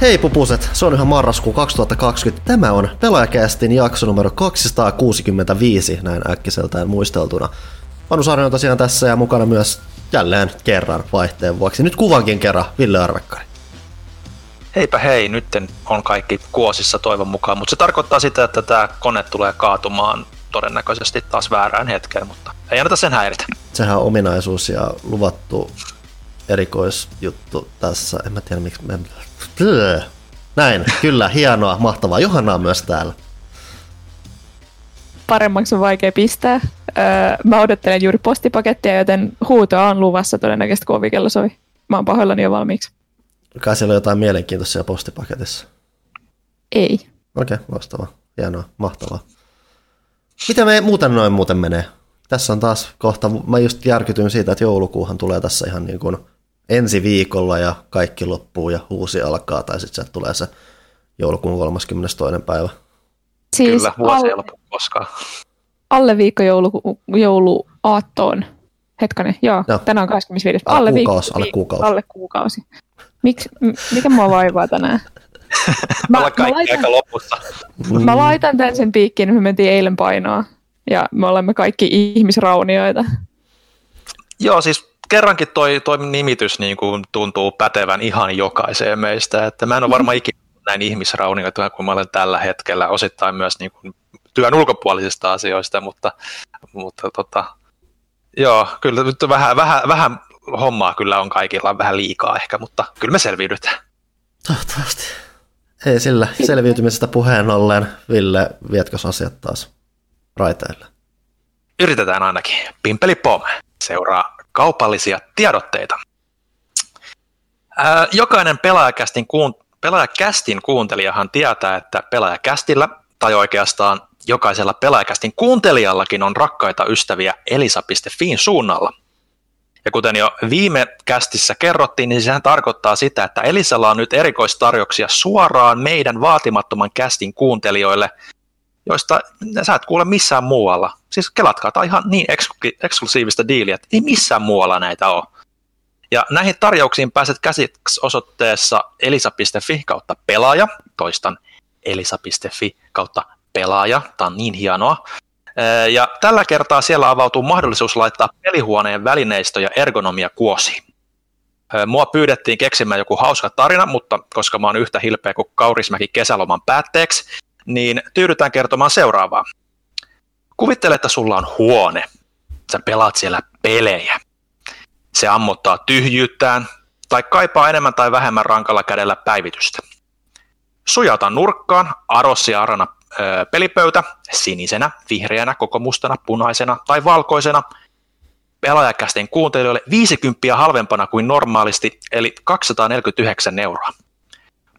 Hei pupuset, se on ihan marraskuu 2020. Tämä on Pelaajakästin jakso numero 265, näin äkkiseltään muisteltuna. Panu Saarinen on tosiaan tässä ja mukana myös jälleen kerran vaihteen vuoksi. Nyt kuvankin kerran Ville Arvekkari. Heipä hei, nyt on kaikki kuosissa toivon mukaan, mutta se tarkoittaa sitä, että tämä kone tulee kaatumaan todennäköisesti taas väärään hetkeen, mutta ei anneta sen häiritä. Sehän on ominaisuus ja luvattu erikoisjuttu tässä. En mä tiedä miksi. Mä... Näin, kyllä, hienoa, mahtavaa. Johanna on myös täällä. Paremmaksi on vaikea pistää. Öö, mä odottelen juuri postipakettia, joten huutoa on luvassa todennäköisesti, kun ovikello soi. Mä oon pahoillani jo valmiiksi. Kai siellä on jotain mielenkiintoisia postipaketissa. Ei. Okei, okay, loistavaa. Hienoa, mahtavaa. Miten me muuten noin muuten menee? Tässä on taas kohta, mä just järkytyin siitä, että joulukuuhan tulee tässä ihan niin kuin ensi viikolla ja kaikki loppuu ja uusi alkaa, tai sitten sieltä tulee se joulukuun 32. päivä. Siis Kyllä, vuosi alle, ei lopu koskaan. Alle viikko joulu, jouluaattoon. Hetkanen, joo, joo. tänään on 25. Alle, alle kuukausi, viikko, alle kuukausi. Alle kuukausi. Miks, mikä mua vaivaa tänään? Mä, mä, kaikki laitan, aika lopussa. Mä laitan tämän sen piikkiin, me mentiin eilen painoa. Ja me olemme kaikki ihmisraunioita. Joo, siis kerrankin toi, toi nimitys niin kuin tuntuu pätevän ihan jokaiseen meistä. Että mä en ole varmaan ikinä näin ihmisraunioita kuin mä olen tällä hetkellä, osittain myös niin kuin työn ulkopuolisista asioista, mutta, mutta tota, joo, kyllä nyt vähän, vähän, vähän hommaa kyllä on kaikilla vähän liikaa ehkä, mutta kyllä me selviydytään. Toivottavasti. Ei sillä selviytymisestä puheen ollen. Ville, vietkö asiat taas raiteille? Yritetään ainakin. Pimpeli pom. Seuraa kaupallisia tiedotteita. Ää, jokainen pelaajakästin, kuun, pelaajakästin kuuntelijahan tietää, että pelaajakästillä, tai oikeastaan jokaisella pelaajakästin kuuntelijallakin on rakkaita ystäviä elisa.fiin suunnalla – ja kuten jo viime kästissä kerrottiin, niin sehän tarkoittaa sitä, että Elisalla on nyt erikoistarjouksia suoraan meidän vaatimattoman kästin kuuntelijoille, joista sä et kuule missään muualla. Siis kelatkaa, tämä on ihan niin eksklusiivista diiliä, että ei missään muualla näitä ole. Ja näihin tarjouksiin pääset käsiksi osoitteessa elisa.fi kautta pelaaja, toistan elisa.fi kautta pelaaja, tämä on niin hienoa. Ja tällä kertaa siellä avautuu mahdollisuus laittaa pelihuoneen välineistö ja ergonomia kuosiin. Mua pyydettiin keksimään joku hauska tarina, mutta koska mä oon yhtä hilpeä kuin Kaurismäki kesäloman päätteeksi, niin tyydytään kertomaan seuraavaa. Kuvittele, että sulla on huone. Sä pelaat siellä pelejä. Se ammottaa tyhjyyttään tai kaipaa enemmän tai vähemmän rankalla kädellä päivitystä. Sujauta nurkkaan, Arossi Arana pelipöytä sinisenä, vihreänä, koko mustana, punaisena tai valkoisena pelaajakästen kuuntelijoille 50 halvempana kuin normaalisti, eli 249 euroa.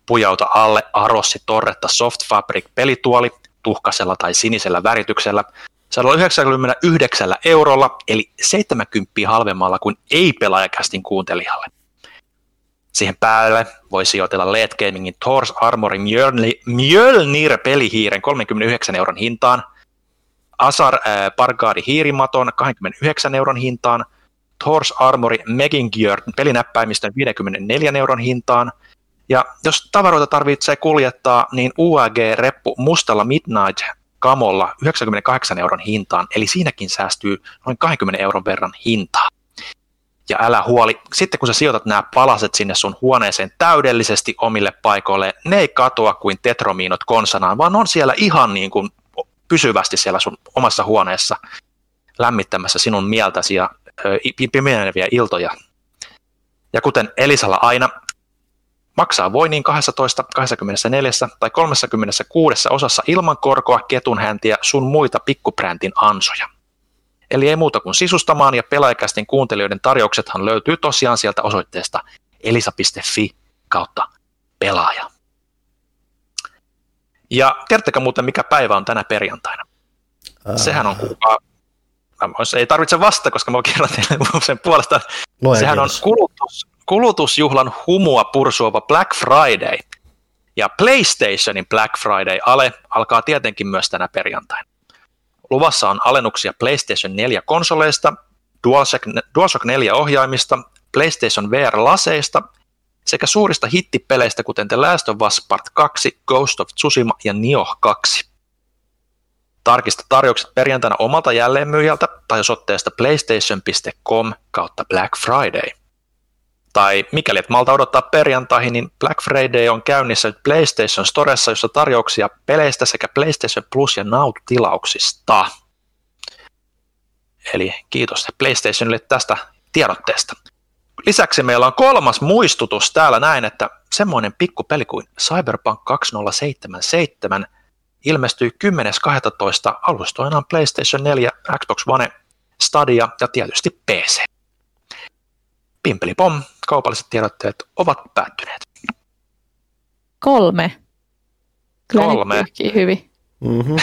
Pujauta alle Arossi Torretta Soft Fabric pelituoli tuhkasella tai sinisellä värityksellä 199 eurolla, eli 70 halvemmalla kuin ei-pelaajakästin kuuntelijalle. Siihen päälle voi sijoitella LED Gamingin Thor's Armory Mjölnir pelihiiren 39 euron hintaan, Asar äh, Pargaari hiirimaton 29 euron hintaan, Thor's Armory Megingear pelinäppäimistön 54 euron hintaan, ja jos tavaroita tarvitsee kuljettaa, niin UAG-reppu mustalla Midnight kamolla 98 euron hintaan, eli siinäkin säästyy noin 20 euron verran hintaa ja älä huoli, sitten kun sä sijoitat nämä palaset sinne sun huoneeseen täydellisesti omille paikoille, ne ei katoa kuin tetromiinot konsanaan, vaan on siellä ihan niin kuin pysyvästi siellä sun omassa huoneessa lämmittämässä sinun mieltäsi ja pimeneviä iltoja. Ja kuten Elisalla aina, maksaa voi niin 12, 24 tai 36 osassa ilman korkoa, ketunhäntiä, sun muita pikkupräntin ansoja. Eli ei muuta kuin sisustamaan ja pelaajakästin kuuntelijoiden tarjouksethan löytyy tosiaan sieltä osoitteesta elisa.fi kautta pelaaja. Ja tiedättekö muuten, mikä päivä on tänä perjantaina? Ää... Sehän on kuukaa. Ei tarvitse vastata, koska mä kerron teille sen puolesta. Luen Sehän kiitos. on kulutus, kulutusjuhlan humua pursuava Black Friday. Ja PlayStationin Black Friday-ale alkaa tietenkin myös tänä perjantaina. Luvassa on alennuksia PlayStation 4 konsoleista, DualShock, DualShock 4 ohjaimista, PlayStation VR-laseista sekä suurista hittipeleistä kuten The Last of Us Part 2, Ghost of Tsushima ja Nioh 2. Tarkista tarjoukset perjantaina omalta jälleenmyyjältä tai osoitteesta playstation.com kautta Black Friday. Tai mikäli et malta odottaa perjantaihin, niin Black Friday on käynnissä PlayStation Storessa, jossa tarjouksia peleistä sekä PlayStation Plus ja Now-tilauksista. Eli kiitos PlayStationille tästä tiedotteesta. Lisäksi meillä on kolmas muistutus täällä näin, että semmoinen pikkupeli kuin Cyberpunk 2077 ilmestyy 10.12. alustoinaan PlayStation 4, Xbox One, Stadia ja tietysti PC. Pimpeli pom, kaupalliset tiedotteet ovat päättyneet. Kolme. Kyllä Kolme. hyvin. Mm-hmm.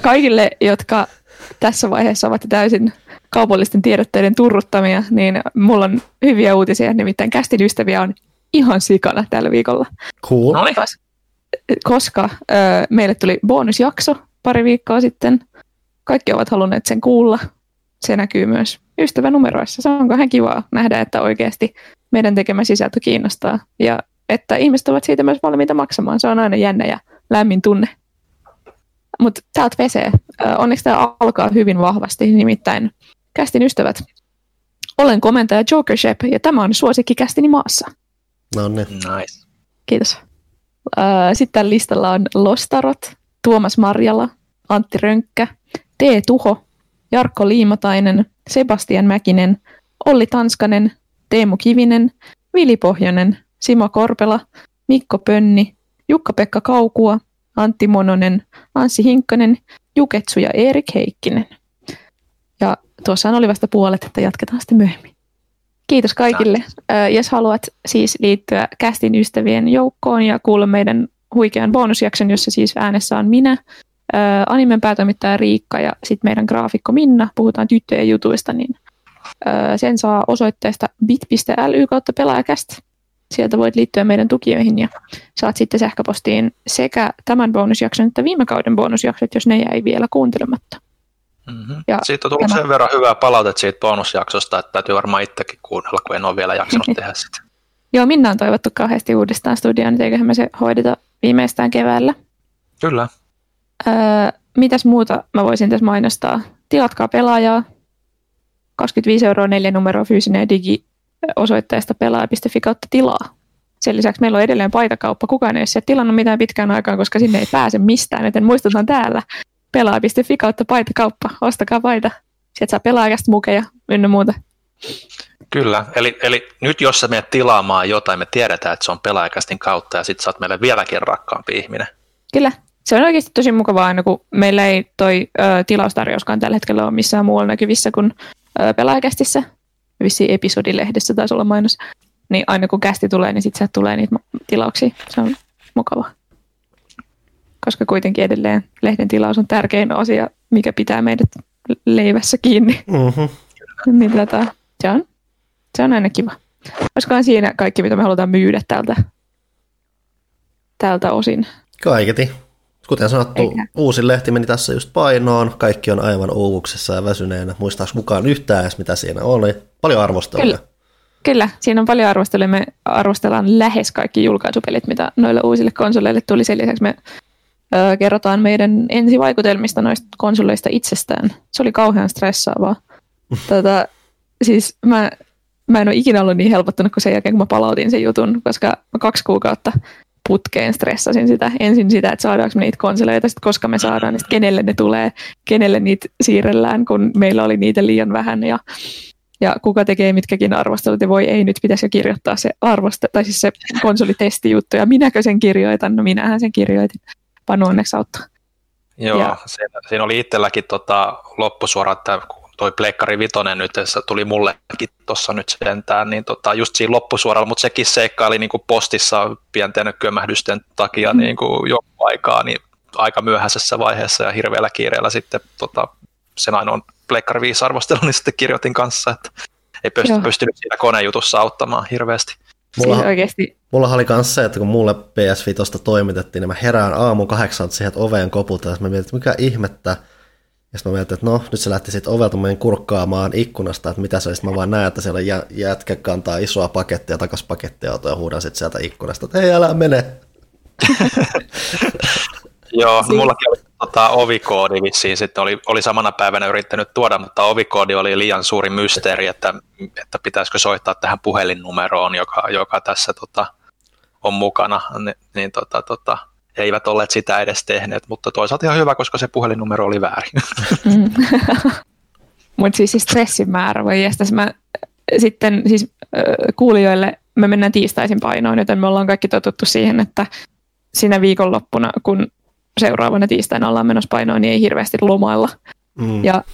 Kaikille, jotka tässä vaiheessa ovat täysin kaupallisten tiedotteiden turruttamia, niin mulla on hyviä uutisia, nimittäin kästin ystäviä on ihan sikana tällä viikolla. Cool. No niin, Koska ö, meille tuli bonusjakso pari viikkoa sitten. Kaikki ovat halunneet sen kuulla. Se näkyy myös ystävänumeroissa. Se on ihan kivaa nähdä, että oikeasti meidän tekemä sisältö kiinnostaa. Ja että ihmiset ovat siitä myös valmiita maksamaan. Se on aina jännä ja lämmin tunne. Mutta täältä pesee. Onneksi tämä alkaa hyvin vahvasti, nimittäin kästin ystävät. Olen komentaja Joker Shep ja tämä on suosikki kästini maassa. No niin. nice. Kiitos. Sitten listalla on Lostarot, Tuomas Marjala, Antti Rönkkä, T. Tuho, Jarkko Liimatainen, Sebastian Mäkinen, Olli Tanskanen, Teemu Kivinen, Vili Pohjonen, Simo Korpela, Mikko Pönni, Jukka-Pekka Kaukua, Antti Mononen, Anssi Hinkkanen, Juketsu ja Erik Heikkinen. Ja tuossa oli vasta puolet, että jatketaan sitten myöhemmin. Kiitos kaikille. Ö, Jos haluat siis liittyä kästin ystävien joukkoon ja kuulla meidän huikean bonusjakson, jossa siis äänessä on minä, ö, animen päätoimittaja Riikka ja sitten meidän graafikko Minna, puhutaan tyttöjen jutuista, niin ö, sen saa osoitteesta bit.ly kautta pelaajakäst. Sieltä voit liittyä meidän tukijoihin ja saat sitten sähköpostiin sekä tämän bonusjakson että viime kauden bonusjaksot, jos ne jäi vielä kuuntelematta. Mm-hmm. Ja Siitä on tullut tämä- sen verran hyvää palautetta siitä bonusjaksosta, että täytyy varmaan itsekin kuunnella, kun en ole vielä jaksanut tehdä sitä. Joo, Minna on toivottu kauheasti uudestaan studioon, niin eiköhän me se hoideta viimeistään keväällä. Kyllä. Öö, mitäs muuta mä voisin tässä mainostaa? Tilatkaa pelaajaa. 25 euroa neljä numeroa fyysinen ja digi osoitteesta pelaaja.fi kautta tilaa. Sen lisäksi meillä on edelleen paitakauppa. Kukaan ei ole tilannut mitään pitkään aikaan, koska sinne ei pääse mistään. Joten muistutan täällä pelaaja.fi kautta paitakauppa. Ostakaa paita. Sieltä saa pelaajakasta mukeja ynnä muuta. Kyllä, eli, eli nyt jos sä menet tilaamaan jotain, me tiedetään, että se on pelaajakästin kautta ja sit sä oot meille vieläkin rakkaampi ihminen. Kyllä. Se on oikeasti tosi mukavaa aina, kun meillä ei toi ö, tilaustarjouskaan tällä hetkellä ole missään muualla näkyvissä kuin ö, pelaajakästissä. Vissiin episodilehdessä taisi olla mainos. Niin aina kun kästi tulee, niin sitten tulee niitä tilauksia. Se on mukavaa. Koska kuitenkin edelleen lehden tilaus on tärkein asia, mikä pitää meidät leivässä kiinni. Mm-hmm. niin tota, se, on, se on aina kiva. Olisikohan siinä kaikki, mitä me halutaan myydä tältä, tältä osin. Kaiketi. Kuten sanottu, Eikä. uusi lehti meni tässä just painoon. Kaikki on aivan uuvuksessa ja väsyneenä. Muistaaks mukaan yhtään edes, mitä siinä oli. Paljon arvostelua. Kyllä. Kyllä, siinä on paljon arvostelua. Me arvostellaan lähes kaikki julkaisupelit, mitä noille uusille konsoleille tuli. Sen lisäksi me ö, kerrotaan meidän ensivaikutelmista noista konsoleista itsestään. Se oli kauhean stressaavaa. tota, siis mä, mä en ole ikinä ollut niin helpottunut kuin sen jälkeen, kun mä palautin sen jutun, koska mä kaksi kuukautta putkeen stressasin sitä. Ensin sitä, että saadaanko me niitä konsoleita, sitten koska me saadaan, niin kenelle ne tulee, kenelle niitä siirrellään, kun meillä oli niitä liian vähän. Ja ja kuka tekee mitkäkin arvostelut, ja voi ei, nyt pitäisi jo kirjoittaa se arvoste, tai siis se konsolitestijuttu, ja minäkö sen kirjoitan? No minähän sen kirjoitin. Panu onneksi auttaa. Joo, Ja- siinä, siinä oli itselläkin tota loppusuora, että toi Pleikkari Vitonen nyt se tuli mullekin tuossa nyt sentään, niin tota, just siinä loppusuoralla, mutta sekin seikkaili niin kuin postissa pienten kömähdysten takia Mm. niin kuin jonkun aikaa, niin aika myöhäisessä vaiheessa ja hirveällä kiireellä sitten tota, sen ainoan Pleikkari 5 arvostelun, niin sitten kirjoitin kanssa, että ei pysty, Joo. pystynyt siinä konejutussa auttamaan hirveästi. Siis Mulla, oikeasti, mulla oli myös se, että kun mulle PS Vitosta toimitettiin, niin mä herään aamun kahdeksan siihen, että oveen koputaan. Mä mietin, että mikä ihmettä Ja sitten mä mietin, että no, nyt se lähti sitten ovelta meidän kurkkaamaan ikkunasta, että mitä se olisi. Mä vaan näen, että siellä jä, jätkä kantaa isoa pakettia, takas pakettia ja huudan sitten sieltä ikkunasta, että hei, älä mene. Joo, no mullakin oli tota, ovikoodi vissiin, sitten oli, oli samana päivänä yrittänyt tuoda, mutta ovikoodi oli liian suuri mysteeri, että, että pitäisikö soittaa tähän puhelinnumeroon, joka, joka tässä tota, on mukana, niin, niin tota, tota, eivät olleet sitä edes tehneet, mutta toisaalta ihan hyvä, koska se puhelinnumero oli väärin. Mm. mutta siis, siis stressin määrä voi jästä. Mä sitten siis kuulijoille me mennään tiistaisin painoon, joten me ollaan kaikki totuttu siihen, että siinä viikonloppuna, kun seuraavana tiistaina ollaan menossa painoon, niin ei hirveästi lomailla. Mm. Ja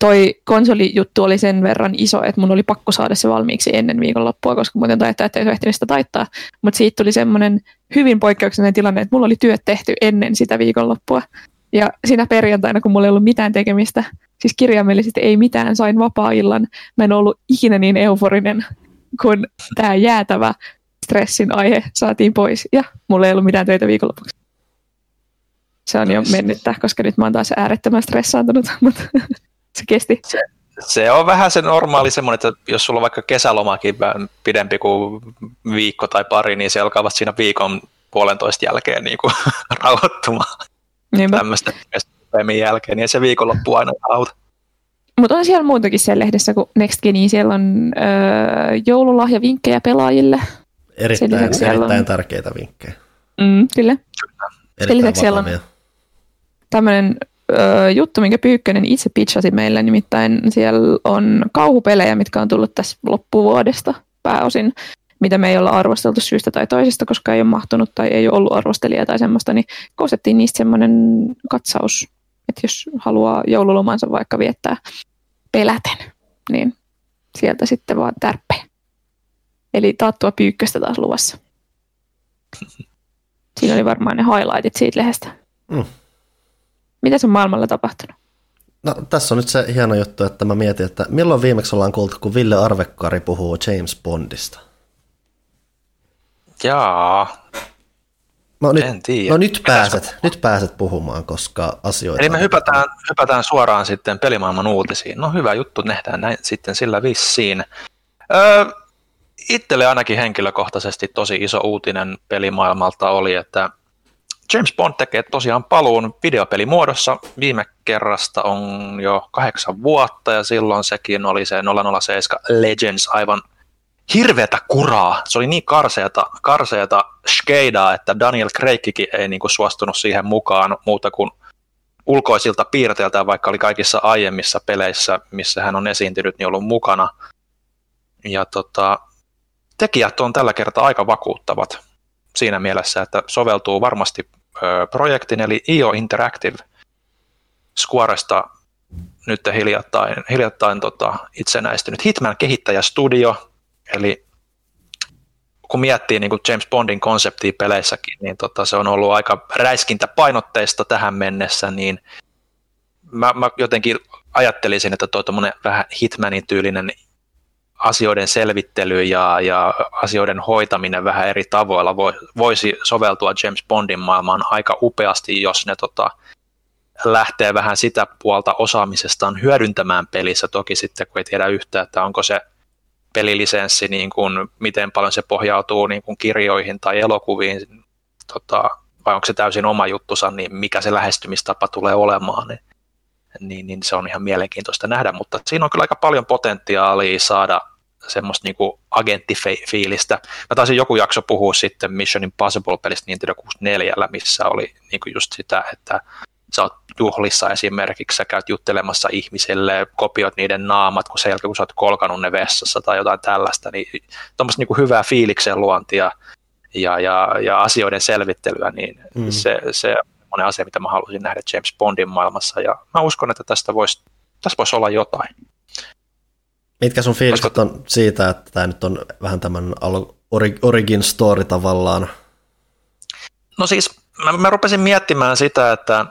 toi konsolijuttu oli sen verran iso, että mun oli pakko saada se valmiiksi ennen viikonloppua, koska muuten taittajat ei ehtinyt sitä taittaa. Mutta siitä tuli semmoinen hyvin poikkeuksellinen tilanne, että mulla oli työt tehty ennen sitä viikonloppua. Ja siinä perjantaina, kun mulla ei ollut mitään tekemistä, siis kirjaimellisesti ei mitään, sain vapaa-illan. Mä en ollut ikinä niin euforinen, kun tämä jäätävä stressin aihe saatiin pois. Ja mulla ei ollut mitään töitä viikonlopuksi. Se on jo mennyttä, koska nyt mä oon taas äärettömän stressaantunut, mutta se kesti. Se, se on vähän se normaali semmoinen, että jos sulla on vaikka kesälomakin pidempi kuin viikko tai pari, niin se alkaa vasta siinä viikon puolentoista jälkeen niin kuin rauhoittumaan. Niinpä. Tämmöistä jälkeen, niin se viikonloppu aina auta. Mutta on siellä muutakin siellä lehdessä kuin Next Geni. Siellä on öö, joululahjavinkkejä pelaajille. Erittäin, erittäin on... tärkeitä vinkkejä. Mm, kyllä. Sen lisäksi siellä on tämmöinen juttu, minkä Pyykkönen itse pitchasi meille, nimittäin siellä on kauhupelejä, mitkä on tullut tässä loppuvuodesta pääosin, mitä me ei olla arvosteltu syystä tai toisesta, koska ei ole mahtunut tai ei ole ollut arvostelijaa tai semmoista, niin koostettiin niistä semmoinen katsaus, että jos haluaa joululomansa vaikka viettää peläten, niin sieltä sitten vaan tärppejä. Eli taattua pyykköstä taas luvassa. Siinä oli varmaan ne highlightit siitä lehdestä. Mm. Mitä on maailmalla tapahtunut? No tässä on nyt se hieno juttu, että mä mietin, että milloin viimeksi ollaan kuultu, kun Ville Arvekkari puhuu James Bondista? Jaa. No nyt, en tiedä. No nyt pääset, nyt pääset puhumaan, koska asioita... Eli me hypätään, hypätään suoraan sitten pelimaailman uutisiin. No hyvä juttu, nähdään näin sitten sillä vissiin. Öö, itselle ainakin henkilökohtaisesti tosi iso uutinen pelimaailmalta oli, että James Bond tekee tosiaan paluun videopelimuodossa. Viime kerrasta on jo kahdeksan vuotta ja silloin sekin oli se 007 Legends aivan hirveätä kuraa. Se oli niin karseata, karseata skeidaa, että Daniel Craigkin ei niinku suostunut siihen mukaan muuta kuin ulkoisilta piirteiltä, vaikka oli kaikissa aiemmissa peleissä, missä hän on esiintynyt, niin ollut mukana. Ja tota, tekijät on tällä kertaa aika vakuuttavat siinä mielessä, että soveltuu varmasti projektin, eli IO Interactive Squaresta nyt hiljattain, hiljattain tota, itsenäistynyt Hitman-kehittäjästudio, eli kun miettii niin kuin James Bondin konseptia peleissäkin, niin tota, se on ollut aika räiskintäpainotteista tähän mennessä, niin mä, mä jotenkin ajattelisin, että tuo vähän Hitmanin tyylinen asioiden selvittely ja, ja asioiden hoitaminen vähän eri tavoilla voi, voisi soveltua James Bondin maailmaan aika upeasti, jos ne tota, lähtee vähän sitä puolta osaamisestaan hyödyntämään pelissä. Toki sitten, kun ei tiedä yhtään, että onko se pelilisenssi, niin kuin, miten paljon se pohjautuu niin kuin kirjoihin tai elokuviin, tota, vai onko se täysin oma juttusa, niin mikä se lähestymistapa tulee olemaan. Niin, niin, niin se on ihan mielenkiintoista nähdä, mutta siinä on kyllä aika paljon potentiaalia saada semmoista niinku agenttifiilistä. Mä taisin joku jakso puhua sitten Mission Impossible-pelistä Nintendo 64, missä oli niinku just sitä, että sä oot juhlissa esimerkiksi, sä käyt juttelemassa ihmisille, kopiot niiden naamat, kun sen jälkeen kun sä oot kolkanut ne vessassa tai jotain tällaista, niin tuommoista niinku hyvää fiiliksen luontia ja, ja, ja asioiden selvittelyä, niin mm. se, se on asia, mitä mä haluaisin nähdä James Bondin maailmassa, ja mä uskon, että tästä voisi tästä vois olla jotain. Mitkä sun fiilikset on siitä, että tämä nyt on vähän tämän origin story tavallaan? No siis mä, mä rupesin miettimään sitä, että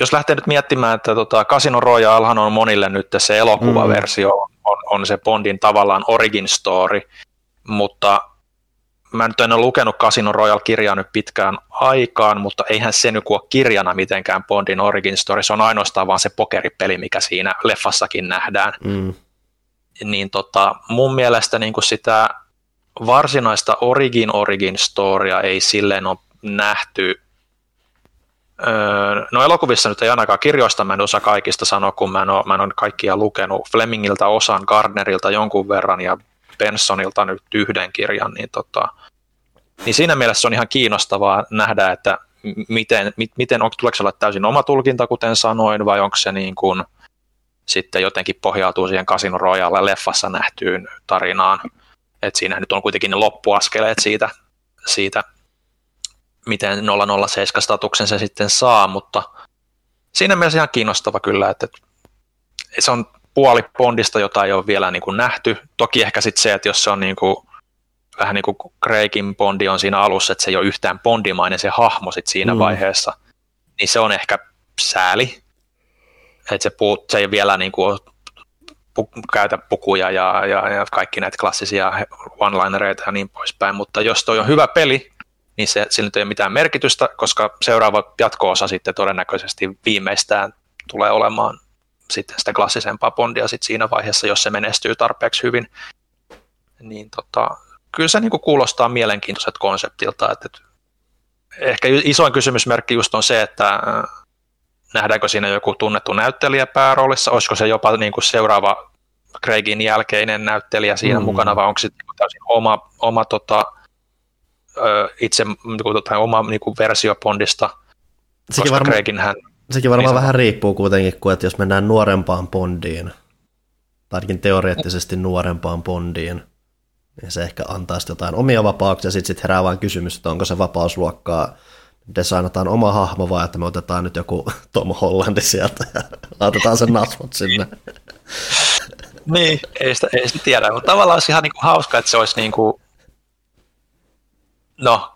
jos lähtee nyt miettimään, että tota, Casino Royalehan on monille nyt se elokuvaversio, mm. on, on se Bondin tavallaan origin story, mutta mä nyt en ole lukenut Casino Royale-kirjaa nyt pitkään aikaan, mutta eihän se nyt ole kirjana mitenkään Bondin origin story, se on ainoastaan vaan se pokeripeli, mikä siinä leffassakin nähdään. Mm. Niin tota, mun mielestä niin kuin sitä varsinaista origin origin storya ei silleen ole nähty. Öö, no elokuvissa nyt ei ainakaan kirjoista, mä en osaa kaikista sanoa, kun mä en ole, mä en ole kaikkia lukenut. Flemingiltä osan, Gardnerilta jonkun verran ja Bensonilta nyt yhden kirjan, niin, tota, niin siinä mielessä on ihan kiinnostavaa nähdä, että miten, miten on, tuleeko olla täysin oma tulkinta, kuten sanoin, vai onko se niin kuin, sitten jotenkin pohjautuu siihen Casino Royale leffassa nähtyyn tarinaan. Et siinä nyt on kuitenkin ne loppuaskeleet siitä, siitä miten 007-statuksen se sitten saa, mutta siinä mielessä ihan kiinnostava kyllä, että se on puoli Bondista, jota ei ole vielä niin kuin nähty. Toki ehkä sitten se, että jos se on niin kuin, vähän niin kuin Craigin Bondi on siinä alussa, että se ei ole yhtään Bondimainen se hahmo sit siinä mm. vaiheessa, niin se on ehkä sääli. Että se, puu, se ei vielä niin kuin pu, käytä pukuja ja, ja, ja kaikki näitä klassisia one-linereita ja niin poispäin, mutta jos toi on hyvä peli, niin se, sillä ei ole mitään merkitystä, koska seuraava jatko-osa sitten todennäköisesti viimeistään tulee olemaan sitten sitä klassisempaa Bondia sit siinä vaiheessa, jos se menestyy tarpeeksi hyvin. Niin tota, kyllä se niinku kuulostaa mielenkiintoiset konseptilta. Että, että ehkä isoin kysymysmerkki just on se, että nähdäänkö siinä joku tunnettu näyttelijä pääroolissa, olisiko se jopa niinku seuraava Craigin jälkeinen näyttelijä siinä mm. mukana, vai onko se niinku täysin oma, oma tota, itse niinku, tai oma niinku versio Bondista, Sekin koska varma... Craigin hän Sekin varmaan vähän riippuu kuitenkin, kun että jos mennään nuorempaan Bondiin, tai ainakin teoreettisesti nuorempaan Bondiin, niin se ehkä antaa sitten jotain omia vapauksia, sitten sit herää vain kysymys, että onko se vapausluokkaa, designataan oma hahmo vai että me otetaan nyt joku Tom Hollandi sieltä ja laitetaan sen nasvot sinne. niin, ei sitä, ei sitä tiedä, mutta tavallaan olisi ihan niinku hauska, että se olisi niinku, no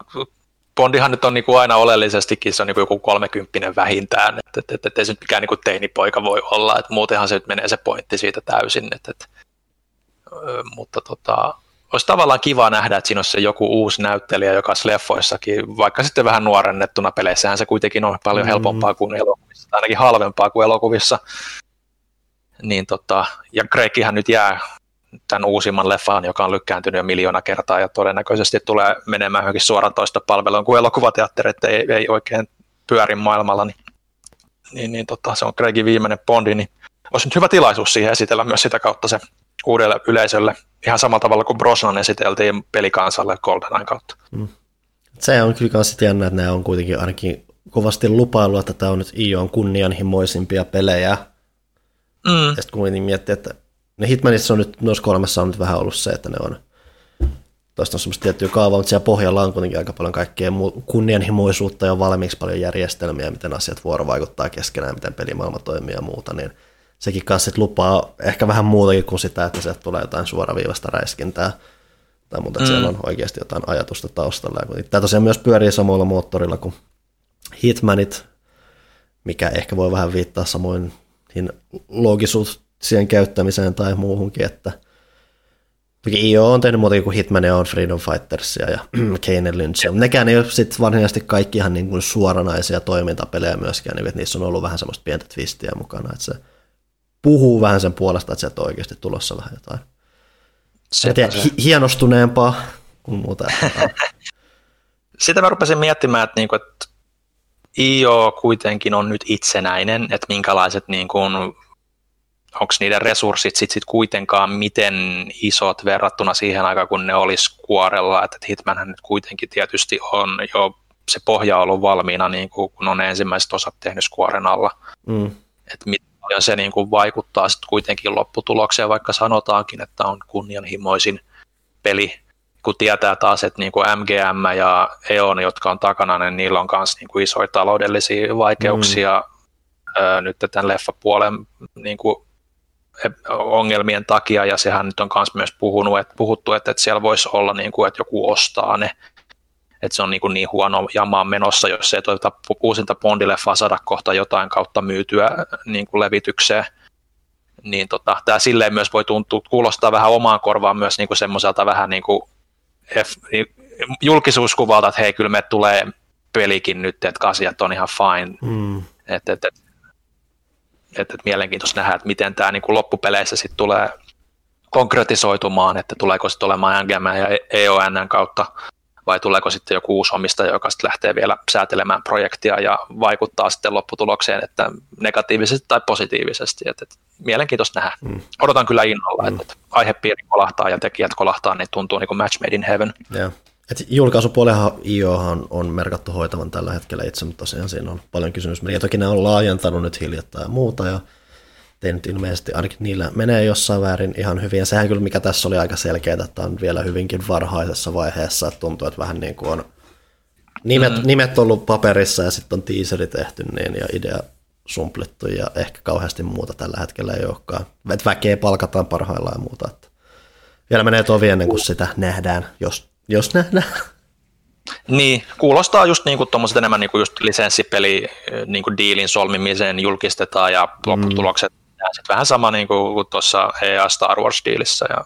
Bondihan nyt on niin kuin aina oleellisestikin, se on niin kuin joku kolmekymppinen vähintään, että et, et, et, ei se nyt mikään niin kuin teinipoika voi olla, että muutenhan se nyt menee se pointti siitä täysin, että, et, mutta tota, olisi tavallaan kiva nähdä, että siinä olisi se joku uusi näyttelijä, joka leffoissakin, vaikka sitten vähän nuorennettuna peleissähän se kuitenkin on paljon mm. helpompaa kuin elokuvissa, ainakin halvempaa kuin elokuvissa. Niin tota, ja Craighan nyt jää tämän uusimman leffan, joka on lykkääntynyt jo miljoona kertaa ja todennäköisesti tulee menemään johonkin suoratoista palveluun, kun elokuvateatterit ei, ei oikein pyöri maailmalla, niin, niin, niin tota, se on Craigin viimeinen Bondi, niin olisi nyt hyvä tilaisuus siihen esitellä myös sitä kautta se uudelle yleisölle, ihan samalla tavalla kuin Brosnan esiteltiin pelikansalle GoldenEye kautta. Mm. Se on kyllä myös jännä, että ne on kuitenkin ainakin kovasti lupailu, että tämä on nyt IOn kunnianhimoisimpia pelejä. Mm. Ja sitten kun miettii, että ne Hitmanissa on nyt, noissa kolmessa on nyt vähän ollut se, että ne on Tuosta on semmoista tiettyä kaavaa, mutta siellä pohjalla on kuitenkin aika paljon kaikkea kunnianhimoisuutta ja valmiiksi paljon järjestelmiä, miten asiat vuorovaikuttaa keskenään, miten pelimaailma toimii ja muuta, niin sekin kanssa lupaa ehkä vähän muutakin kuin sitä, että sieltä tulee jotain suoraviivasta räiskintää tai muuta, että mm. siellä on oikeasti jotain ajatusta taustalla. Tämä tosiaan myös pyörii samalla moottorilla kuin Hitmanit, mikä ehkä voi vähän viittaa samoin loogisuus siihen käyttämiseen tai muuhunkin, että IO on tehnyt muuta kuin Hitman ja on Freedom Fightersia ja Kane Lynch. Nekään ei ole sitten varsinaisesti kaikki ihan niin kuin suoranaisia toimintapelejä myöskään, niin että niissä on ollut vähän semmoista pientä twistiä mukana, että se puhuu vähän sen puolesta, että sieltä on oikeasti tulossa vähän jotain. Se, tiedä, hi- hienostuneempaa kuin muuta. Sitä mä rupesin miettimään, että, niinku, että IO kuitenkin on nyt itsenäinen, että minkälaiset niin kuin onko niiden resurssit sit, sit kuitenkaan miten isot verrattuna siihen aikaan, kun ne olisi kuorella, että Hitmanhän nyt kuitenkin tietysti on jo se pohja ollut valmiina, niin kuin, kun on ensimmäiset osat tehnyt skuoren alla. Mm. Että miten paljon se niin kuin vaikuttaa sitten kuitenkin lopputulokseen, vaikka sanotaankin, että on kunnianhimoisin peli, kun tietää taas, että niin kuin MGM ja EON, jotka on takana, niin niillä on myös niin kuin isoja taloudellisia vaikeuksia mm. nyt tämän leffapuolen niin kuin ongelmien takia, ja sehän nyt on myös puhunut, että, puhuttu, että, että siellä voisi olla, niin kuin, että joku ostaa ne, että se on niin, kuin niin huono jamaa menossa, jos ei tuota uusinta Bondileffaa saada kohta jotain kautta myytyä niin kuin levitykseen, niin tota, tämä silleen myös voi tuntua, kuulostaa vähän omaan korvaan myös niin kuin semmoiselta vähän niin kuin F, julkisuuskuvalta, että hei, kyllä me tulee pelikin nyt, että asiat on ihan fine. Mm. Että et, et, et, et mielenkiintoista nähdä, että miten tämä niinku loppupeleissä sitten tulee konkretisoitumaan, että tuleeko sitten olemaan NGM ja EON kautta vai tuleeko sitten joku uusi omistaja, joka sitten lähtee vielä säätelemään projektia ja vaikuttaa sitten lopputulokseen, että negatiivisesti tai positiivisesti. Et, et, mielenkiintoista nähdä. Mm. Odotan kyllä innolla, mm. että, että aihepiiri kolahtaa ja tekijät kolahtaa, niin tuntuu niin kuin match made in heaven. Yeah. Et julkaisupuolehan IOhan on merkattu hoitavan tällä hetkellä itse, mutta tosiaan siinä on paljon kysymysmerkkejä. Toki ne on laajentanut nyt hiljattain ja muuta, ja nyt ilmeisesti ainakin niillä menee jossain väärin ihan hyvin. Ja sehän kyllä, mikä tässä oli aika selkeää, että on vielä hyvinkin varhaisessa vaiheessa, että tuntuu, että vähän niin kuin on nimet, mm. nimet ollut paperissa ja sitten on teaseri tehty niin, ja idea sumplittu ja ehkä kauheasti muuta tällä hetkellä ei olekaan. Et väkeä palkataan parhaillaan ja muuta. Että vielä menee tovi ennen kuin sitä nähdään, jos, jos nähdään. Niin, kuulostaa just niin kuin enemmän niin kuin just lisenssipeli niin kuin diilin solmimiseen julkistetaan ja lopputulokset mm sitten vähän sama niin kuin, tuossa EA Star Wars-diilissä, ja,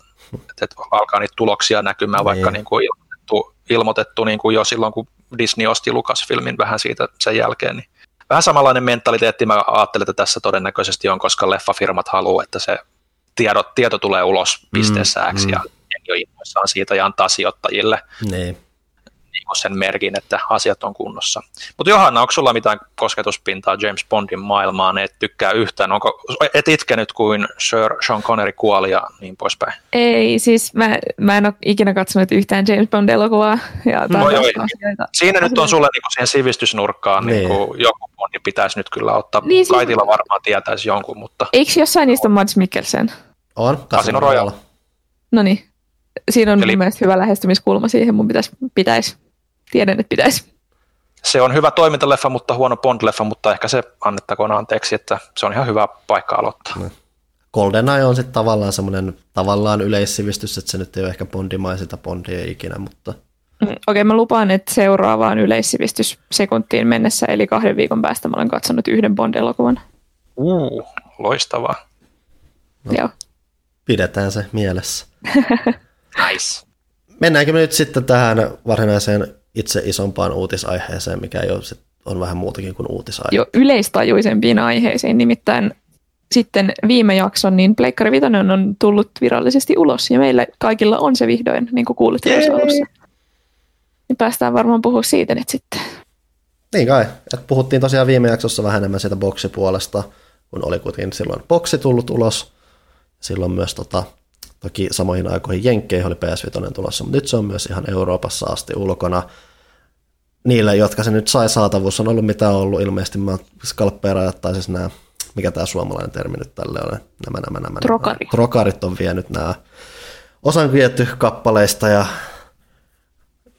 että et alkaa niitä tuloksia näkymään, vaikka niin. Kuin ilmoitettu, ilmoitettu niin kuin jo silloin, kun Disney osti Lucasfilmin vähän siitä sen jälkeen, niin vähän samanlainen mentaliteetti mä ajattelen, että tässä todennäköisesti on, koska leffafirmat haluaa, että se tiedot, tieto tulee ulos pisteessä mm, X mm. ja jo innoissaan siitä ja antaa sijoittajille. Niin sen merkin, että asiat on kunnossa. Mutta Johanna, onko sulla mitään kosketuspintaa James Bondin maailmaan, et tykkää yhtään? Onko, et itkenyt kuin Sir Sean Connery kuoli ja niin poispäin? Ei, siis mä, mä en ole ikinä katsonut yhtään James Bond-elokuvaa. Ja no joo, Siinä nyt on sulle niinku siihen sivistysnurkkaan niin. Niinku, joku Bondi pitäisi nyt kyllä ottaa. Niin, Kaitilla varmaan tietäisi jonkun, mutta... Eikö jossain niistä on Mads Mikkelsen? On, Casino Royale. No niin, siinä on Eli... mun mielestä hyvä lähestymiskulma siihen, mun pitäisi, pitäisi tiedän, että pitäisi. Se on hyvä toimintaleffa, mutta huono Bond-leffa, mutta ehkä se annettakoon anteeksi, että se on ihan hyvä paikka aloittaa. No. GoldenEye on sitten tavallaan semmoinen tavallaan yleissivistys, että se nyt ei ole ehkä bondimaisilta bondia ikinä, mutta... Mm, okei, okay, mä lupaan, että seuraavaan yleissivistys sekuntiin mennessä, eli kahden viikon päästä mä olen katsonut yhden Bond-elokuvan. Uh, loistavaa. No, Joo. Pidetään se mielessä. nice. Mennäänkö me nyt sitten tähän varsinaiseen itse isompaan uutisaiheeseen, mikä jo sit on vähän muutakin kuin uutisaihe. Jo yleistajuisempiin aiheisiin, nimittäin sitten viime jakson, niin Pleikkari Vitoinen on tullut virallisesti ulos, ja meillä kaikilla on se vihdoin, niin kuin kuulit tuossa alussa. Niin päästään varmaan puhua siitä nyt sitten. Niin kai, että puhuttiin tosiaan viime jaksossa vähän enemmän siitä boksipuolesta, kun oli kuitenkin silloin boksi tullut ulos. Silloin myös tota, Toki samoihin aikoihin Jenkkeihin oli PS5 tulossa, mutta nyt se on myös ihan Euroopassa asti ulkona. Niille, jotka se nyt sai saatavuus, on ollut mitä on ollut. Ilmeisesti mä skalppeerajat, tai siis nämä, mikä tämä suomalainen termi nyt tälle on, nämä, nämä, nämä, Trokari. nämä trokarit on vienyt nämä osan viety kappaleista ja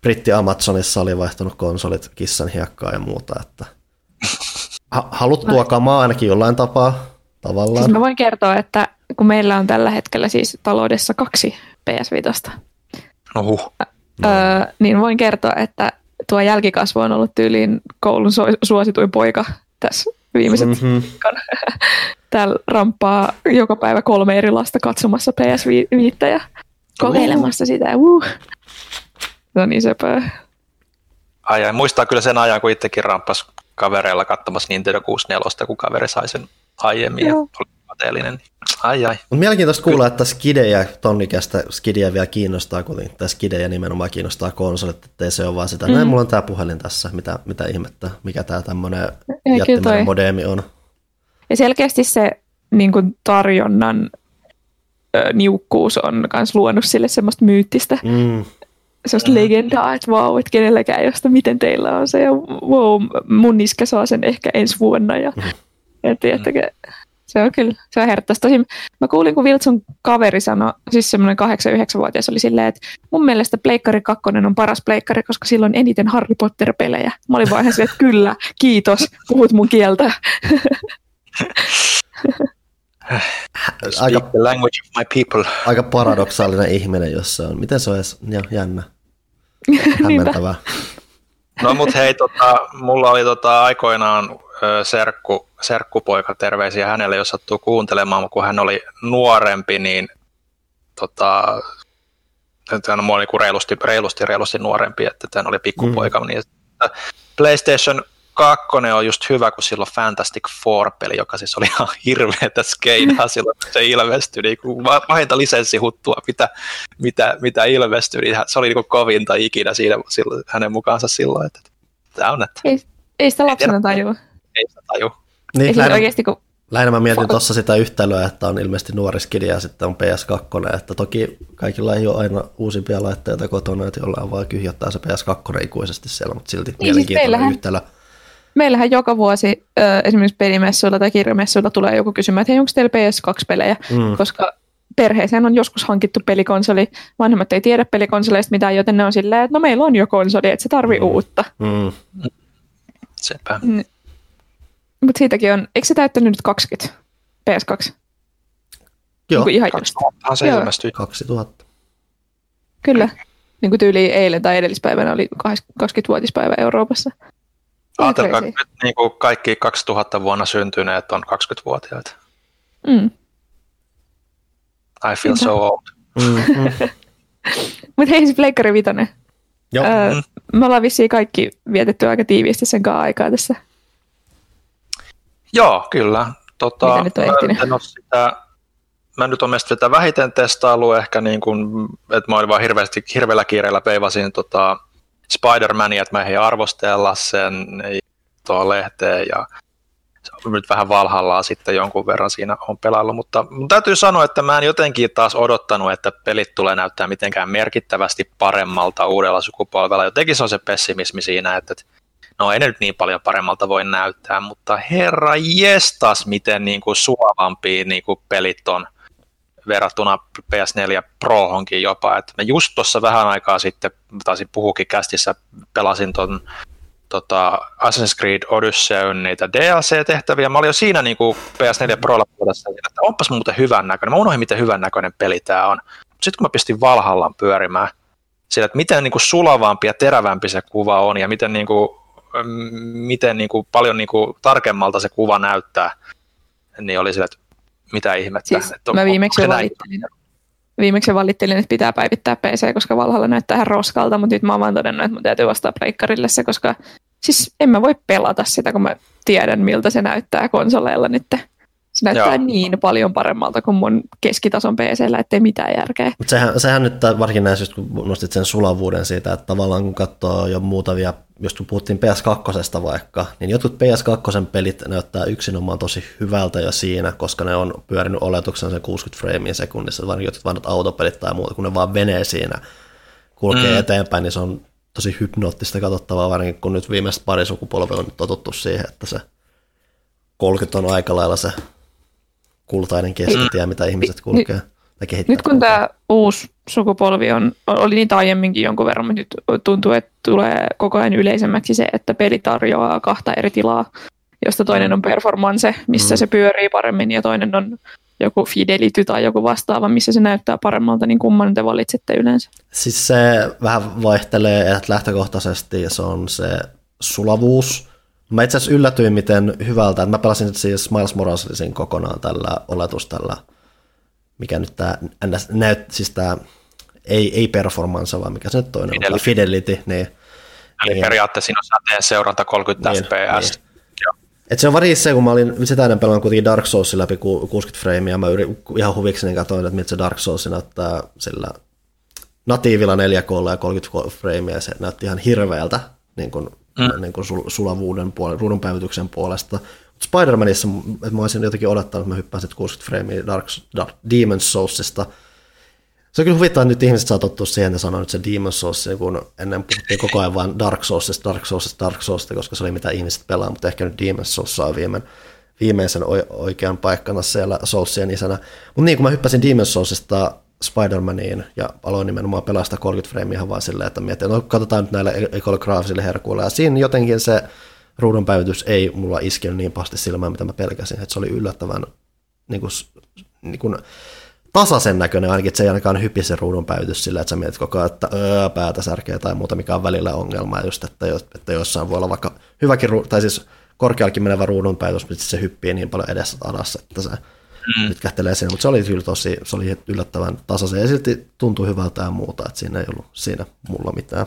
Britti Amazonissa oli vaihtanut konsolit kissan hiekkaa ja muuta, että haluttua kamaa ainakin jollain tapaa tavallaan. Siis mä voin kertoa, että kun meillä on tällä hetkellä siis taloudessa kaksi PS5. Ohuh. Öö, niin voin kertoa, että tuo jälkikasvu on ollut tyyliin koulun suosituin poika tässä viimeiset mm-hmm. Täällä ramppaa joka päivä kolme eri lasta katsomassa PS5 ja kokeilemassa sitä. Uh. No niin sepä. Ai, ai, muistaa kyllä sen ajan, kun itsekin ramppas kavereilla katsomassa Nintendo 64, kun kaveri sai sen aiemmin Joo. ja oli kateellinen. Ai ai. Mutta mielenkiintoista kuulla, että skidejä, tonnikästä skidejä vielä kiinnostaa, kun tämä skidejä nimenomaan kiinnostaa konsolit, ettei se ole vaan sitä, mm. näin mulla on tämä puhelin tässä, mitä, mitä ihmettä, mikä tämä tämmöinen jättimäinen modeemi on. Ja selkeästi se niin kuin tarjonnan ö, niukkuus on myös luonut sille semmoista myyttistä mm. semmoista mm. legendaa, että vau, wow, että kenelläkään josta miten teillä on se, ja wow, mun iskä saa sen ehkä ensi vuonna, ja mm. et, tiedättekö, se on kyllä, se on herttaista. Tosin mä kuulin, kun Wilson kaveri sanoi, siis semmoinen 8-9-vuotias oli silleen, että mun mielestä Pleikkari 2 on paras Pleikkari, koska silloin eniten Harry Potter-pelejä. Mä olin vaan että kyllä, kiitos, puhut mun kieltä. aika, the language of my people. Aika paradoksaalinen ihminen, jos se on. Miten se on edes jännä? Hämmentävää. No mut hei, tota, mulla oli tota, aikoinaan serkku, serkkupoika, terveisiä hänelle, jos sattuu kuuntelemaan, kun hän oli nuorempi, niin tota, on mua niin kuin reilusti, reilusti, reilusti nuorempi, että tämä oli pikkupoika, mm. niin PlayStation 2 on just hyvä, kun silloin Fantastic Four-peli, joka siis oli ihan hirveätä skeidaa silloin, kun se ilmestyi, niin kuin vahinta lisenssihuttua, mitä, mitä, mitä ilmestyi, niin se oli niin kuin kovinta ikinä siinä silloin, hänen mukaansa silloin, että tämä on, että... Ei, ei sitä lapsena tajua. Ei sitä tajua. Niin, Ei siis oikeasti, kun Lähinnä mä mietin tuossa sitä yhtälöä, että on ilmeisesti nuori skidi ja sitten on PS2, että toki kaikilla ei ole aina uusimpia laitteita kotona, että jollain vaan kyhjottaa se PS2 ikuisesti siellä, mutta silti niin mielenkiintoinen siis meillähän, yhtälö. Meillähän joka vuosi äh, esimerkiksi pelimessuilla tai kirjamessuilla tulee joku kysymään, että hei, onko teillä PS2-pelejä, mm. koska perheeseen on joskus hankittu pelikonsoli, vanhemmat ei tiedä pelikonsoleista mitään, joten ne on silleen, että no meillä on jo konsoli, että se tarvii mm. uutta. Mm. Sepä. Mutta siitäkin on, eikö se täyttänyt nyt 20 PS2? Joo, niin ihan 2000 se ilmestyi. 2000. Kyllä. Niin kuin tyyli eilen tai edellispäivänä oli 20-vuotispäivä Euroopassa. Ajatelkaa, että niin kuin kaikki 2000 vuonna syntyneet on 20-vuotiaita. Mm. I feel so old. Mm-hmm. Mutta hei se Pleikkari Vitoinen. Joo. Öö, me ollaan vissiin kaikki vietetty aika tiiviisti sen kanssa aikaa tässä. Joo, kyllä. Tota, Mitä nyt on ehtinyt? mä, sitä, mä nyt olen sitä vähiten testailu ehkä, niin kuin, että mä olin vaan hirveästi, hirveällä kiireellä peivasin tota Spider-Mania, että mä ei arvostella sen tuohon lehteen ja se on nyt vähän valhallaan sitten jonkun verran siinä on pelaillut, mutta mun täytyy sanoa, että mä en jotenkin taas odottanut, että pelit tulee näyttää mitenkään merkittävästi paremmalta uudella sukupolvella. Jotenkin se on se pessimismi siinä, että no ei ne nyt niin paljon paremmalta voi näyttää, mutta herra jestas, miten niin kuin suovampia niin kuin pelit on verrattuna PS4 Prohonkin jopa. Et mä just tuossa vähän aikaa sitten, taisin puhukin kästissä, pelasin ton tota, Assassin's Creed Odysseyn niitä DLC-tehtäviä. Mä olin jo siinä niin kuin PS4 Prolla että onpas muuten hyvän näköinen. Mä unohdin, miten hyvän näköinen peli tämä on. Sitten kun mä pistin Valhallan pyörimään, sillä, että miten niin kuin sulavampi ja terävämpi se kuva on ja miten, niin kuin, miten niin kuin, paljon niin kuin, tarkemmalta se kuva näyttää, niin oli sillä, että mitä ihmettä. Siis että mä viimeksi jo valittelin, viimeksi valittelin, että pitää päivittää PC, koska Valhalla näyttää ihan roskalta, mutta nyt mä oon vaan todennut, että mun täytyy vastaa pleikkarille se, koska siis en mä voi pelata sitä, kun mä tiedän, miltä se näyttää konsoleilla nyt. Se näyttää Joo. niin paljon paremmalta kuin mun keskitason PCllä, ettei mitään järkeä. Mutta sehän, sehän nyt varsinkin näissä, kun nostit sen sulavuuden siitä, että tavallaan kun katsoo jo muutamia, jos kun puhuttiin PS2 vaikka, niin jotkut PS2 pelit näyttää yksinomaan tosi hyvältä jo siinä, koska ne on pyörinyt oletuksen sen 60 framea sekunnissa, vaan jotkut vanhat autopelit tai muuta, kun ne vaan venee siinä, kulkee mm. eteenpäin, niin se on tosi hypnoottista katsottavaa, varsinkin kun nyt viimeiset pari sukupolvea on totuttu siihen, että se 30 on aika lailla se kultainen keskitie, mitä ihmiset kulkee. Nyt, nyt kun tämä uusi sukupolvi on, oli niitä aiemminkin jonkun verran, mutta nyt tuntuu, että tulee koko ajan yleisemmäksi se, että peli tarjoaa kahta eri tilaa, josta toinen on performance, missä mm. se pyörii paremmin, ja toinen on joku Fidelity tai joku vastaava, missä se näyttää paremmalta, niin kumman te valitsette yleensä? Siis se vähän vaihtelee, että lähtökohtaisesti se on se sulavuus. Mä itse asiassa yllätyin, miten hyvältä, että mä pelasin siis Miles Moralesin kokonaan tällä oletus tällä, mikä nyt tämä näyt, siis tämä ei, ei performance, vaan mikä se nyt toinen Fidelity. on, Fidelity, niin. Eli niin, periaatteessa siinä on seuranta 30 niin, fps. Niin. Et se on varmaan se, kun mä olin sitä ennen pelannut kuitenkin Dark Soulsin läpi 60 framea, mä yritin, ihan huvikseni katsoin, että miltä se Dark Souls näyttää sillä natiivilla 4K ja 30 framea, se näytti ihan hirveältä niin kuin, mm. niin kuin sulavuuden puolesta, ruudunpäivityksen puolesta. Spider-Manissa että mä olisin jotenkin odottanut, että mä hyppään 60 framea Dark, Dark Demon's Soulsista, se on kyllä huvittaa, että nyt ihmiset saa tottua siihen, että sanoo nyt se Demon's Souls, kun ennen puhuttiin koko ajan vain Dark Souls, Dark Souls, Dark Souls, koska se oli mitä ihmiset pelaa, mutta ehkä nyt Demon's Souls saa viimein, viimeisen oikean paikkana siellä Soulsien isänä. Mutta niin kuin mä hyppäsin Demon's Soulsista Spider-Maniin ja aloin nimenomaan pelasta 30 framea ihan vaan silleen, että mietin, no katsotaan nyt näille ikonografisille herkuille. Ja siinä jotenkin se ruudun päivitys ei mulla iskenyt niin pahasti silmään, mitä mä pelkäsin, että se oli yllättävän niin kuin, niin kuin, tasaisen näköinen, ainakin että se ei ainakaan hypi se ruudun päivitys sillä, että sä mietit koko ajan, että öö, päätä särkeä tai muuta, mikä on välillä ongelma, just, että, että jossain voi olla vaikka hyväkin, tai siis korkeallakin menevä ruudun päivitys, mutta se hyppii niin paljon edessä adassa, että se mm. nytkähtelee siinä, mutta se oli kyllä tosi, se oli yllättävän tasaisen ja silti tuntui hyvältä ja muuta, että siinä ei ollut siinä mulla mitään.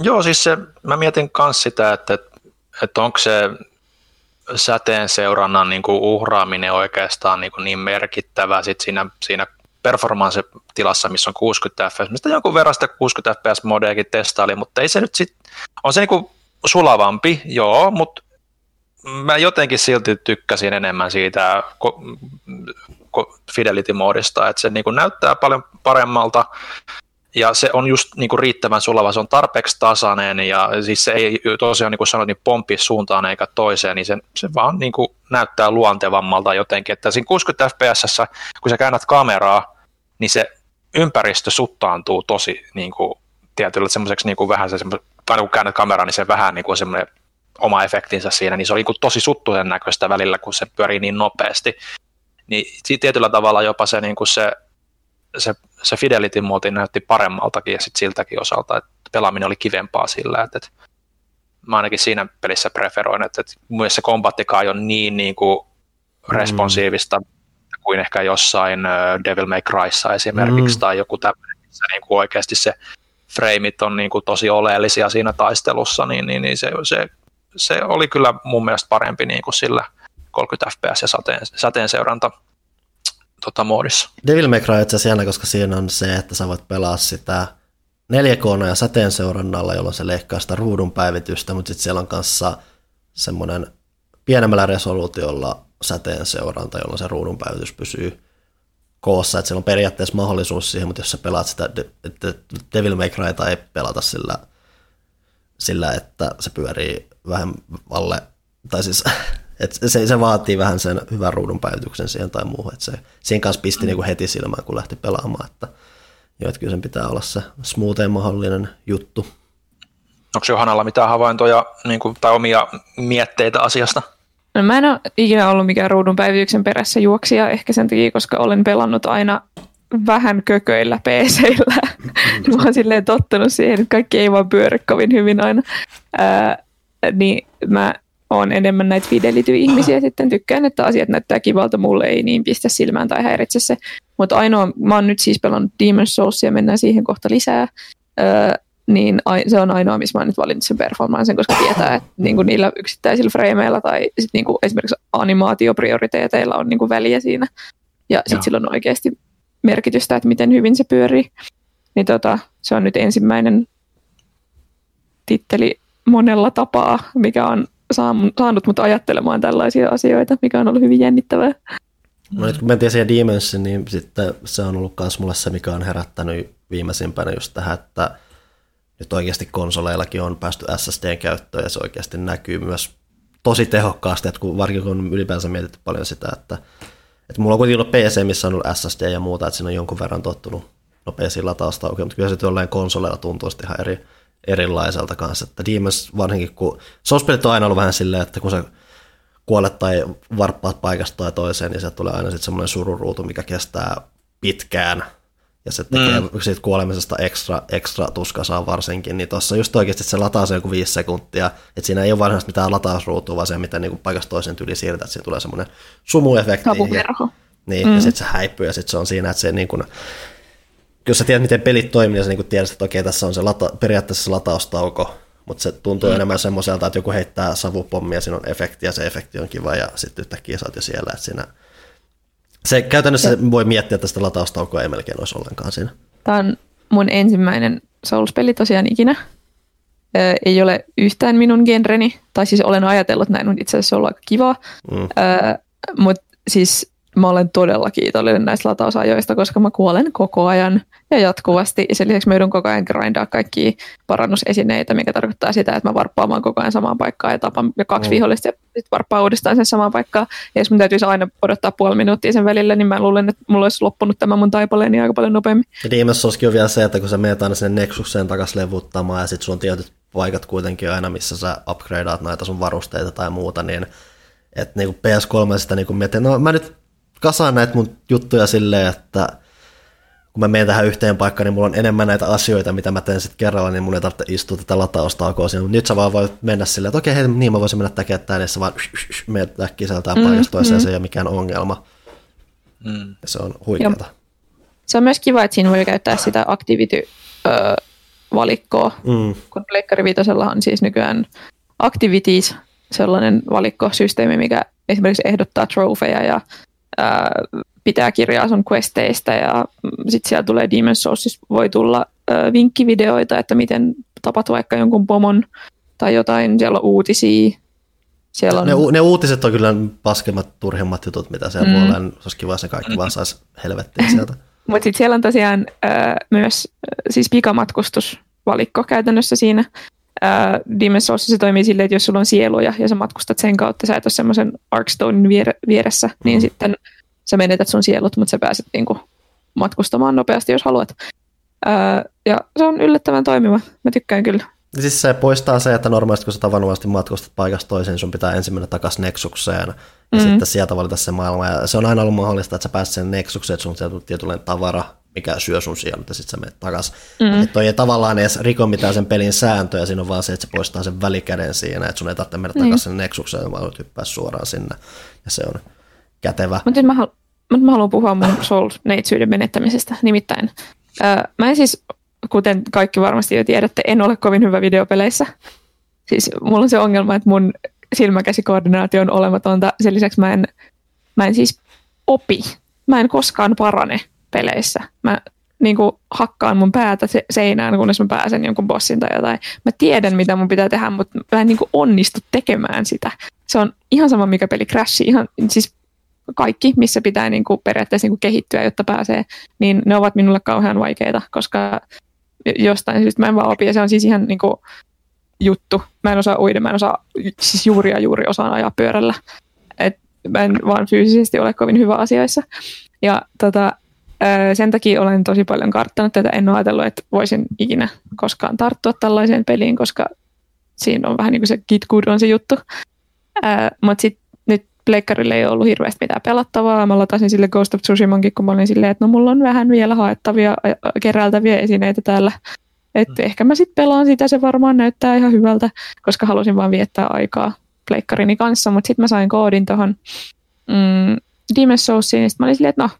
Joo, siis se, mä mietin myös sitä, että, että onko se säteen seurannan niin kuin uhraaminen oikeastaan niin, kuin niin merkittävä sit siinä, siinä performance-tilassa, missä on 60 fps, mistä jonkun verran sitä 60 fps modeakin testaili, mutta ei se nyt sit, on se niin kuin sulavampi, joo, mutta mä jotenkin silti tykkäsin enemmän siitä Fidelity-moodista, että se niin kuin näyttää paljon paremmalta, ja se on just niin kuin riittävän sulava, se on tarpeeksi tasainen ja siis se ei tosiaan niin kuin niin pompi suuntaan eikä toiseen, niin se, se vaan niin kuin näyttää luontevammalta jotenkin, että siinä 60 fps, kun sä käännät kameraa, niin se ympäristö suttaantuu tosi niin kuin, tietyllä semmoiseksi niin kuin vähän se aina kun käännät kameraa, niin se vähän niin kuin semmoinen oma efektinsä siinä, niin se oli niin kuin tosi suttuisen näköistä välillä, kun se pyörii niin nopeasti. Niin tietyllä tavalla jopa se, niin kuin se se, se fidelity muoti näytti paremmaltakin ja sitten siltäkin osalta, että pelaaminen oli kivempaa sillä, että, että mä ainakin siinä pelissä preferoin, että, että mun se kombattikaan ei ole niin, niin kuin responsiivista mm. kuin ehkä jossain Devil May Cryssa esimerkiksi mm. tai joku tämmöinen, missä niin kuin oikeasti se freimit on niin kuin tosi oleellisia siinä taistelussa, niin, niin, niin se, se, se, oli kyllä mun mielestä parempi niin kuin sillä 30 fps ja sateen, sateen seuranta tota, moodissa. Devil May Cry itse asiassa koska siinä on se, että sä voit pelaa sitä 4 k ja säteen seurannalla, jolloin se leikkaa sitä ruudun päivitystä, mutta sitten siellä on kanssa semmoinen pienemmällä resoluutiolla säteen seuranta, jolloin se ruudun päivitys pysyy koossa, että siellä on periaatteessa mahdollisuus siihen, mutta jos sä pelaat sitä Devil May Cryta ei pelata sillä, sillä, että se pyörii vähän alle, tai siis et se, se, vaatii vähän sen hyvän ruudun päivityksen siihen tai muuhun. Et se, siinä kanssa pisti niinku heti silmään, kun lähti pelaamaan. Että, jo, että kyllä sen pitää olla se smootheen mahdollinen juttu. Onko Johannalla mitään havaintoja niin kuin, tai omia mietteitä asiasta? No, mä en ole ikinä ollut mikään ruudun päivityksen perässä juoksija, ehkä sen takia, koska olen pelannut aina vähän kököillä PC-llä. mä oon silleen tottunut siihen, että kaikki ei vaan pyöri kovin hyvin aina. Ää, niin mä on enemmän näitä fidelity-ihmisiä sitten tykkään, että asiat näyttää kivalta, mulle ei niin pistä silmään tai häiritse se. Mutta ainoa, mä oon nyt siis pelannut Demon's Souls ja mennään siihen kohta lisää, öö, niin se on ainoa, missä mä oon nyt valinnut sen performancen, koska tietää, että niinku niillä yksittäisillä frameilla tai sit niinku esimerkiksi animaatioprioriteeteilla on niinku väliä siinä. Ja sitten sillä on oikeasti merkitystä, että miten hyvin se pyörii. Niin tota, se on nyt ensimmäinen titteli monella tapaa, mikä on saanut mut ajattelemaan tällaisia asioita, mikä on ollut hyvin jännittävää. No nyt kun mentiin siihen Dimension, niin sitten se on ollut myös mulle se, mikä on herättänyt viimeisimpänä just tähän, että nyt oikeasti konsoleillakin on päästy SSDn käyttöön ja se oikeasti näkyy myös tosi tehokkaasti, että kun varsinkin kun ylipäänsä mietitty paljon sitä, että, että mulla on kuitenkin ollut PC, missä on ollut SSD ja muuta, että siinä on jonkun verran tottunut nopeisiin latausta mutta kyllä se jollain konsoleilla tuntuu ihan eri, erilaiselta kanssa. Että Demons varsinkin, kun Souspelit on aina ollut vähän silleen, että kun sä kuolet tai varppaat paikasta tai toiseen, niin se tulee aina sitten semmoinen sururuutu, mikä kestää pitkään. Ja se tekee mm. siitä kuolemisesta ekstra, ekstra tuskasaa varsinkin, niin tuossa just oikeasti se lataa se joku viisi sekuntia, että siinä ei ole varsinaisesti mitään latausruutua, vaan se, miten niin paikasta toiseen tyli siirtää, että siinä tulee semmoinen sumuefekti. Ja, niin, mm. ja sitten se häipyy, ja sitten se on siinä, että se niin kuin, jos sä tiedät, miten pelit toimii, niin sä niin tiedät, että okei, tässä on se lata, periaatteessa se lataustauko, mutta se tuntuu mm. enemmän semmoiselta, että joku heittää savupommia, ja siinä on efekti, ja se efekti on kiva, ja sitten yhtäkkiä sä oot jo siellä, että siinä... Se käytännössä ja. voi miettiä, että sitä lataustaukoa ei melkein olisi ollenkaan siinä. Tämä on mun ensimmäinen Souls-peli tosiaan ikinä. Ö, ei ole yhtään minun genreni, tai siis olen ajatellut näin, mutta itse asiassa se on aika kiva. Mm. mutta siis mä olen todella kiitollinen näistä latausajoista, koska mä kuolen koko ajan ja jatkuvasti. Ja sen lisäksi mä joudun koko ajan grindaa kaikki parannusesineitä, mikä tarkoittaa sitä, että mä varppaamaan koko ajan samaan paikkaan ja tapan jo kaksi mm. vihollista ja sitten varppaa uudestaan sen samaan paikkaan. Ja jos mun täytyisi aina odottaa puoli minuuttia sen välillä, niin mä luulen, että mulla olisi loppunut tämä mun taipaleeni aika paljon nopeammin. Ja Demon's on vielä se, että kun sä menet aina sinne Nexukseen takaisin levuttamaan ja sitten sulla on tietyt paikat kuitenkin aina, missä sä upgradeat näitä sun varusteita tai muuta, niin että niinku PS3 sitä niinku mietin, no mä nyt kasaan näitä mun juttuja silleen, että kun mä menen tähän yhteen paikkaan, niin mulla on enemmän näitä asioita, mitä mä teen sitten kerralla, niin mun ei tarvitse istua tätä latausta siinä. Mutta nyt sä vaan voit mennä silleen, että okei, hei, niin mä voisin mennä tekemään tämän, niin sä vaan menet äkkiä sieltä mm, paikasta toiseen, mm. se ei ole mikään ongelma. Mm. Ja se on huikeata. Se on myös kiva, että siinä voi käyttää sitä activity-valikkoa, Mm. kun Pleikkari Viitosella on siis nykyään activities, sellainen valikkosysteemi, mikä esimerkiksi ehdottaa trofeja ja ää, pitää kirjaa sun questeista ja sitten siellä tulee Demon's Souls, voi tulla ää, vinkkivideoita, että miten tapat vaikka jonkun pomon tai jotain, siellä on uutisia, siellä on... Ne, u- ne, uutiset on kyllä paskemmat, turhimmat jutut, mitä siellä Mm. voi olla. Se olisi kiva, jos ne kaikki vaan saisi helvettiin sieltä. Mutta sitten siellä on tosiaan ää, myös siis pikamatkustusvalikko käytännössä siinä. Ää, Demon's Souls se toimii silleen, että jos sulla on sieluja ja sä matkustat sen kautta, sä et ole semmoisen Arkstonein viere, vieressä, niin Mm. sitten sä menetät sun sielut, mutta sä pääset niinku matkustamaan nopeasti, jos haluat. Ää, ja se on yllättävän toimiva. Mä tykkään kyllä. Siis se poistaa se, että normaalisti kun sä tavanomaisesti matkustat paikasta toiseen, niin sun pitää ensin mennä takaisin Nexukseen ja Mm. sitten sieltä valita se maailma. Ja se on aina ollut mahdollista, että sä pääset sen Nexukseen, että sun sieltä on tietynlainen tavara, mikä syö sun sielut ja sitten sä menet takaisin. Mm. Että toi ei tavallaan edes riko mitään sen pelin sääntöjä, siinä on vaan se, että se poistaa sen välikäden siinä, että sun ei tarvitse mennä Niin. takaisin sen Nexukseen, vaan voit hyppää suoraan sinne. Ja se on kätevä. Mutta nyt mä, halu- mut mä haluan puhua mun Souls-neitsyyden menettämisestä. Nimittäin ää, mä en siis, kuten kaikki varmasti jo tiedätte, en ole kovin hyvä videopeleissä. Siis mulla on se ongelma, että mun silmäkäsikoordinaatio on olematonta. Sen lisäksi mä en, mä en siis opi. Mä en koskaan parane peleissä. Mä niin kuin hakkaan mun päätä se- seinään, kunnes mä pääsen jonkun bossin tai jotain. Mä tiedän, mitä mun pitää tehdä, mutta mä en niin kuin onnistu tekemään sitä. Se on ihan sama, mikä peli crashi. Ihan, siis kaikki, missä pitää niin kuin periaatteessa niin kuin kehittyä, jotta pääsee, niin ne ovat minulle kauhean vaikeita, koska jostain syystä mä en vaan opi, ja se on siis ihan niin kuin juttu. Mä en osaa uida, mä en osaa, siis juuri ja juuri osaan ajaa pyörällä. Et mä en vaan fyysisesti ole kovin hyvä asioissa. Ja tota, ö, sen takia olen tosi paljon karttanut tätä. En ole ajatellut, että voisin ikinä koskaan tarttua tällaiseen peliin, koska siinä on vähän niin kuin se git good on se juttu. Mutta sitten nyt pleikkarille ei ollut hirveästi mitään pelattavaa. Mä latasin sille Ghost of Tsushimankin, kun mä olin silleen, että no mulla on vähän vielä haettavia, ä, keräiltäviä esineitä täällä. Että ehkä mä sitten pelaan sitä, se varmaan näyttää ihan hyvältä, koska halusin vaan viettää aikaa pleikkarini kanssa. Mutta sitten mä sain koodin tuohon mm, Demon's Soulsiin, ja sitten mä olin silleen, että no,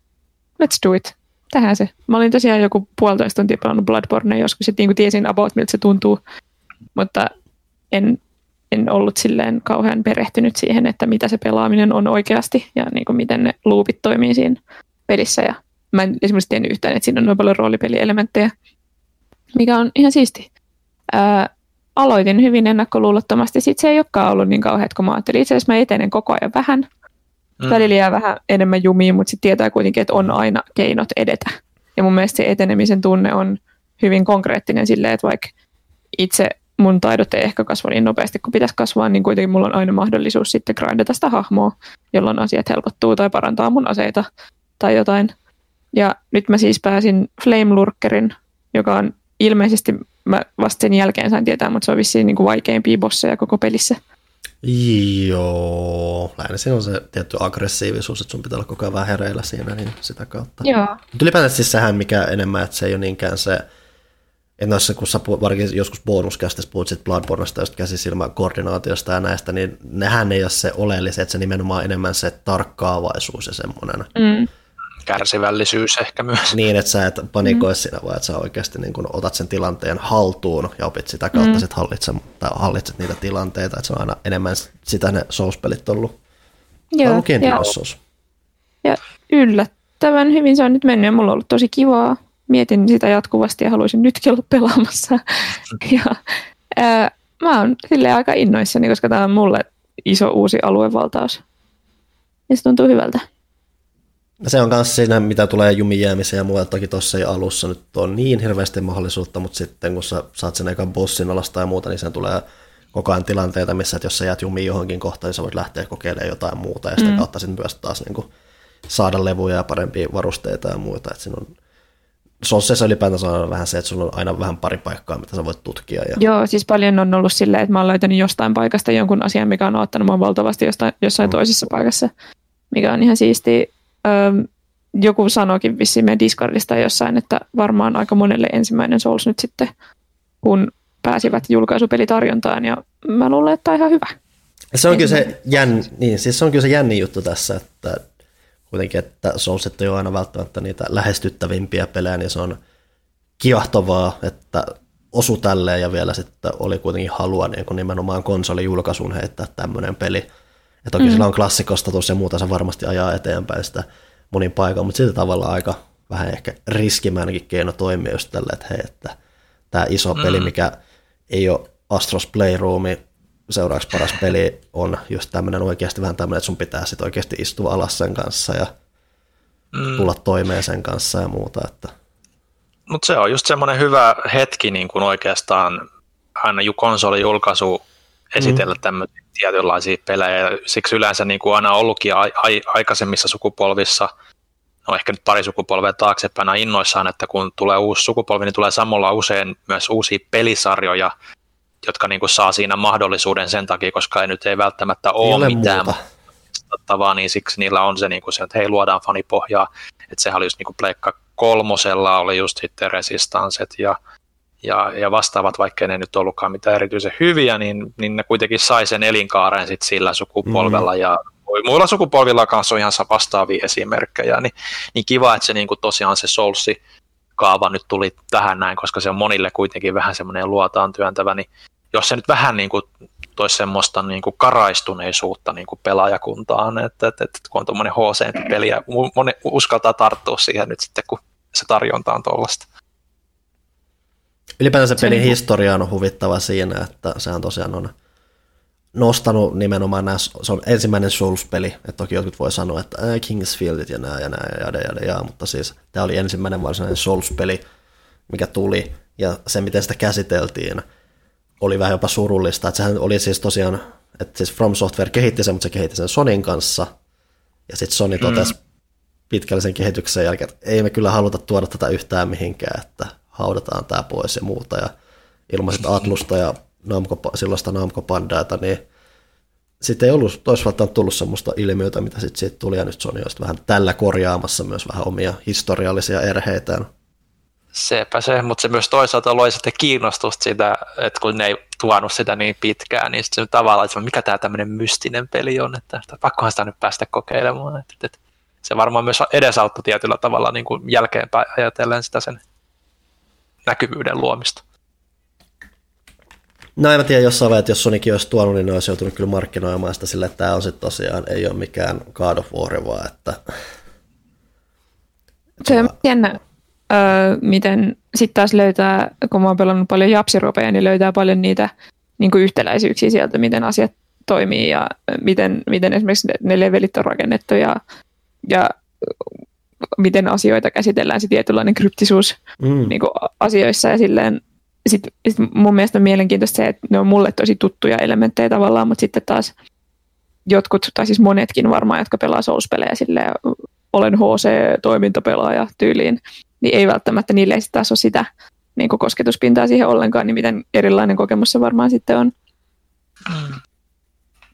let's do it. Tähän se. Mä olin tosiaan joku puolitoista tuntia pelannut Bloodborne joskus, että niin tiesin about, miltä se tuntuu. Mutta en, en ollut silleen kauhean perehtynyt siihen, että mitä se pelaaminen on oikeasti ja niin kuin miten ne loopit toimii siinä pelissä. Ja mä en esimerkiksi tiennyt yhtään, että siinä on noin paljon roolipelielementtejä, mikä on ihan siisti. Ää, aloitin hyvin ennakkoluulottomasti. Sitten se ei olekaan ollut niin kauheat, kun mä ajattelin. Itse asiassa mä etenen koko ajan vähän. Mm. Välillä jää vähän enemmän jumiin, mutta sitten tietää kuitenkin, että on aina keinot edetä. Ja mun mielestä se etenemisen tunne on hyvin konkreettinen silleen, että vaikka itse mun taidot ei ehkä kasva niin nopeasti kuin pitäisi kasvaa, niin kuitenkin mulla on aina mahdollisuus sitten grindata sitä hahmoa, jolloin asiat helpottuu tai parantaa mun aseita tai jotain. Ja nyt mä siis pääsin Flame Lurkerin, joka on ilmeisesti, mä vasta sen jälkeen sain tietää, mutta se on vissiin niin kuin vaikeimpia bosseja koko pelissä. Joo, lähinnä siinä on se tietty aggressiivisuus, että sun pitää olla koko ajan vähän hereillä siinä, niin sitä kautta. Joo. Mutta ylipäätään siis sehän, mikä enemmän, että se ei ole niinkään se, että noissa, kun sä puhut, varsinkin joskus bonuskästissä puhut sit Bloodborneista, just käsisilmän koordinaatiosta ja näistä, niin nehän ei ole se oleellinen, että se nimenomaan enemmän se tarkkaavaisuus ja semmoinen. Mm. Kärsivällisyys ehkä myös. Niin, että sä et panikoi mm. siinä, vaan että sä oikeasti niin kun otat sen tilanteen haltuun ja opit sitä kautta mm. sit hallitse, tai hallitset niitä tilanteita, että se on aina enemmän sitä ne Souls-pelit ollut. Joo, lukien ja, ja yllättävän hyvin se on nyt mennyt ja mulla on ollut tosi kivaa. Mietin sitä jatkuvasti ja haluaisin nytkin olla pelaamassa. ja, ää, mä oon silleen aika innoissani, koska tämä on mulle iso uusi aluevaltaus. Ja se tuntuu hyvältä. Se on myös siinä, mitä tulee jumiin jäämiseen ja muuta, toki tuossa ei alussa nyt on niin hirveästi mahdollisuutta, mutta sitten kun sä saat sen ekan bossin alasta ja muuta, niin sen tulee koko ajan tilanteita, missä että jos sä jäät jumiin johonkin kohtaan, niin sä voit lähteä kokeilemaan jotain muuta ja sitä Mm. kautta sitten myös taas niin kuin saada levuja ja parempia varusteita ja muuta. Että siinä on Sossessa ylipäätänsä on vähän se, että sulla on aina vähän pari paikkaa, mitä sä voit tutkia. Ja... Joo, siis paljon on ollut silleen, että mä oon löytänyt jostain paikasta jonkun asian, mikä on ottanut mua valtavasti jostain, jossain Mm. mm. toisessa paikassa, mikä on ihan siisti. Öm, joku sanoikin vissiin meidän Discordista jossain, että varmaan aika monelle ensimmäinen Souls nyt sitten, kun pääsivät julkaisupelitarjontaan, ja mä luulen, että ihan hyvä. Se on kyllä se, jänn, niin, siis se on kyllä se jänni juttu tässä, että kuitenkin, että Soulsit ei ole aina välttämättä niitä lähestyttävimpiä pelejä, niin se on kiahtovaa, että osu tälleen ja vielä sitten oli kuitenkin halua niin kuin nimenomaan konsolijulkaisuun heittää tämmöinen peli. Ja toki mm. sillä on klassikostatus ja muuta, se varmasti ajaa eteenpäin sitä monin paikoin, mutta silti tavallaan aika vähän ehkä riskimäänkin keino toimia just tällä, että hei, että tämä iso mm. peli, mikä ei ole Astros Playroom, seuraavaksi paras peli on just tämmöinen oikeasti vähän tämmöinen, että sun pitää sitten oikeasti istua alas sen kanssa ja mm. tulla toimeen sen kanssa ja muuta. Että. Mutta se on just semmoinen hyvä hetki niin kuin oikeastaan aina ju konsolijulkaisu esitellä mm. tämmöisiä tietynlaisia pelejä. Siksi yleensä niin kuin aina ollutkin a- a- aikaisemmissa sukupolvissa, no ehkä nyt pari sukupolvea taaksepäin, innoissaan, että kun tulee uusi sukupolvi, niin tulee samalla usein myös uusia pelisarjoja, jotka niin kuin saa siinä mahdollisuuden sen takia, koska ei nyt ei välttämättä ole, ole mitään muuta. niin siksi niillä on se, niin kuin se, että hei, luodaan fanipohjaa. Että sehän oli just niin kuin Pleikka kolmosella oli just sitten Resistanset ja, ja, ja vastaavat, vaikka ne nyt ollutkaan mitään erityisen hyviä, niin, niin ne kuitenkin sai sen elinkaaren sit sillä sukupolvella mm. ja muilla sukupolvilla kanssa on ihan vastaavia esimerkkejä, niin, niin kiva, että se niin kuin tosiaan se Soulsi kaava nyt tuli tähän näin, koska se on monille kuitenkin vähän semmoinen luotaan työntävä, niin jos se nyt vähän niin kuin toisi semmoista niin kuin karaistuneisuutta niin kuin pelaajakuntaan, että, että, että kun on tuommoinen HC-peli ja moni uskaltaa tarttua siihen nyt sitten, kun se tarjonta on tuollaista. Ylipäätään se pelin historia on huvittava siinä, että sehän tosiaan on nostanut nimenomaan nämä, se on ensimmäinen Souls-peli, että toki jotkut voi sanoa, että äh, Kingsfieldit ja nämä ja nämä ja jade, jade, ja, mutta siis tämä oli ensimmäinen varsinainen Souls-peli, mikä tuli, ja se miten sitä käsiteltiin oli vähän jopa surullista, että sehän oli siis tosiaan, että siis From Software kehitti sen, mutta se kehitti sen Sonin kanssa, ja sitten Sony totesi mm. pitkällisen kehityksen jälkeen, että ei me kyllä haluta tuoda tätä yhtään mihinkään, että haudataan tämä pois ja muuta, ja ilmaiset Atlusta ja Namco, silloista Namco Pandaita, niin sitten ei ollut toisaalta tullut semmoista ilmiötä, mitä sitten siitä tuli, ja nyt Sony on vähän tällä korjaamassa myös vähän omia historiallisia erheitään. Sepä se, mutta se myös toisaalta loi sitten kiinnostusta sitä, että kun ne ei tuonut sitä niin pitkään, niin sitten tavallaan, että mikä tämä tämmöinen mystinen peli on, että, että pakkohan sitä nyt päästä kokeilemaan. Että, että se varmaan myös edesauttoi tietyllä tavalla niin kuin jälkeenpäin ajatellen sitä sen näkyvyyden luomista. No en mä tiedä, jossain vaiheessa, jos Sonicin olisi tuonut, niin ne olisi joutunut kyllä markkinoimaan sitä sille, että tämä on sitten tosiaan, ei ole mikään God of War, vaan että... Se on jännä, öö, miten sitten taas löytää, kun mä oon pelannut paljon japsiropeja, niin löytää paljon niitä niin kuin yhtäläisyyksiä sieltä, miten asiat toimii ja miten, miten esimerkiksi ne levelit on rakennettu ja, ja miten asioita käsitellään, se tietynlainen kryptisuus mm. niin kuin asioissa ja silleen sit, sit mun mielestä on mielenkiintoista se, että ne on mulle tosi tuttuja elementtejä tavallaan, mutta sitten taas jotkut, tai siis monetkin varmaan, jotka pelaa Souls-pelejä silleen, olen HC-toimintapelaaja tyyliin, niin ei välttämättä niille ei taas ole sitä niin kosketuspintaa siihen ollenkaan, niin miten erilainen kokemus se varmaan sitten on. Mm.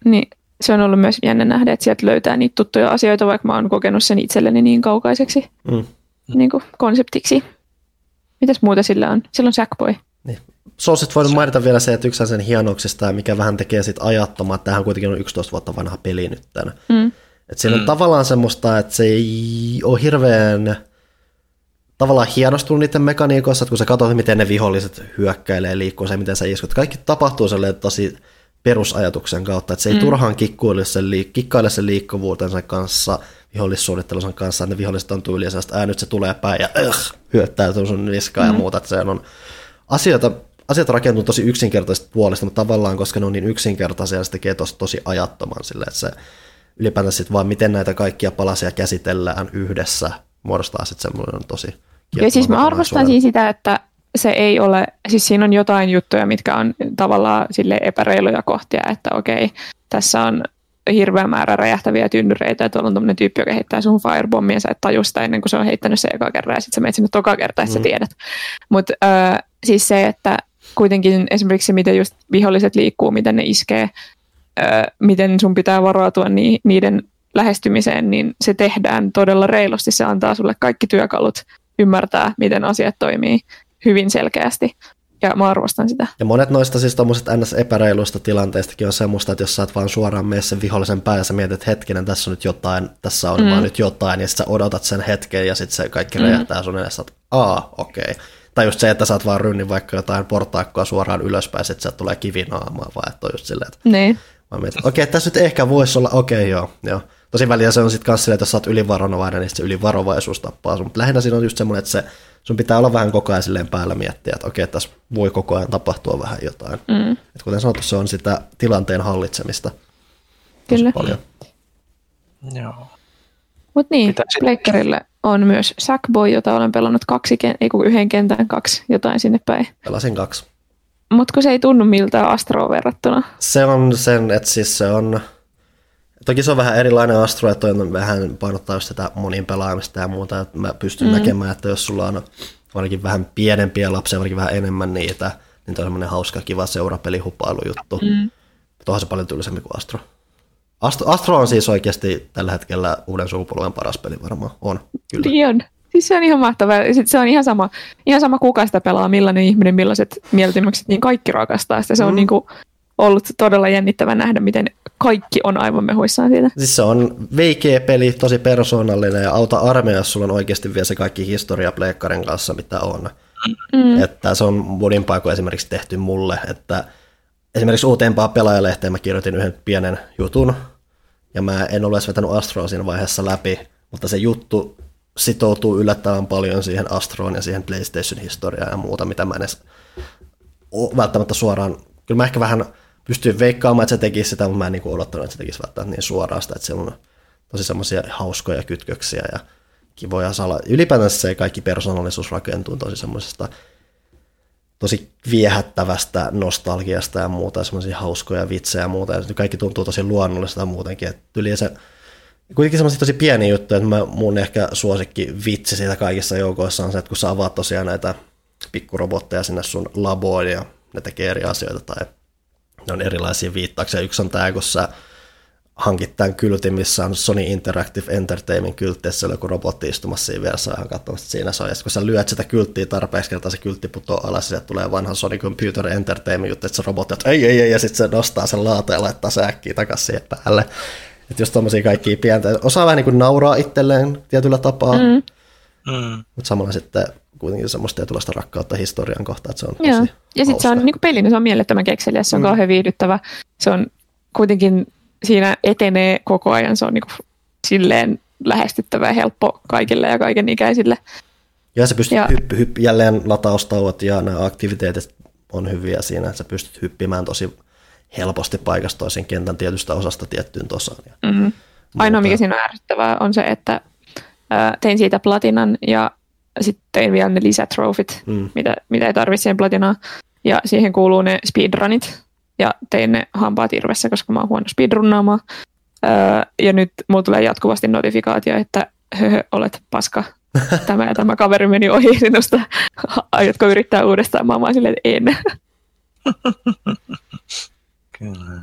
Niin se on ollut myös jännä nähdä, että sieltä löytää niitä tuttuja asioita, vaikka mä oon kokenut sen itselleni niin kaukaiseksi mm. niin kuin konseptiksi. Mitäs muuta sillä on? Sillä on Sackboy. Niin. Soulsit voinut mainita vielä se, että yksi sen hienoksista, mikä vähän tekee sit ajattomaa, että tämähän kuitenkin on 11 vuotta vanha peli nyt tänä. Mm. Et siinä on mm. tavallaan semmoista, että se ei ole hirveän tavallaan hienostunut niiden mekaniikoissa, että kun sä katsot, miten ne viholliset hyökkäilee, liikkuu se, miten sä iskut, kaikki tapahtuu sellainen tosi perusajatuksen kautta, että se ei mm. turhaan kikkaile sen, liik- kikkaile sen liikkuvuutensa kanssa, vihollissuunnittelunsa kanssa, että ne viholliset on tyyliä sellaista, ää nyt se tulee päin ja äh, hyöttäytyy sun niskaan mm. ja muuta, että se on asioita, asiat rakentuu tosi yksinkertaisesta puolesta, mutta tavallaan koska ne on niin yksinkertaisia, se tekee tosi, tosi ajattoman sille, että se ylipäätään sitten vaan miten näitä kaikkia palasia käsitellään yhdessä, muodostaa sitten semmoinen tosi Ja siis mä arvostaisin sitä, että se ei ole, siis siinä on jotain juttuja, mitkä on tavallaan sille epäreiluja kohtia, että okei, tässä on hirveä määrä räjähtäviä tynnyreitä, ja tuolla on tämmöinen tyyppi, joka heittää sun firebombia, sä et taju sitä ennen kuin se on heittänyt se eka kerran, ja sitten sä menet sinne toka kertaa, että mm. sä tiedät. Mutta äh, siis se, että kuitenkin esimerkiksi se, miten just viholliset liikkuu, miten ne iskee, äh, miten sun pitää varautua ni- niiden lähestymiseen, niin se tehdään todella reilusti. Se antaa sulle kaikki työkalut ymmärtää, miten asiat toimii hyvin selkeästi. ja mä arvostan sitä. Ja monet noista siis tommoset ns. epäreiluista tilanteistakin on semmoista, että jos sä et vaan suoraan mene sen vihollisen päälle ja sä mietit, että hetkinen, tässä on nyt jotain, tässä on mm. vaan nyt jotain, ja sitten sä odotat sen hetken ja sitten se kaikki mm. räjähtää sun edessä, että aa, okei. Okay. Tai just se, että sä oot vaan rynnin vaikka jotain portaikkoa suoraan ylöspäin, sitten sieltä tulee kivinaamaa, vaan että on just silleen, että Niin. Mä mietin, että okei, okay, tässä nyt ehkä voisi olla, okei okay, joo, joo. Tosi väliä se on sitten kanssa silleen, että jos sä oot ylivarovainen, niin se ylivarovaisuus tappaa sun. Mutta lähinnä siinä on just semmoinen, että se, sun pitää olla vähän koko ajan silleen päällä miettiä, että okei, tässä voi koko ajan tapahtua vähän jotain. Mm. Et kuten sanottu, se on sitä tilanteen hallitsemista Kyllä. paljon. Joo. Mutta niin, Mitä sit- Pleikkarille on myös Sackboy, jota olen pelannut kaksi, ei kun yhden kentän kaksi, jotain sinne päin. Pelasin kaksi. Mutta kun se ei tunnu miltään Astroon verrattuna. Se on sen, että siis se on, toki se on vähän erilainen Astro, että on vähän painottaa just sitä monin pelaamista ja muuta, että mä pystyn mm. näkemään, että jos sulla on ainakin vähän pienempiä lapsia, ainakin vähän enemmän niitä, niin toi on semmoinen hauska, kiva seurapelihupailujuttu. Mm. Onhan se paljon tylsempi kuin Astro. Astro. Astro on siis oikeasti tällä hetkellä uuden sukupolven paras peli varmaan. On, kyllä. Niin on. Siis se on ihan mahtavaa. Ja sit se on ihan sama, ihan sama kuka sitä pelaa, millainen ihminen, millaiset mieltymykset, niin kaikki rakastaa sitä. Se on Mm. niinku ollut todella jännittävä nähdä, miten kaikki on aivan mehuissaan siitä. Siis se on veikeä peli, tosi persoonallinen ja auta armeija, jos sulla on oikeasti vielä se kaikki historia pleikkarin kanssa, mitä on. Mm. Että se on monin paikoin esimerkiksi tehty mulle, että esimerkiksi uutempaa pelaajalehteen mä kirjoitin yhden pienen jutun, ja mä en ole edes vetänyt Astroa siinä vaiheessa läpi, mutta se juttu sitoutuu yllättävän paljon siihen Astroon ja siihen PlayStation-historiaan ja muuta, mitä mä en edes välttämättä suoraan, kyllä mä ehkä vähän pystyin veikkaamaan, että se tekisi sitä, mutta mä en niin odottanut, että se tekisi välttämättä niin suoraan sitä, että siellä on tosi semmoisia hauskoja kytköksiä ja kivoja sala. Ylipäätänsä se kaikki persoonallisuus rakentuu tosi semmoisesta tosi viehättävästä nostalgiasta ja muuta, semmoisia hauskoja vitsejä ja muuta, ja se kaikki tuntuu tosi luonnolliselta muutenkin, että yli se kuitenkin semmoisia tosi pieniä juttuja, että mä, mun ehkä suosikki vitsi siitä kaikissa joukoissa on se, että kun sä avaat tosiaan näitä pikkurobotteja sinne sun laboon ja ne tekee eri asioita tai ne on erilaisia viittauksia. Yksi on tämä, kun sä hankit tämän kyltin, missä on Sony Interactive Entertainment kyltti, että siellä on joku robotti istumassa siinä vieressä ihan katsomassa, että siinä se on. Ja kun sä lyöt sitä kylttiä tarpeeksi kertaa, se kyltti putoaa alas, ja tulee vanha Sony Computer Entertainment juttu, että se robotti, että ei, ei, ei, ja sitten se nostaa sen laata ja laittaa se äkkiä takaisin siihen päälle. Että just tommosia kaikkia pientä. Osaa vähän niin kuin nauraa itselleen tietyllä tapaa, mm. Mm. mutta samalla sitten kuitenkin semmoista tietynlaista rakkautta historian kohtaan, että se on tosi Joo. Ja sitten se on hauska. niin pelinä, se on mielettömän kekseliä, se on mm. kauhean viihdyttävä. Se on kuitenkin, siinä etenee koko ajan, se on niin silleen lähestyttävä ja helppo kaikille ja kaiken ikäisille. Ja sä pystyt Ja- hyppy, hyppy, jälleen lataustauot ja nämä aktiviteetit on hyviä siinä, että sä pystyt hyppimään tosi helposti paikasta toisen kentän tietystä osasta tiettyyn tosaan. Ja Mm. Ainoa, mikä siinä on ärsyttävää, on se, että ää, tein siitä platinan ja sitten tein vielä ne lisätrofit, Mm. mitä, mitä ei tarvitse siihen platinaan. Ja siihen kuuluu ne speedrunit. Ja tein ne hampaat irvessä, koska mä oon huono speedrunnaamaan. Ää, ja nyt mulla tulee jatkuvasti notifikaatio, että höhö, olet paska. Tämä ja tämä kaveri meni ohi sinusta. Aiotko yrittää uudestaan? Mä oon vaan silleen, että en. Kyllä.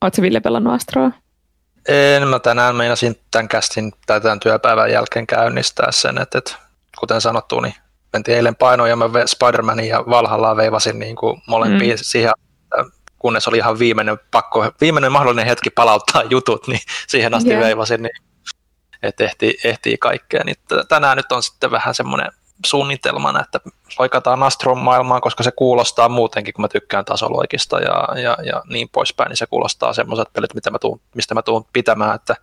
Oletko Ville pelannut Astroa? En, mä tänään meinasin tämän kästin tai tämän työpäivän jälkeen käynnistää sen, että, että kuten sanottu, niin mentiin eilen painoon ja mä Spider-Manin ja Valhallaa veivasin niin kuin molempia mm. siihen, kunnes oli ihan viimeinen, pakko, viimeinen mahdollinen hetki palauttaa jutut, niin siihen asti yeah. veivasin, niin että ehtii, ehtii kaikkea. Niin tänään nyt on sitten vähän semmoinen suunnitelmana, että loikataan Astron maailmaan, koska se kuulostaa muutenkin, kun mä tykkään tasoloikista ja, ja, ja niin poispäin, niin se kuulostaa semmoiset pelit, mitä mä tuun, mistä mä tuun pitämään, että,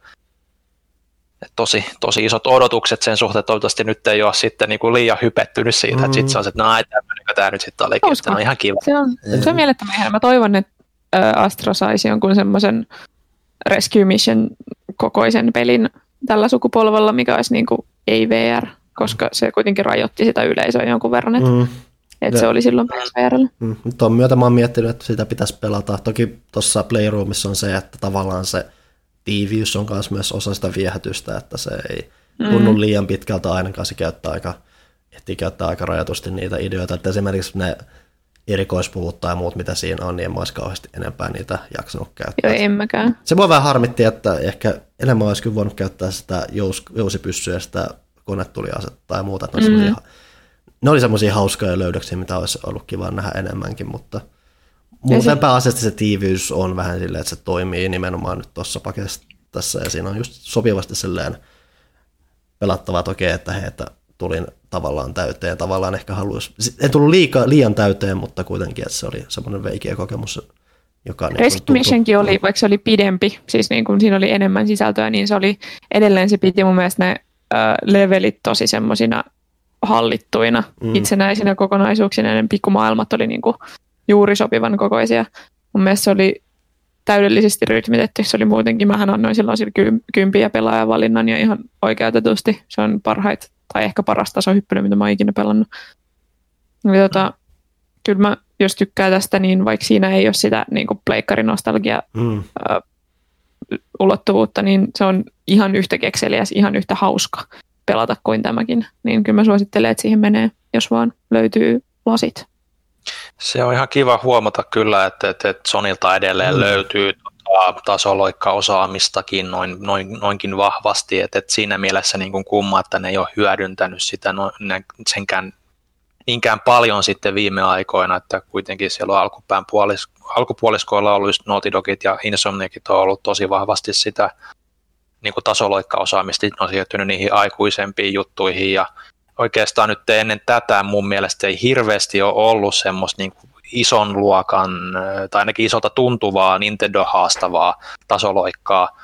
että tosi, tosi isot odotukset sen suhteen, toivottavasti nyt ei ole sitten niin kuin liian hypettynyt siitä, mm. että sitten se on se, että ai, tämmöinenkö tämä nyt sitten olikin, että no ihan kiva. Se on, se on mielettömän hieno. Mä toivon, että Astro saisi jonkun semmoisen Rescue Mission kokoisen pelin tällä sukupolvella, mikä olisi niin kuin ei VR, koska se kuitenkin rajoitti sitä yleisöä jonkun verran, että Mm. et Ja- se oli silloin PSVRllä. Mm. Tuon myötä mä oon miettinyt, että sitä pitäisi pelata. Toki tuossa Playroomissa on se, että tavallaan se tiiviys on myös myös osa sitä viehätystä, että se ei mm. tunnu liian pitkältä ainakaan se käyttää aika, ehtii käyttää aika rajatusti niitä ideoita, että esimerkiksi ne erikoispuvut tai muut, mitä siinä on, niin en mä olisi kauheasti enempää niitä jaksanut käyttää. Joo, en mäkään. Se voi vähän harmitti, että ehkä enemmän olisi kyllä voinut käyttää sitä jous, jousipyssyä sitä konetuliasetta tai muuta, että mm. ihan ne oli semmoisia hauskoja löydöksiä, mitä olisi ollut kiva nähdä enemmänkin, mutta muuten se... pääasiassa se tiiviys on vähän silleen, että se toimii nimenomaan nyt tuossa paketissa ja siinä on just sopivasti silleen pelattavaa toki, että he, että tulin tavallaan täyteen, tavallaan ehkä haluaisi, en tullut liika, liian täyteen, mutta kuitenkin, että se oli semmoinen veikiä kokemus, joka... Niin Rescue Missionkin oli, vaikka se oli pidempi, siis niin kuin siinä oli enemmän sisältöä, niin se oli edelleen se piti mun mielestä ne levelit tosi semmoisina hallittuina mm. itsenäisinä kokonaisuuksina, ne pikkumaailmat oli niin kuin juuri sopivan kokoisia. Mun mielestä se oli täydellisesti rytmitetty. Se oli muutenkin, mähän annoin silloin sillä kympiä pelaajavalinnan ja ihan oikeutetusti. Se on parhait tai ehkä paras tasohyppely, mitä mä oon ikinä pelannut. Ja tota, kyllä mä, jos tykkää tästä, niin vaikka siinä ei ole sitä niin pleikkarinostalgia mm. Ulottuvuutta, niin se on ihan yhtä kekseliäs, ihan yhtä hauska pelata kuin tämäkin. Niin kyllä mä suosittelen, että siihen menee, jos vaan löytyy lasit. Se on ihan kiva huomata kyllä, että, että, että Sonilta edelleen mm. löytyy tota, tasoloikka-osaamistakin noin, noin, noinkin vahvasti, että, että siinä mielessä niin kuin kumma, että ne ei ole hyödyntänyt sitä no, ne, senkään niinkään paljon sitten viime aikoina, että kuitenkin siellä on alkupään puolis, alkupuoliskoilla ollut just Naughty Dogit ja Insomniakit on ollut tosi vahvasti sitä niin kuin tasoloikka-osaamista, ne on siirtynyt niihin aikuisempiin juttuihin. Ja oikeastaan nyt ennen tätä mun mielestä ei hirveästi ole ollut semmoista niin kuin ison luokan, tai ainakin isolta tuntuvaa Nintendo-haastavaa tasoloikkaa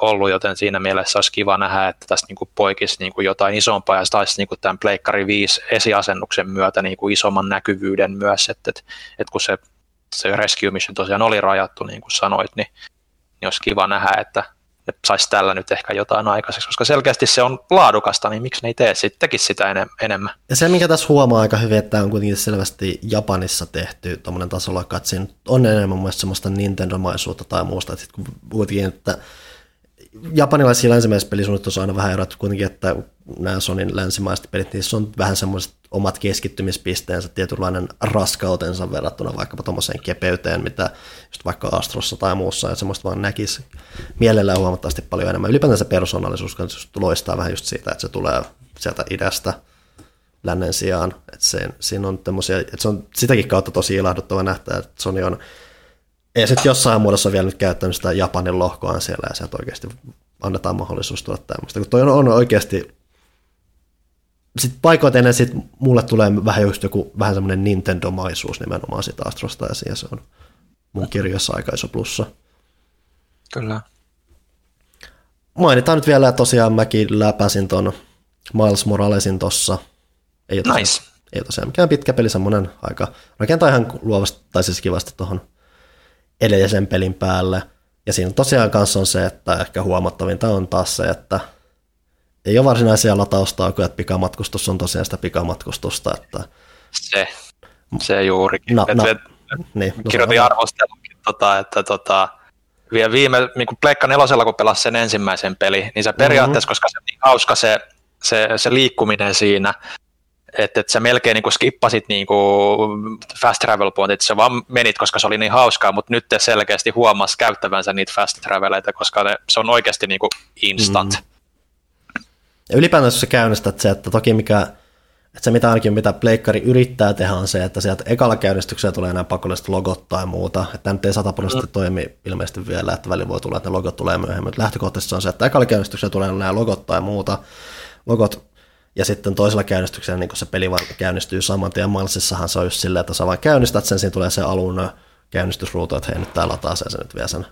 ollut, joten siinä mielessä olisi kiva nähdä, että tästä niin poikisi niin jotain isompaa ja taisi niin tämän Pleikkari 5 esiasennuksen myötä niin isomman näkyvyyden myös, että, että, että kun se, se Rescue Mission tosiaan oli rajattu, niin kuin sanoit, niin, niin olisi kiva nähdä, että ne saisi tällä nyt ehkä jotain aikaiseksi, koska selkeästi se on laadukasta, niin miksi ne ei tee sit, tekisi sitä enemmän. Ja se, mikä tässä huomaa aika hyvin, että tämä on kuitenkin selvästi Japanissa tehty tuommoinen tasolla, että siinä on enemmän mun semmoista Nintendo-maisuutta tai muusta, että kun kuitenkin, että japanilaisia länsimaisissa pelisuunnittelussa on aina vähän erot kuitenkin, että nämä Sonin länsimaiset pelit, niissä on vähän semmoiset omat keskittymispisteensä, tietynlainen raskautensa verrattuna vaikkapa tuommoiseen kepeyteen, mitä just vaikka Astrossa tai muussa, ja semmoista vaan näkisi mielellään huomattavasti paljon enemmän. Ylipäätään se persoonallisuus loistaa vähän just siitä, että se tulee sieltä idästä lännen sijaan, että se, siinä on että se on sitäkin kautta tosi ilahduttava nähdä, että Sony on ei sitten jossain muodossa vielä nyt käyttänyt sitä Japanin lohkoa siellä ja sieltä oikeasti annetaan mahdollisuus tulla tämmöistä. Kun toi on, on oikeasti, sitten paikoitellen sit mulle tulee vähän just joku vähän semmoinen Nintendo-maisuus nimenomaan sitä Astrosta ja se on mun kirjassa aika iso plussa. Kyllä. Mainitaan nyt vielä, että tosiaan mäkin läpäsin ton Miles Moralesin tossa. Ei ole nice. tosiaan, ei ole tosiaan mikään pitkä peli, semmoinen aika rakentaa ihan luovasti, tai siis kivasti tuohon edellisen pelin päälle. Ja siinä tosiaan kanssa on se, että ehkä huomattavinta on taas se, että ei ole varsinaisia lataustaukoja, että pikamatkustus on tosiaan sitä pikamatkustusta. Että... Se, se juurikin. No, no, niin, no kirjoitin arvostelunkin, tota, että tota, vielä viime, niin kuin Pleikka nelosella, kun pelasi sen ensimmäisen peli, niin se periaatteessa, mm-hmm. koska se on niin hauska se, se, se liikkuminen siinä, että et sä melkein niin skippasit niin kuin fast travel pointit, sä vaan menit, koska se oli niin hauskaa, mutta nyt te selkeästi huomas käyttävänsä niitä fast traveleita, koska ne, se on oikeasti niin kuin instant. Mm. Ja ylipäätään jos sä käynnistät se, että toki mikä, että se mitä ainakin mitä Pleikkari yrittää tehdä on se, että sieltä ekalla käynnistyksellä tulee nämä pakolliset logot tai muuta, että nyt ei sataprosenttisesti mm. toimi ilmeisesti vielä, että välillä voi tulla, että ne logot tulee myöhemmin, mutta lähtökohtaisesti on se, että ekalla käynnistyksellä tulee nämä logot tai muuta, logot ja sitten toisella käynnistyksellä niin kun se peli käynnistyy saman tien. Malsissahan se on just silleen, että sä vaan käynnistät sen, siinä tulee se alun käynnistysruutu, että hei nyt tää lataa sen, se nyt vie sen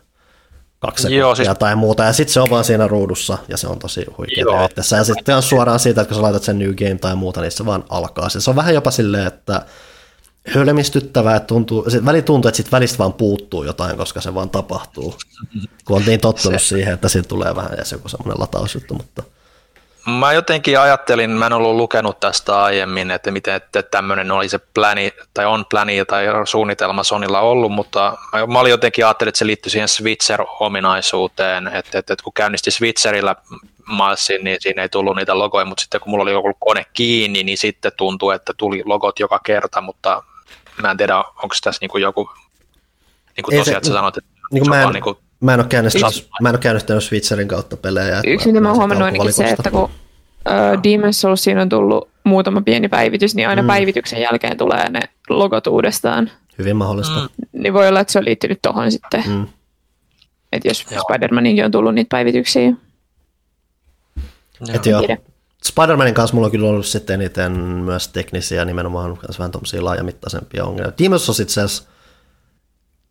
kaksi sekuntia Joo, siis... tai muuta, ja sitten se on vaan siinä ruudussa, ja se on tosi huikea Ja sitten on suoraan siitä, että kun sä laitat sen New Game tai muuta, niin se vaan alkaa. Se on vähän jopa silleen, että hölmistyttävää, että tuntuu, se väli tuntuu, että sit välistä vaan puuttuu jotain, koska se vaan tapahtuu. Kun on niin tottunut se... siihen, että siitä tulee vähän edes joku semmoinen latausjuttu, mutta Mä jotenkin ajattelin, mä en ollut lukenut tästä aiemmin, että miten että tämmöinen oli se pläni, tai on pläni tai suunnitelma Sonilla ollut, mutta mä, mä olin jotenkin ajattelin, että se liittyy siihen Switcher-ominaisuuteen, että, että, että kun käynnisti Switcherillä Malsin, niin siinä ei tullut niitä logoja, mutta sitten kun mulla oli joku kone kiinni, niin sitten tuntui, että tuli logot joka kerta, mutta mä en tiedä, onko tässä niin kuin joku, niin kuin tosiaan, että sä sanoit, että niin kuin mä en, niin kuin Mä en ole käynnistänyt, mä en ole käynnistänyt Switcherin kautta pelejä. Yksi, mitä mä oon huomannut, on se, että kun uh, Demon's Soulsiin on tullut muutama pieni päivitys, niin aina mm. päivityksen jälkeen tulee ne logot uudestaan. Hyvin mahdollista. Mm. Niin voi olla, että se on liittynyt tuohon sitten. Mm. Että jos Joo. Spider-Maninkin on tullut niitä päivityksiä. Et joo. Spider-Manin kanssa mulla on kyllä ollut sitten eniten myös teknisiä, nimenomaan vähän tuommoisia laajamittaisempia ongelmia. Demon's on itse asiassa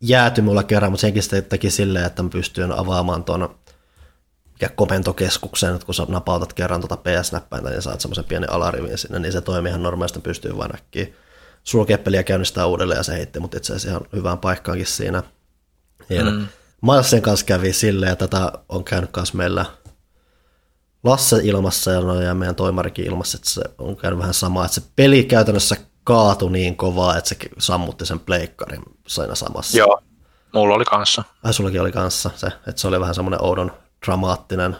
jääty mulla kerran, mutta senkin sitten teki silleen, että mä pystyin avaamaan tuon ja komentokeskuksen, että kun sä napautat kerran tuota PS-näppäintä, niin saat semmoisen pienen alarivin sinne, niin se toimii ihan normaalisti, pystyy vain äkkiä sulkea peliä käynnistää uudelleen ja se heitti mutta itse asiassa ihan hyvään paikkaankin siinä. Ja mm. Milesin kanssa kävi silleen, ja tätä on käynyt myös meillä Lasse ilmassa ja, no, ja meidän toimarikin ilmassa, että se on käynyt vähän sama, että se peli käytännössä kaatui niin kovaa, että se sammutti sen pleikkarin aina samassa. Joo, mulla oli kanssa. Ai sullakin oli kanssa se, että se oli vähän semmoinen oudon dramaattinen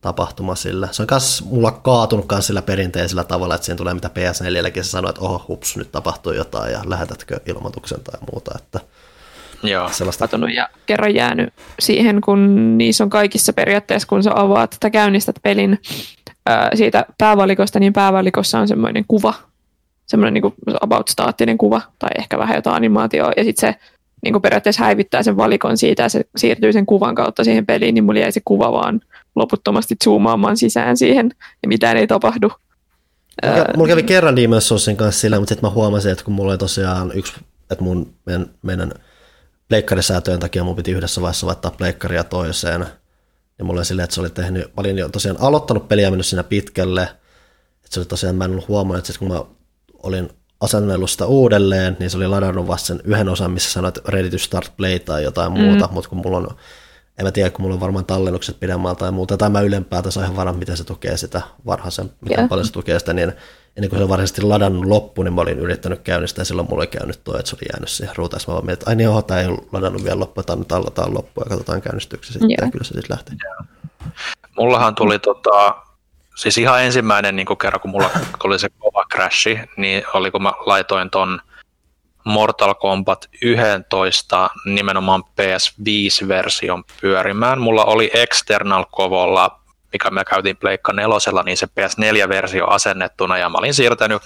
tapahtuma sillä. Se on myös mulla kaatunut myös sillä perinteisellä tavalla, että siinä tulee mitä PS4 se sanoo, että oho, hups, nyt tapahtuu jotain ja lähetätkö ilmoituksen tai muuta. Että Joo. Sellaista. ja kerran jäänyt siihen, kun niissä on kaikissa periaatteessa, kun sä avaat tai käynnistät pelin ää, siitä päävalikosta, niin päävalikossa on semmoinen kuva, semmoinen niin about staattinen kuva tai ehkä vähän jotain animaatioa. Ja sitten se niin kuin periaatteessa häivyttää sen valikon siitä ja se siirtyy sen kuvan kautta siihen peliin, niin mulla jäi se kuva vaan loputtomasti zoomaamaan sisään siihen ja mitään ei tapahdu. Mulla, mulla kävi kerran Demon's Soulsin kanssa sillä, mutta sitten mä huomasin, että kun mulla oli tosiaan yksi, että mun, meidän, meidän pleikkarisäätöjen takia mun piti yhdessä vaiheessa vaihtaa pleikkaria toiseen, ja mulla oli silleen, että se oli tehnyt, mä olin jo tosiaan aloittanut peliä mennyt siinä pitkälle, että se oli tosiaan, mä en ollut huomannut, että kun mä olin asennellut sitä uudelleen, niin se oli ladannut vasta sen yhden osan, missä sanoit ready to start play tai jotain mm. muuta, mutta kun mulla on, en mä tiedä, kun mulla on varmaan tallennukset pidemmällä tai muuta, tai mä ylempää tässä ihan varmaan, miten se tukee sitä varhaisen, miten yeah. paljon se tukee sitä, niin ennen kuin se on varsinaisesti ladannut loppu, niin mä olin yrittänyt käynnistää, ja silloin mulla oli käynyt tuo, että se oli jäänyt siihen ruutaan, mä vaan mietin, että ai niin, oho, tämä ei ole ladannut vielä loppu, että nyt allataan loppu, ja katsotaan käynnistyksiä sitten, yeah. kyllä se sitten lähtee. Yeah. Mullahan tuli tota, siis ihan ensimmäinen niin kerran, kun mulla oli se kova crashi, niin oli kun mä laitoin ton Mortal Kombat 11 nimenomaan PS5-version pyörimään. Mulla oli External Kovolla, mikä me käytiin Pleikka nelosella, niin se PS4-versio asennettuna, ja mä olin siirtänyt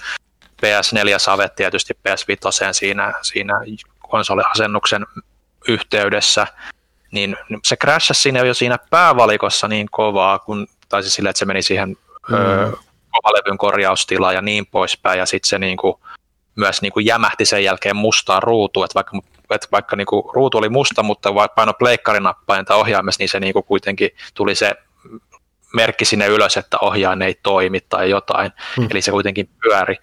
PS4-savet tietysti PS5 siinä, siinä konsoliasennuksen yhteydessä, niin se crashasi siinä jo siinä päävalikossa niin kovaa, kun tai siis sille, että se meni siihen mm. ö, kovalevyn korjaustilaan ja niin poispäin, ja sitten se niinku, myös niinku jämähti sen jälkeen mustaan ruutuun, että vaikka, että vaikka niinku ruutu oli musta, mutta vaikka paino pleikkarinappaan tai ohjaimessa, niin se niinku kuitenkin tuli se merkki sinne ylös, että ohjaan ei toimi tai jotain, mm. eli se kuitenkin pyöri.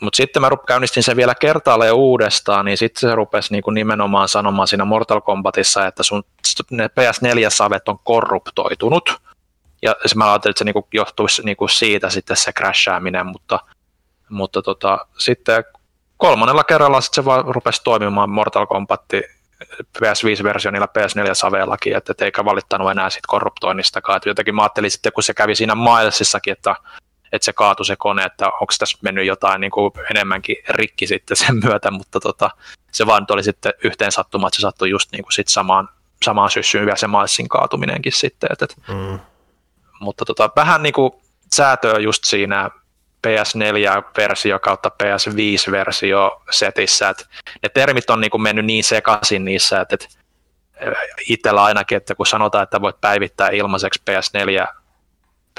Mutta sitten mä käynnistin sen vielä kertaalleen uudestaan, niin sitten se rupesi niinku nimenomaan sanomaan siinä Mortal Kombatissa, että sun ne PS4-savet on korruptoitunut, ja mä ajattelin, että se niinku johtuisi niinku siitä sitten se crashaaminen, mutta, mutta tota, sitten kolmannella kerralla sit se vaan rupesi toimimaan Mortal Kombat PS5-versio niillä PS4-savellakin, että eikä valittanut enää siitä korruptoinnistakaan. Että jotenkin mä ajattelin sitten, kun se kävi siinä Milesissakin, että, että se kaatui se kone, että onko tässä mennyt jotain niin kuin enemmänkin rikki sitten sen myötä, mutta tota, se vaan oli sitten yhteen sattuma, että se sattui just niin kuin sit samaan, samaan syssyyn vielä se Milesin kaatuminenkin sitten. Että, mm mutta tota, vähän niin kuin säätöä just siinä PS4-versio kautta PS5-versio setissä, että ne termit on niin kuin mennyt niin sekaisin niissä, että, että itsellä ainakin, että kun sanotaan, että voit päivittää ilmaiseksi PS4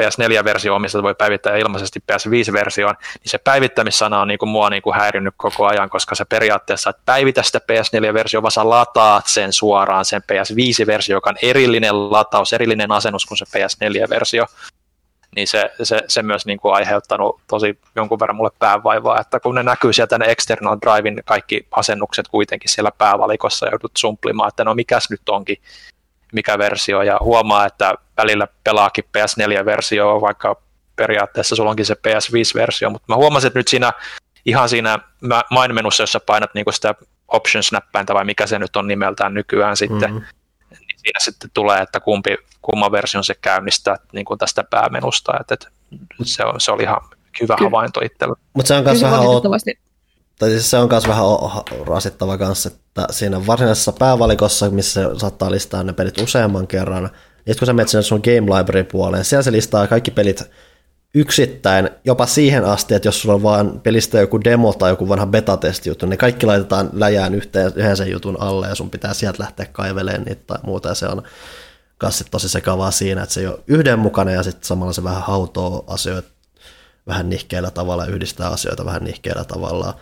PS4-versio omista voi päivittää ilmaisesti PS5-versioon, niin se päivittämissana on niin kuin mua niin kuin häirinyt koko ajan, koska se periaatteessa, että päivitä sitä PS4-versiota, vaan sä lataat sen suoraan sen PS5-versio, joka on erillinen lataus, erillinen asennus kuin se PS4-versio, niin se, se, se myös niin kuin aiheuttanut tosi jonkun verran mulle päävaivaa, että kun ne näkyy sieltä ne external drivein kaikki asennukset kuitenkin siellä päävalikossa joudut sumplimaan, että no mikäs nyt onkin mikä versio, ja huomaa, että välillä pelaakin PS4-versio, vaikka periaatteessa sulla onkin se PS5-versio, mutta mä huomasin, että nyt siinä ihan siinä main-menussa, jossa painat niinku sitä options-näppäintä, vai mikä se nyt on nimeltään nykyään sitten, mm-hmm. niin siinä sitten tulee, että kumpi, kumman version se käynnistää niin kuin tästä päämenusta, että, että se, on, se oli ihan hyvä Ky- havainto itsellä. Mutta se on myös vähän tai siis se on myös vähän rasittava kanssa, että siinä varsinaisessa päävalikossa, missä saattaa listaa ne pelit useamman kerran, ja kun sä menet sinne sun Game Library puoleen, siellä se listaa kaikki pelit yksittäin, jopa siihen asti, että jos sulla on vaan pelistä joku demo tai joku vanha beta-testi juttu, niin kaikki laitetaan läjään yhteen, yhden sen jutun alle ja sun pitää sieltä lähteä kaivelemaan niitä tai muuta ja se on kanssa tosi sekavaa siinä, että se ei ole yhdenmukainen ja sitten samalla se vähän hautoo asioita vähän nihkeellä tavalla, yhdistää asioita vähän nihkeellä tavalla.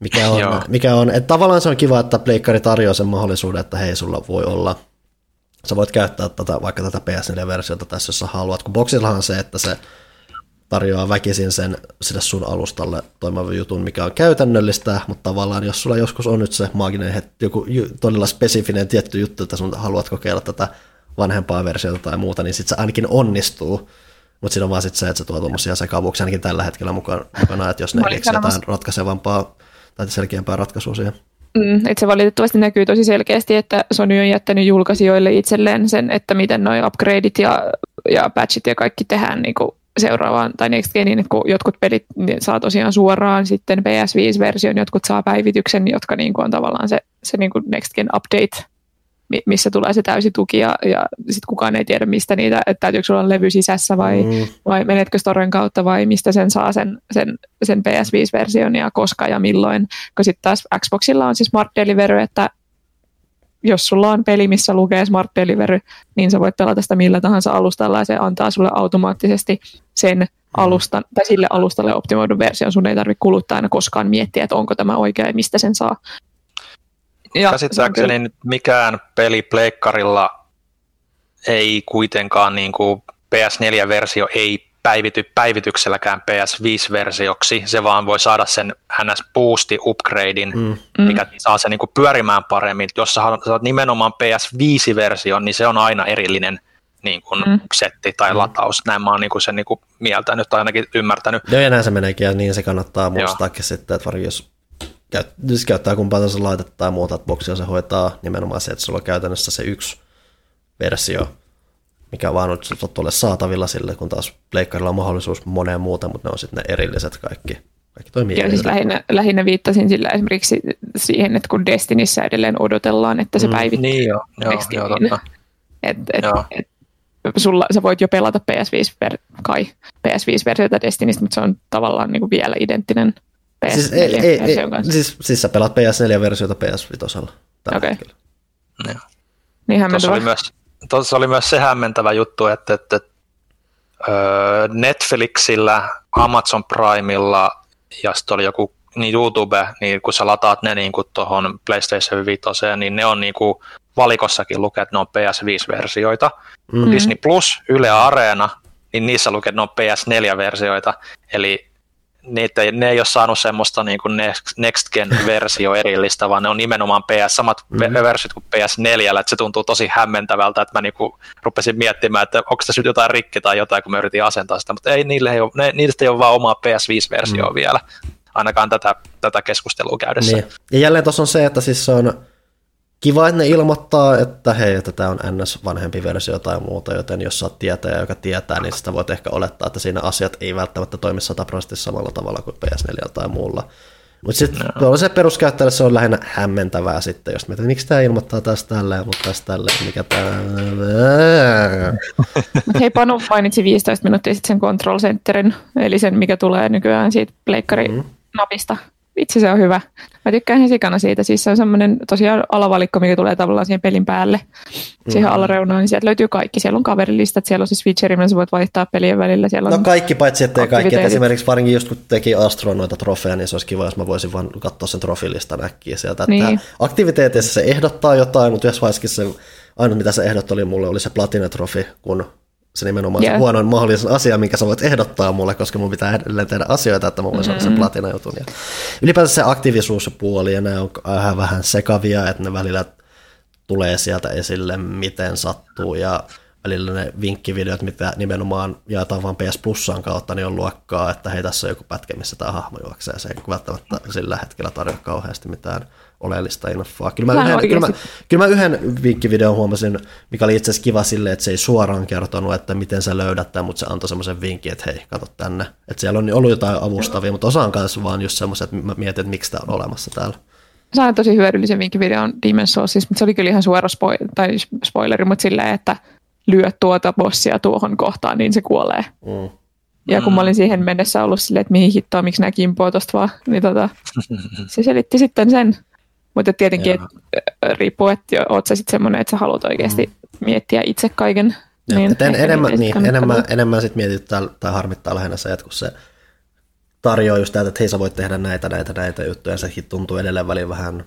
Mikä on, mikä on että tavallaan se on kiva, että Pleikkari tarjoaa sen mahdollisuuden, että hei, sulla voi olla, sä voit käyttää tätä, vaikka tätä PS4-versiota tässä, jos sä haluat, kun boksillahan on se, että se tarjoaa väkisin sen sille sun alustalle toimivan jutun, mikä on käytännöllistä, mutta tavallaan jos sulla joskus on nyt se maaginen hetki, joku todella spesifinen tietty juttu, että sun haluat kokeilla tätä vanhempaa versiota tai muuta, niin sitten se ainakin onnistuu. Mutta siinä on vaan sit se, että se tuo tuommoisia sekavuuksia ainakin tällä hetkellä mukana, mukana että jos ne keksii jotain ratkaisevampaa tai selkeämpää ratkaisua siihen. Mm, että se valitettavasti näkyy tosi selkeästi, että Sony on jättänyt julkaisijoille itselleen sen, että miten nuo upgradeit ja, ja patchit ja kaikki tehdään niin kuin seuraavaan tai Next Genin, kun jotkut pelit saa tosiaan suoraan sitten PS5-version, jotkut saa päivityksen, jotka niin kuin on tavallaan se, se niin kuin Next Gen update missä tulee se täysi tuki ja, ja sitten kukaan ei tiedä mistä niitä, että täytyykö sulla olla levy sisässä vai, mm. vai menetkö storen kautta vai mistä sen saa sen, sen, sen PS5-version ja koska ja milloin. Kun sitten taas Xboxilla on siis Smart Delivery, että jos sulla on peli, missä lukee Smart Delivery, niin sä voit pelata sitä millä tahansa alustalla ja se antaa sulle automaattisesti sen mm. alustan, tai sille alustalle optimoidun version. Sun ei tarvitse kuluttaa aina koskaan miettiä, että onko tämä oikea ja mistä sen saa. Ja, Käsittääkseni nyt mikään peli pleikkarilla ei kuitenkaan, niin kuin PS4-versio ei päivity päivitykselläkään PS5-versioksi, se vaan voi saada sen NS Boosti upgradein, mm. mikä saa sen niin kuin pyörimään paremmin. Jos sä saat nimenomaan PS5-version, niin se on aina erillinen niin kuin mm. setti tai mm. lataus. Näin mä oon niin kuin sen niin kuin mieltänyt tai ainakin ymmärtänyt. Joo, ja näin se meneekin, ja niin se kannattaa muistaakin sitten, että varsinkin jos käyt, siis käyttää kumpaa tahansa laitetta tai muuta, että boksia se hoitaa nimenomaan se, että sulla on käytännössä se yksi versio, mikä vaan nyt ole saatavilla sille, kun taas pleikkarilla on mahdollisuus moneen muuta, mutta ne on sitten ne erilliset kaikki. Kaikki toimii Joo, siis lähinnä, lähinnä viittasin sillä esimerkiksi siihen, että kun Destinissä edelleen odotellaan, että se mm, päivittyy. Niin joo, joo, joo totta. Et, et, joo. Et, sulla, sä voit jo pelata PS5, ver, kai, PS5-versiota Destinistä, mutta se on tavallaan niin kuin vielä identtinen PS4 siis, ei, ei, ei, siis, siis sä pelaat PS4-versiota PS5. Okei. Okay. Tuossa oli, myös, tuossa oli myös se hämmentävä juttu, että, että, että Netflixillä, Amazon Primella ja sitten oli joku niin YouTube, niin kun sä lataat ne niin tuohon PlayStation 5, niin ne on niin kuin valikossakin lukee, että ne on PS5-versioita. Mm-hmm. Disney Plus, Yle Areena, niin niissä lukee, että ne on PS4-versioita. Eli niitä, ne ei ole saanut semmoista niin kuin Next Gen-versio erillistä, vaan ne on nimenomaan PS, samat mm-hmm. versiot kuin PS4, että se tuntuu tosi hämmentävältä, että mä niin kuin rupesin miettimään, että onko tässä nyt jotain rikki tai jotain, kun mä yritin asentaa sitä, mutta ei, niille ei ole, ne, niistä ei ole vaan omaa PS5-versioa mm-hmm. vielä, ainakaan tätä, tätä keskustelua käydessä. Niin. Ja jälleen tuossa on se, että siis se on kiva, että ne ilmoittaa, että hei, että tämä on NS vanhempi versio tai muuta, joten jos sä oot tietäjä, joka tietää, niin sitä voit ehkä olettaa, että siinä asiat ei välttämättä toimi sataprosenttisesti samalla tavalla kuin PS4 tai muulla. Mutta sitten no. se peruskäyttäjälle se on lähinnä hämmentävää sitten, jos mietit, miksi tämä ilmoittaa taas tälleen, mutta taas tälleen, mikä tämä... hei, Panu mainitsi 15 minuuttia sitten sen Control Centerin, eli sen, mikä tulee nykyään siitä pleikkari mm-hmm. Vitsi se on hyvä. Mä tykkään ihan sikana siitä. Siis se on semmoinen tosiaan alavalikko, mikä tulee tavallaan siihen pelin päälle. Siihen mm. alareunaan, niin sieltä löytyy kaikki. Siellä on kaverilistat, siellä on siis switcheri, millä sä voit vaihtaa pelien välillä. Siellä on no kaikki paitsi ettei kaikki. Et esimerkiksi varsinkin just kun teki Astro noita trofeja, niin se olisi kiva, jos mä voisin vaan katsoa sen trofilistan äkkiä sieltä. Niin. Aktiviteetissa se ehdottaa jotain, mutta jos vaiheessa se ainut mitä se ehdotti oli mulle oli se Platina-trofi, kun se nimenomaan yeah. se huonoin mahdollisen asia, minkä sä voit ehdottaa mulle, koska mun pitää edelleen tehdä asioita, että mä voin mm-hmm. saada sen platina-jutun. Ja ylipäätään se aktiivisuuspuoli, ja ne on vähän, vähän sekavia, että ne välillä tulee sieltä esille, miten sattuu, ja välillä ne vinkkivideot, mitä nimenomaan jaetaan vain PS Plussaan kautta, niin on luokkaa, että hei, tässä on joku pätkä, missä tämä hahmo juoksee, se ei välttämättä sillä hetkellä tarjoa kauheasti mitään oleellista infoa. Kyllä mä, yhden, kyllä, mä, kyllä mä yhden vinkkivideon huomasin, mikä oli itse asiassa kiva silleen, että se ei suoraan kertonut, että miten sä löydät tämän, mutta se antoi semmoisen vinkin, että hei, kato tänne. Että siellä on ollut jotain avustavia, mutta osa on kanssa vaan just semmoiset, että mä mietin, että miksi tämä on olemassa täällä. Sain tosi hyödyllisen vinkkivideon Demon's Soulsista, mutta se oli kyllä ihan suora spoil- tai spoileri, mutta silleen, että lyö tuota bossia tuohon kohtaan, niin se kuolee. Mm. Ja kun mä olin siihen mennessä ollut silleen, että mihin hittoa, miksi nää kimpoo tosta vaan, niin tota, se selitti sitten sen. Mutta tietenkin et, ö, riippuu, että oot sä sitten semmoinen, että sä haluat oikeasti miettiä itse kaiken. Joo, Niin, en, enemmän, niin, enemmän, enemmän sit mietityttää tai harmittaa lähinnä se, että kun se tarjoaa just täältä, että hei sä voit tehdä näitä, näitä, näitä juttuja, ja sekin tuntuu edelleen välillä vähän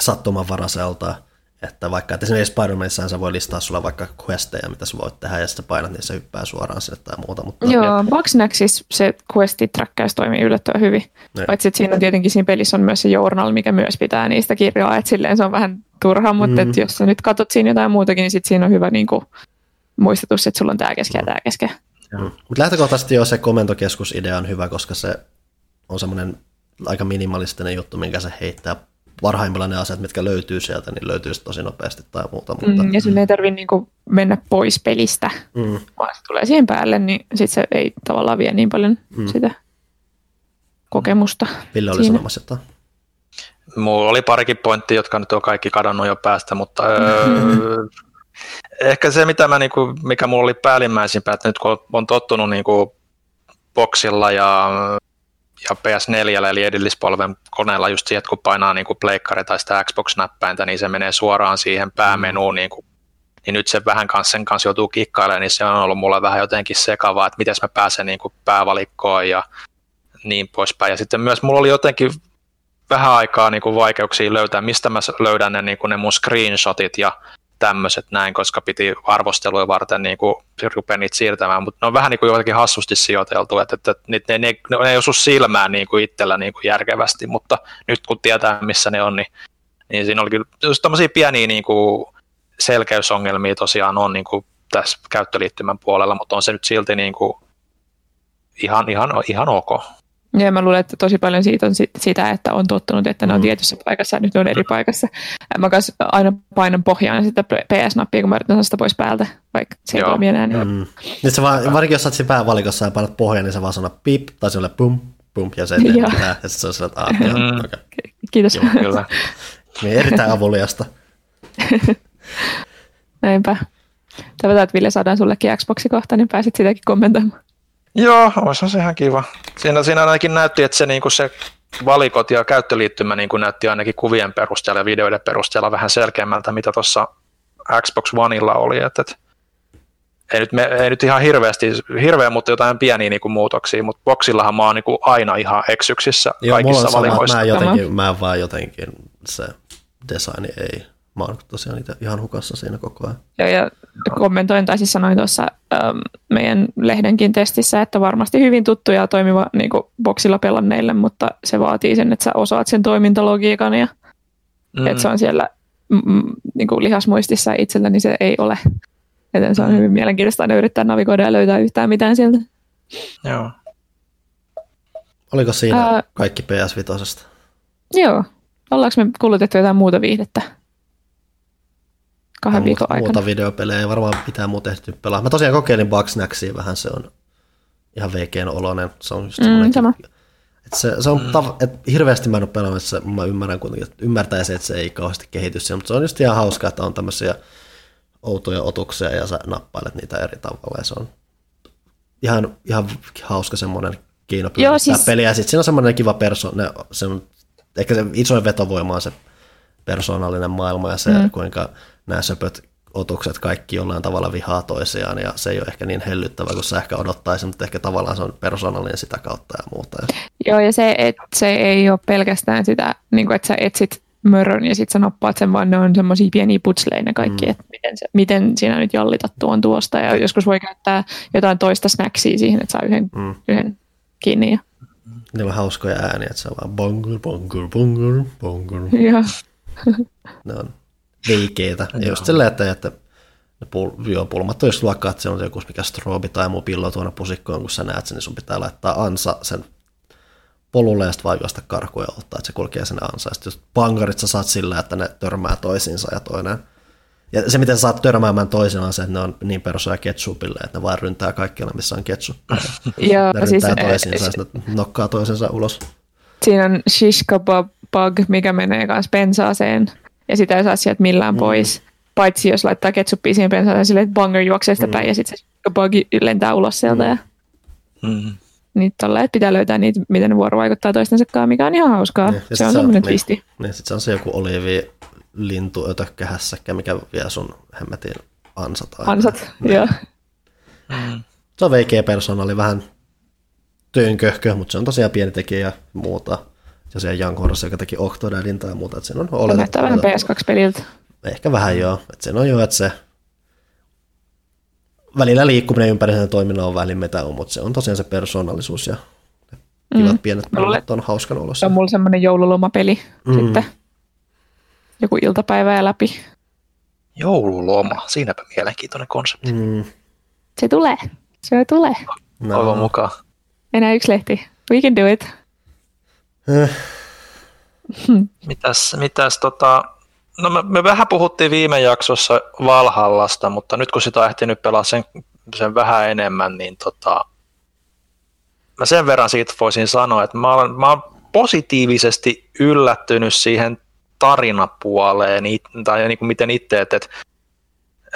sattumanvaraiselta, että vaikka että esimerkiksi Spider-Manissa sä voi listaa sulle vaikka questeja, mitä sä voit tehdä, ja sitten painat, niin se hyppää suoraan sinne tai muuta, mutta Joo, Bugsnaxis se questi-träkkäys toimii yllättävän hyvin. Niin. Paitsi että siinä on tietenkin siinä pelissä on myös se journal, mikä myös pitää niistä kirjoa, että silleen se on vähän turha, mutta Mm. mm. jos sä nyt katsot siinä jotain muutakin, niin sit siinä on hyvä niin kuin, muistutus, että sulla on tämä keskeä ja tämä keskeä. Mutta lähtökohtaisesti jo se komentokeskusidea on hyvä, koska se on semmoinen aika minimalistinen juttu, minkä se heittää parhaimmillaan ne asiat, mitkä löytyy sieltä, niin löytyy tosi nopeasti tai muuta. Mutta, Mm, ja sun ei tarvitse niin kuin, mennä pois pelistä, mm, vaan se tulee siihen päälle, niin sit se ei tavallaan vie niin paljon Mm. mm. sitä kokemusta. Ville oli siinä. sanomassa jotain. Mulla oli parikin pointtia, jotka nyt on kaikki kadonnut jo päästä, mutta öö, ehkä se, mitä mä, niinku, mikä mulla oli päällimmäisimpää, että nyt kun on tottunut niinku, boksilla ja, ja PS4 eli edellispolven koneella just siihen, että kun painaa niinku pleikkari tai sitä Xbox-näppäintä, niin se menee suoraan siihen päämenuun, niinku, niin nyt se vähän kanssa, sen kanssa joutuu kikkailemaan, niin se on ollut mulle vähän jotenkin sekavaa, että miten mä pääsen niinku päävalikkoon ja niin poispäin. Ja sitten myös mulla oli jotenkin vähän aikaa niin kuin vaikeuksia löytää, mistä mä löydän ne, niin kuin ne mun screenshotit ja tämmöiset näin, koska piti arvosteluja varten niin kuin, rupea niitä siirtämään, mutta ne on vähän niin kuin jotenkin hassusti sijoiteltu, että, että ne, ne, ne, ne ei osu silmään niin kuin itsellä niin kuin järkevästi, mutta nyt kun tietää missä ne on, niin, niin siinä oli kyllä tämmöisiä pieniä niin kuin selkeysongelmia tosiaan on niin kuin tässä käyttöliittymän puolella, mutta on se nyt silti niin kuin ihan, ihan, ihan ok. Ja mä luulen, että tosi paljon siitä on sit, sitä, että on tottunut, että ne on Mm. tietyssä paikassa ja nyt ne on eri paikassa. Mä kanssa aina painan pohjaan sitä PS-nappia, kun mä yritän saada sitä pois päältä, vaikka se ei toimi enää. Niin. Mm. Nyt se vaan, varsinkin jos sä oot siinä päävalikossa ja painat pohjaan, niin se vaan sanoo pip, tai se on pum, pum, ja se mitään. Ja sitten se on sillä, että aah, joo, Mm. okei. Kiitos. Joo, kyllä. Niin erittäin avuliasta. Näinpä. Toivotaan, että Ville saadaan sullekin Xboxi kohta, niin pääsit sitäkin kommentoimaan. Joo, olisi se ihan kiva. Siinä, siinä ainakin näytti, että se, niin kuin se valikot ja käyttöliittymä niin kuin näytti ainakin kuvien perusteella ja videoiden perusteella vähän selkeämmältä, mitä tuossa Xbox Oneilla oli. Että, että ei, nyt, me, ei nyt ihan hirveästi, hirveä, mutta jotain pieniä niin kuin muutoksia, mutta Boxillahan mä oon niin kuin aina ihan eksyksissä Joo, mulla kaikissa on sama, että valikoissa. mä, jotenkin, mä vaan jotenkin, se designi ei, mä oon tosiaan niitä ihan hukassa siinä koko ajan. Joo, ja kommentoin tai siis sanoin tuossa ähm, meidän lehdenkin testissä, että varmasti hyvin tuttu ja toimiva niin kuin boksilla pelanneille, mutta se vaatii sen, että sä osaat sen toimintalogiikan ja mm. että se on siellä mm, niin kuin lihasmuistissa ja itsellä, niin se ei ole. Joten se on hyvin mielenkiintoista aina yrittää navigoida ja löytää yhtään mitään sieltä. Joo. Oliko siinä Ää- kaikki PS5? Joo. Ollaanko me kulutettu jotain muuta viihdettä? Kahden viikon muuta, aikana. muuta videopelejä, ei varmaan mitään muuta ehtinyt pelaa. Mä tosiaan kokeilin Bugsnaxia vähän, se on ihan veikeän oloinen. Se on just Mm, sama. että se, se on tav- et hirveästi mä en ole pelannut, että se, mä ymmärrän kuitenkin, että ymmärtäisin, että se ei kauheasti kehity siellä, mutta se on just ihan hauska, että on tämmöisiä outoja otuksia ja sä nappailet niitä eri tavalla ja se on ihan, ihan hauska semmoinen keino Joo, siis- peliä. Ja sitten siinä on semmoinen kiva perso, ne, se on, ehkä se isoin vetovoima on se persoonallinen maailma ja se, mm. kuinka nämä söpöt otukset kaikki jollain tavalla vihaa toisiaan ja se ei ole ehkä niin hellyttävä kuin sä ehkä odottaisin, mutta ehkä tavallaan se on persoonallinen sitä kautta ja muuta. Joo, ja se, että se ei ole pelkästään sitä, niin kuin, että sä etsit mörön ja sitten sä nappaat sen, vaan ne on semmoisia pieniä putsleja ne kaikki, mm. että miten, se, miten siinä nyt jallitat tuon tuosta. Ja joskus voi käyttää jotain toista snacksia siihen, että saa yhden, Mm. yhden kiinni. Ja, niillä on hauskoja ääniä, että se on vaan bongur, bongur, bongur, bongur. ja, Ne on veikeitä. Ja just silleen, että, että ne pul, joo, pulmat on just luokkaa, että se on joku mikä strobi tai muu pillo tuonne pusikkoon, kun sä näet sen, niin sun pitää laittaa ansa sen polulle ja sitten vaan juosta karkuun ja ottaa, että se kulkee sinne ansa. Ja sitten just pangarit sä saat sillä, että ne törmää toisiinsa ja toinen. Ja se, miten sä saat törmäämään toisinaan, on se, että ne on niin persoja ketsupille, että ne vaan ryntää kaikkialla, missä on ketsuppi. ja Ne siis ryntää eh, toisiinsa ja ne nokkaa toisensa ulos. Siinä on shish kebab bug, mikä menee kanssa pensaaseen. Ja sitä ei saa sieltä millään mm. pois. Paitsi jos laittaa ketsuppia siihen pensaaseen silleen, että banger juoksee sitä Mm. päin ja sitten se shish kebab lentää ulos sieltä. Ja Mm. Niin tolleen, että pitää löytää niitä, miten ne vuorovaikuttaa toistensa kanssa, mikä on ihan hauskaa. Niin, ja se on se on- semmoinen niin. twisti. Niin sit se on se joku oliivi lintu ötökkähässäkkä, mikä vie sun hemmetin ansat. aina. Ansat, Niin. joo. Mm. Se on veikeä persoonali, vähän työnköhkö, mutta se on tosiaan pieni tekijä ja muuta. Ja se Jan Kors, joka teki Octodadin tai muuta, että siinä on Se oletettu. näyttää vähän PS2-peliltä. Ehkä vähän joo, että siinä on jo, että se välillä liikkuminen ympäri sen toiminnan on välin metäu, mutta se on tosiaan se persoonallisuus ja ne kivat Mm. pienet pallot on hauskan Se olossa. on mulla semmoinen joululomapeli Mm. sitten. Joku iltapäivä ja läpi. Joululoma, siinäpä mielenkiintoinen konsepti. Mm, Se tulee. Se tulee. no. Toivon mukaan. Enää yksi lehti. We can do it. Eh, Mitäs, mitäs tota, no me, me vähän puhuttiin viime jaksossa Valhallasta, mutta nyt kun sitä on ehtinyt pelaa sen, sen vähän enemmän, niin tota, mä sen verran siitä voisin sanoa, että mä olen, mä olen positiivisesti yllättynyt siihen tarinapuoleen, tai niin kuin miten itse, että, että,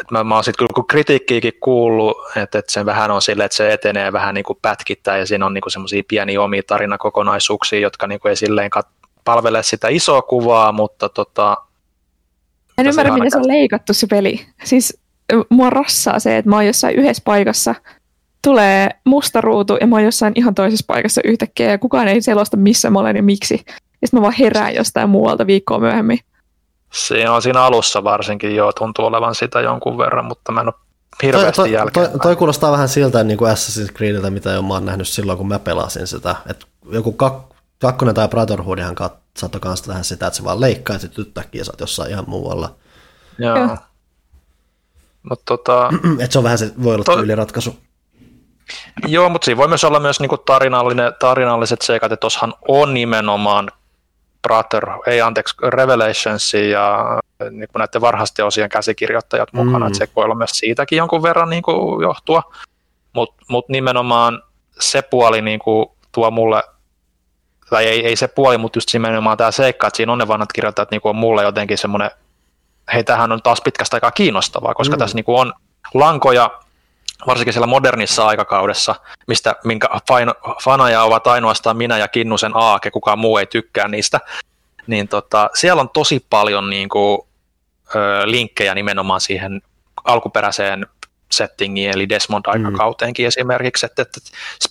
että mä, mä oon sitten kyllä kun kritiikkiäkin kuullut, että, että se vähän on silleen, että se etenee vähän niin kuin pätkittäin ja siinä on niin kuin semmoisia pieniä omia tarinakokonaisuuksia, jotka niin kuin ei silleen kat- palvele sitä isoa kuvaa, mutta tota, En ymmärrä, miten se on leikattu se peli. Siis mua rassaa se, että mä oon jossain yhdessä paikassa, tulee musta ruutu ja mä oon jossain ihan toisessa paikassa yhtäkkiä ja kukaan ei selosta missä mä olen ja miksi. Ja sitten mä vaan herään jostain muualta viikkoa myöhemmin. Siinä on siinä alussa varsinkin jo tuntuu olevan sitä jonkun verran, mutta mä en ole Toi, hirveästi toi, jälkeen. toi, toi, kuulostaa vähän siltä niin kuin Assassin's Creediltä, mitä jo mä oon nähnyt silloin, kun mä pelasin sitä. Et joku kak, kakkonen tai Brotherhoodihan kat, saattoi kanssa tehdä sitä, että se vaan leikkaa ja sitten yhtäkkiä sä oot jossain ihan muualla. Joo. Joo. Mutta tota, Et se on vähän se, voi olla Toi- tyyliratkaisu. joo, mutta siinä voi myös olla myös niinku tarinallinen, tarinalliset seikat, että tossahan on nimenomaan Brother, ei anteeksi, Revelations ja niin kuin näiden varhaisten osien käsikirjoittajat mukana, Mm. että se voi olla myös siitäkin jonkun verran niin kuin johtua, mutta mut nimenomaan se puoli niin kuin tuo mulle, tai ei, ei se puoli, mutta just nimenomaan tämä seikka, että siinä on ne vanhat kirjoittajat niin kuin on mulle jotenkin semmoinen, hei tämähän on taas pitkästä aikaa kiinnostavaa, koska mm. tässä niin kuin on lankoja, varsinkin siellä modernissa aikakaudessa, mistä, minkä faino- fanaja ovat ainoastaan minä ja Kinnusen Aake, kukaan muu ei tykkää niistä, niin tota, siellä on tosi paljon niin kuin, ö, linkkejä nimenomaan siihen alkuperäiseen settingiin, eli Desmond-aikakauteenkin esimerkiksi, että, että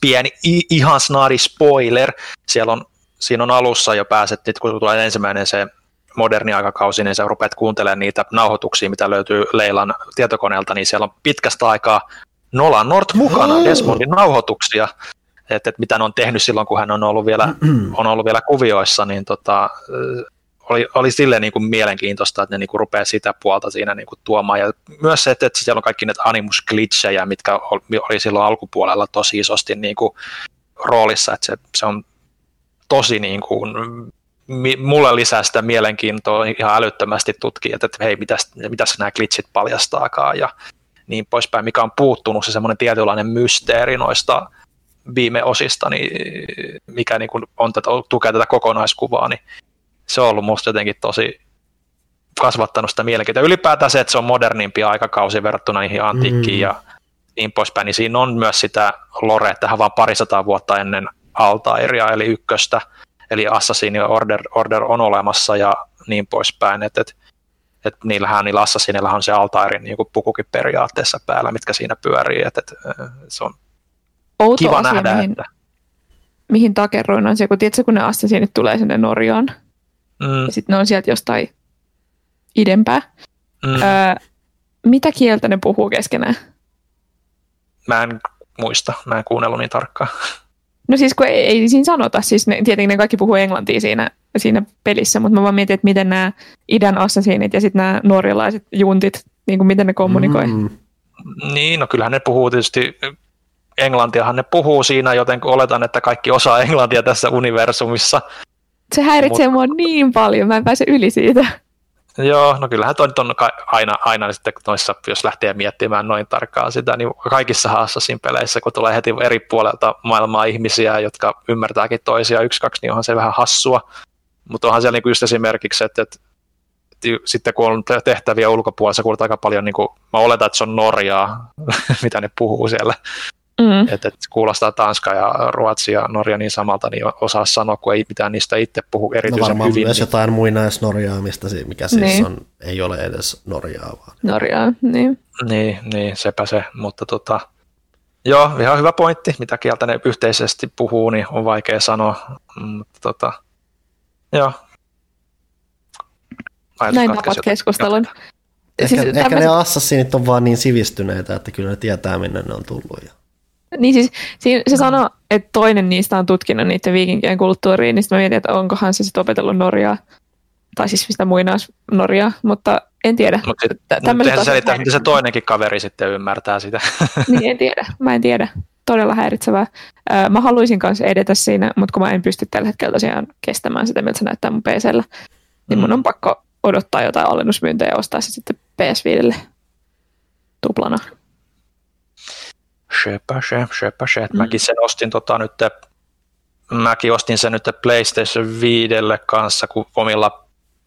pieni ihan snari spoiler, siellä on, siinä on alussa jo pääset, nyt kun tulee ensimmäinen se moderni aikakausi, niin sä rupeat kuuntelemaan niitä nauhoituksia, mitä löytyy Leilan tietokoneelta, niin siellä on pitkästä aikaa Nolan North mukana. Desmondin nauhoituksia, että, että mitä ne on tehnyt silloin, kun hän on ollut vielä, on ollut vielä kuvioissa, niin tota, oli, oli silleen niin kuin mielenkiintoista, että ne niin kuin rupeaa sitä puolta siinä niin kuin tuomaan. Ja myös se, että, että siellä on kaikki näitä animus-glitchejä, mitkä oli, silloin alkupuolella tosi isosti niin kuin roolissa, että se, se on tosi niin kuin, mulle lisää sitä mielenkiintoa ihan älyttömästi tutkia, että, että hei, mitäs, mitäs nämä glitchit paljastaakaan ja niin poispäin, mikä on puuttunut se semmoinen tietynlainen mysteeri noista viime osista, niin mikä niin kuin on tätä, tukee tätä kokonaiskuvaa, niin se on ollut musta jotenkin tosi kasvattanut sitä mielenkiintoa. Ylipäätään se, että se on modernimpi aikakausi verrattuna niihin antiikkiin Mm. ja niin poispäin, niin siinä on myös sitä lore, että tähän vaan parisataa vuotta ennen Altairia, eli ykköstä, eli Assassin Order, Order on olemassa ja niin poispäin, että, että, että niillähän, niillä Assassinilla on se Altairin niin kuin pukukin periaatteessa päällä, mitkä siinä pyörii, että, että se on Outo kiva asia, nähdä, mihin, että mihin takerroin on se, kun tiedätkö, kun ne assasiinit tulee sinne Norjaan, mm, ja sitten ne on sieltä jostain idempää. mm, Öö, mitä kieltä ne puhuu keskenään? mä en muista, mä en kuunnellut niin tarkkaan. No siis kun ei, ei siinä sanota, siis ne, tietenkin ne kaikki puhuu englantia siinä, siinä pelissä, mutta mä vaan mietin, että miten nämä idän assasiinit ja sitten nämä norjalaiset juntit, niin kuin miten ne kommunikoi. Mm. Niin, no kyllähän ne puhuu tietysti, englantiahan ne puhuu siinä, joten oletan, että kaikki osaa englantia tässä universumissa. Se häiritsee mua niin paljon, mä en pääse yli siitä. Joo, no kyllähän toi nyt on aina, aina sitten noissa, jos lähtee miettimään noin tarkkaan sitä, niin kaikissa Assassin peleissä, kun tulee heti eri puolelta maailmaa ihmisiä, jotka ymmärtääkin toisia yksi, kaksi, niin onhan se vähän hassua. Mutta onhan siellä niinku just esimerkiksi, että, että että sitten kun on tehtäviä ulkopuolella, kuulet aika paljon, niin kuin, mä oletan, että se on Norjaa, mitä ne puhuu siellä. Mm. että et kuulostaa Tanska ja Ruotsi ja Norja niin samalta, niin osaa sanoa, kun ei mitään niistä itse puhu No erityisen varmaan hyvin. myös Niin, jotain muinaisnorjaa, mistä si- mikä siis Niin. on, ei ole edes Norjaa vaan. Norjaa, niin. niin, niin, sepä se, mutta tota, joo, ihan hyvä pointti, mitä kieltä ne yhteisesti puhuu, niin on vaikea sanoa, mutta tota, joo. Ajatus Näin tapat keskustelun. Ehkä, Siis ehkä tämmöset- ne assassinit on vaan niin sivistyneitä, että kyllä ne tietää, minne ne on tullut. Ja... Niin siis siinä, se sanoi, että toinen niistä on tutkinut niiden viikinkien kulttuuriin, niin sitten mä mietin, että onkohan se sitten opetellut Norjaa, tai siis sitä muinais Norjaa, mutta en tiedä. Mutta tämmöiset eihän se selittää, miten se toinenkin kaveri sitten ymmärtää sitä. Niin en tiedä, mä en tiedä. Todella häiritsevää. Mä haluaisin kanssa edetä siinä, mutta kun mä en pysty tällä hetkellä tosiaan kestämään sitä, miltä se näyttää mun PCllä, niin mun Mm. on pakko odottaa jotain alennusmyyntejä ja ostaa se sitten PS5 tuplana. Shepä, she, shepä, she. Mm. Mäkin sen ostin tota nyt, mäkin ostin sen nyt PlayStation 5 kanssa, kun omilla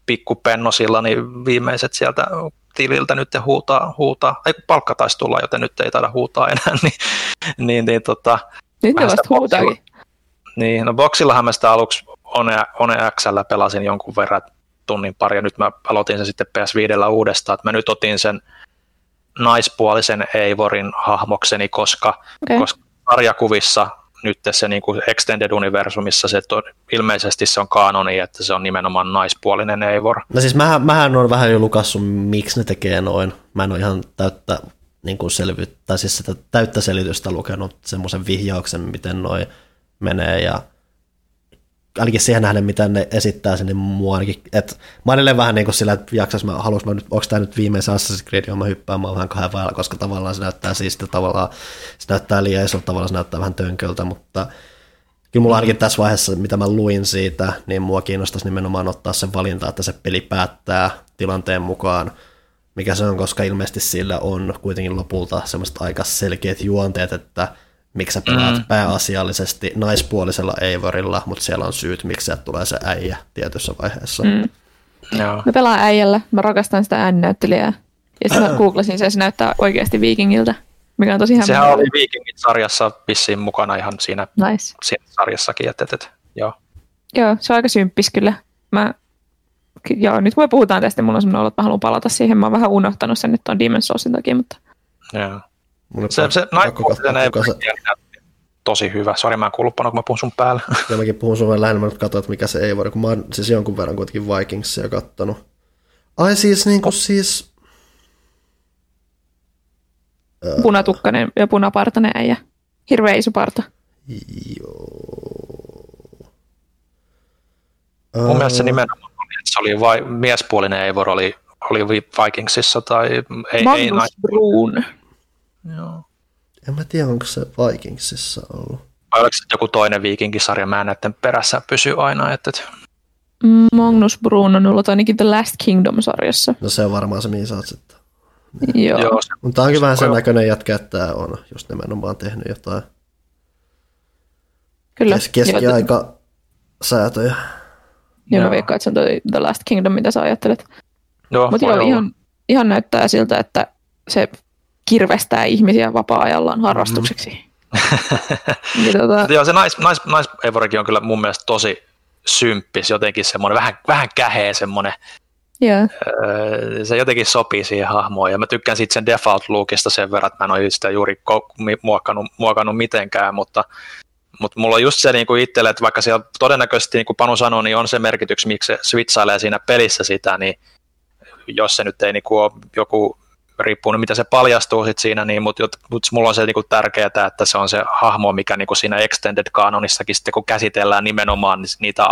pikkupennosilla, niin viimeiset sieltä tililtä nyt huutaa, huutaa. Ei kun palkka taisi tulla, joten nyt ei taida huutaa enää, niin, niin, niin tota, Nyt ne vasta huutaakin. niin, no boxillahan mä sitä aluksi One, One Xllä pelasin jonkun verran tunnin pari, ja nyt mä aloitin sen sitten PS5 uudestaan, että mä nyt otin sen naispuolisen Eivorin hahmokseni, koska, Okei. koska sarjakuvissa nyt se niin kuin Extended Universumissa se to, ilmeisesti se on kanoni, että se on nimenomaan naispuolinen Eivor. No siis mähän, mähän on vähän jo lukassut, miksi ne tekee noin. Mä en ole ihan täyttä, niin kuin selvy, tai siis sitä täyttä selitystä lukenut, semmoisen vihjauksen, miten noin menee, ja ainakin siihen nähden, miten ne esittää sen, niin mua ainakin, että mä edelleen vähän niin kuin sillä, että jaksas mä, haluais mä nyt, onko tämä nyt viimeisen Assassin's Creed, johon mä hyppään, mä oon vähän kahden vailla, koska tavallaan se näyttää siisti, tavallaan se näyttää liian isolta, tavallaan se näyttää vähän tönköltä, mutta kyllä mulla ainakin tässä vaiheessa, mitä mä luin siitä, niin mua kiinnostaisi nimenomaan ottaa sen valinta, että se peli päättää tilanteen mukaan, mikä se on, koska ilmeisesti sillä on kuitenkin lopulta semmoiset aika selkeät juonteet, että miksi sä pelaat Mm. mm. pääasiallisesti naispuolisella Eivorilla, mutta siellä on syyt, miksi sieltä tulee se äijä tietyssä vaiheessa. Mm. Mm. Joo. Mä pelaan äijällä, mä rakastan sitä ääninäyttelijää. Ja sitten mä googlasin sen se näyttää oikeasti viikingiltä, mikä on tosi Sehän hämmentävää. oli Vikingit-sarjassa vissiin mukana ihan siinä, Nice. siinä sarjassakin, että, että, että joo. Joo, se on aika symppis kyllä. Mä, joo, nyt kun me puhutaan tästä, mulla on semmoinen olo, että mä haluan palata siihen. Mä oon vähän unohtanut sen nyt tuon Demon's Soulsin takia, mutta joo. Mun Se, se katsoa, kuka se- tosi hyvä. Sori, mä en kuullut kun mä puhun sun päällä. Ja mäkin puhun sun lähellä, mä nyt katsoin, että mikä se ei voi, kun mä oon siis jonkun verran kuitenkin Vikingsia kattonut. Ai siis niin kuin siis, punatukkainen ja punapartainen äijä. Hirveä iso parta. joo. Mun mielestä se nimenomaan oli, että se oli vai, miespuolinen Eivor oli, oli Vi- Vikingsissa tai ei, ei Magnus nais... Joo. En mä tiedä, onko se Vikingsissa ollut. Vai oliko se joku toinen viikinkisarja, mä en näiden perässä pysy aina, että, että Magnus Bruun on ollut ainakin The Last Kingdom-sarjassa. No se on varmaan se, mihin sä oot sitten. Joo. joo, se, Mutta onkin vähän sen näköinen jätkä, että tää on just nimenomaan tehnyt jotain Kyllä. kes- keskiaika säätöjä. Joo, mä Joo. veikkaan, että se on toi The Last Kingdom, mitä sä ajattelet. joo, Mutta joo, ihan, ihan näyttää siltä, että se kirvestää ihmisiä vapaa-ajallaan harrastukseksi. Mm-hmm. Niin tota, Joo, se nais, nais, nais on kyllä mun mielestä tosi symppis, jotenkin semmoinen vähän, vähän käheä semmoinen, joo. öö, se jotenkin sopii siihen hahmoon, ja mä tykkään siitä sen default lookista sen verran, että mä en ole sitä juuri muokannut, muokannut mitenkään, mutta, mutta mulla on just se niin kuin itselle, että vaikka siellä todennäköisesti, niin kuin Panu sanoi, niin on se merkitys, miksi se switchailee siinä pelissä sitä, niin jos se nyt ei niin kuin ole joku riippuu nyt mitä se paljastuu sit siinä, niin, mutta mut mulla on se niinku tärkeää, että se on se hahmo, mikä niinku siinä Extended Canonissakin sitten kun käsitellään nimenomaan niitä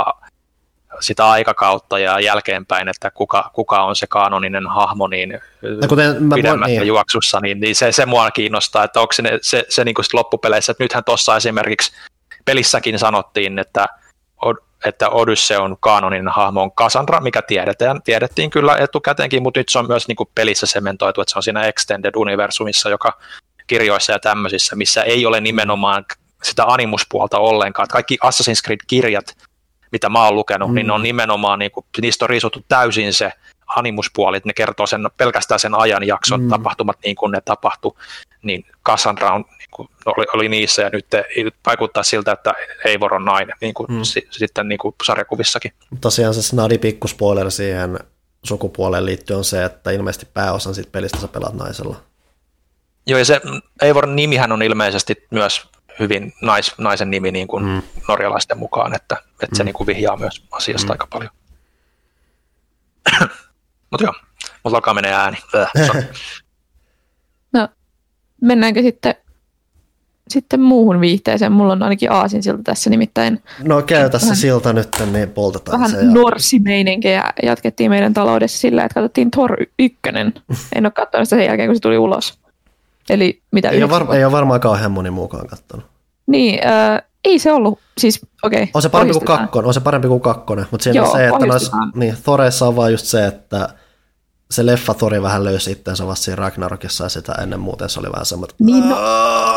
sitä aikakautta ja jälkeenpäin, että kuka, kuka on se kanoninen hahmo, niin No kuten mä pidemmässä niin, juoksussa, niin, niin se, se mua kiinnostaa, että onko se, se, se niin kuin sit loppupeleissä, että nythän tuossa esimerkiksi pelissäkin sanottiin, että, että Odysse on kaanoninen hahmo on Cassandra, mikä tiedetään, tiedettiin kyllä etukäteenkin, mutta nyt se on myös niin kuin pelissä sementoitu, että se on siinä Extended Universumissa, joka kirjoissa ja tämmöisissä, missä ei ole nimenomaan sitä animuspuolta ollenkaan. Että kaikki Assassin's Creed-kirjat, mitä mä oon lukenut, mm. niin ne on nimenomaan, niin kuin, niistä on riisuttu täysin se animuspuoli, että ne kertoo sen, pelkästään sen ajanjakson Mm. mm. tapahtumat niin kuin ne tapahtu, niin Cassandra on kun oli, oli niissä ja nyt vaikuttaa siltä, että Eivor on nainen, niin kuin hmm. si, sitten niin kuin sarjakuvissakin. Tosiaan se snadi pikkuspoiler siihen sukupuoleen liittyen on se, että ilmeisesti pääosan siitä pelistä sä pelaat naisella. Joo, ja se Eivorin nimihän on ilmeisesti myös hyvin nais, naisen nimi niin kuin mm. norjalaisten mukaan, että, että se mm. niin kuin vihjaa myös asiasta mm. aika paljon. Mutta joo, mutta alkaa menee ääni. no, mennäänkö sitten, sitten muuhun viihteeseen? Mulla on ainakin aasin siltä tässä nimittäin. No käy tässä vähän, silta nyt, niin poltetaan vähän se. Vähän norssimeininkiä jatkettiin meidän taloudessa sillä, että katsottiin Thor 1. en ole katsonut sitä sen jälkeen, kun se tuli ulos. Eli mitä ei, ole varma, ei ole varmaan kauhean moni muukaan katsonut. Niin, äh, ei se ollut, siis okei. Okay, on se parempi kuin kakkonen, on se parempi kuin kakkonen, mutta siinä Joo, on se, että nois, niin, Thoreissa on vaan just se, että se leffa Thori vähän löysi itseensä vasta siinä Ragnarokissa ja sitä ennen muuten se oli vähän semmoinen. Niin, no,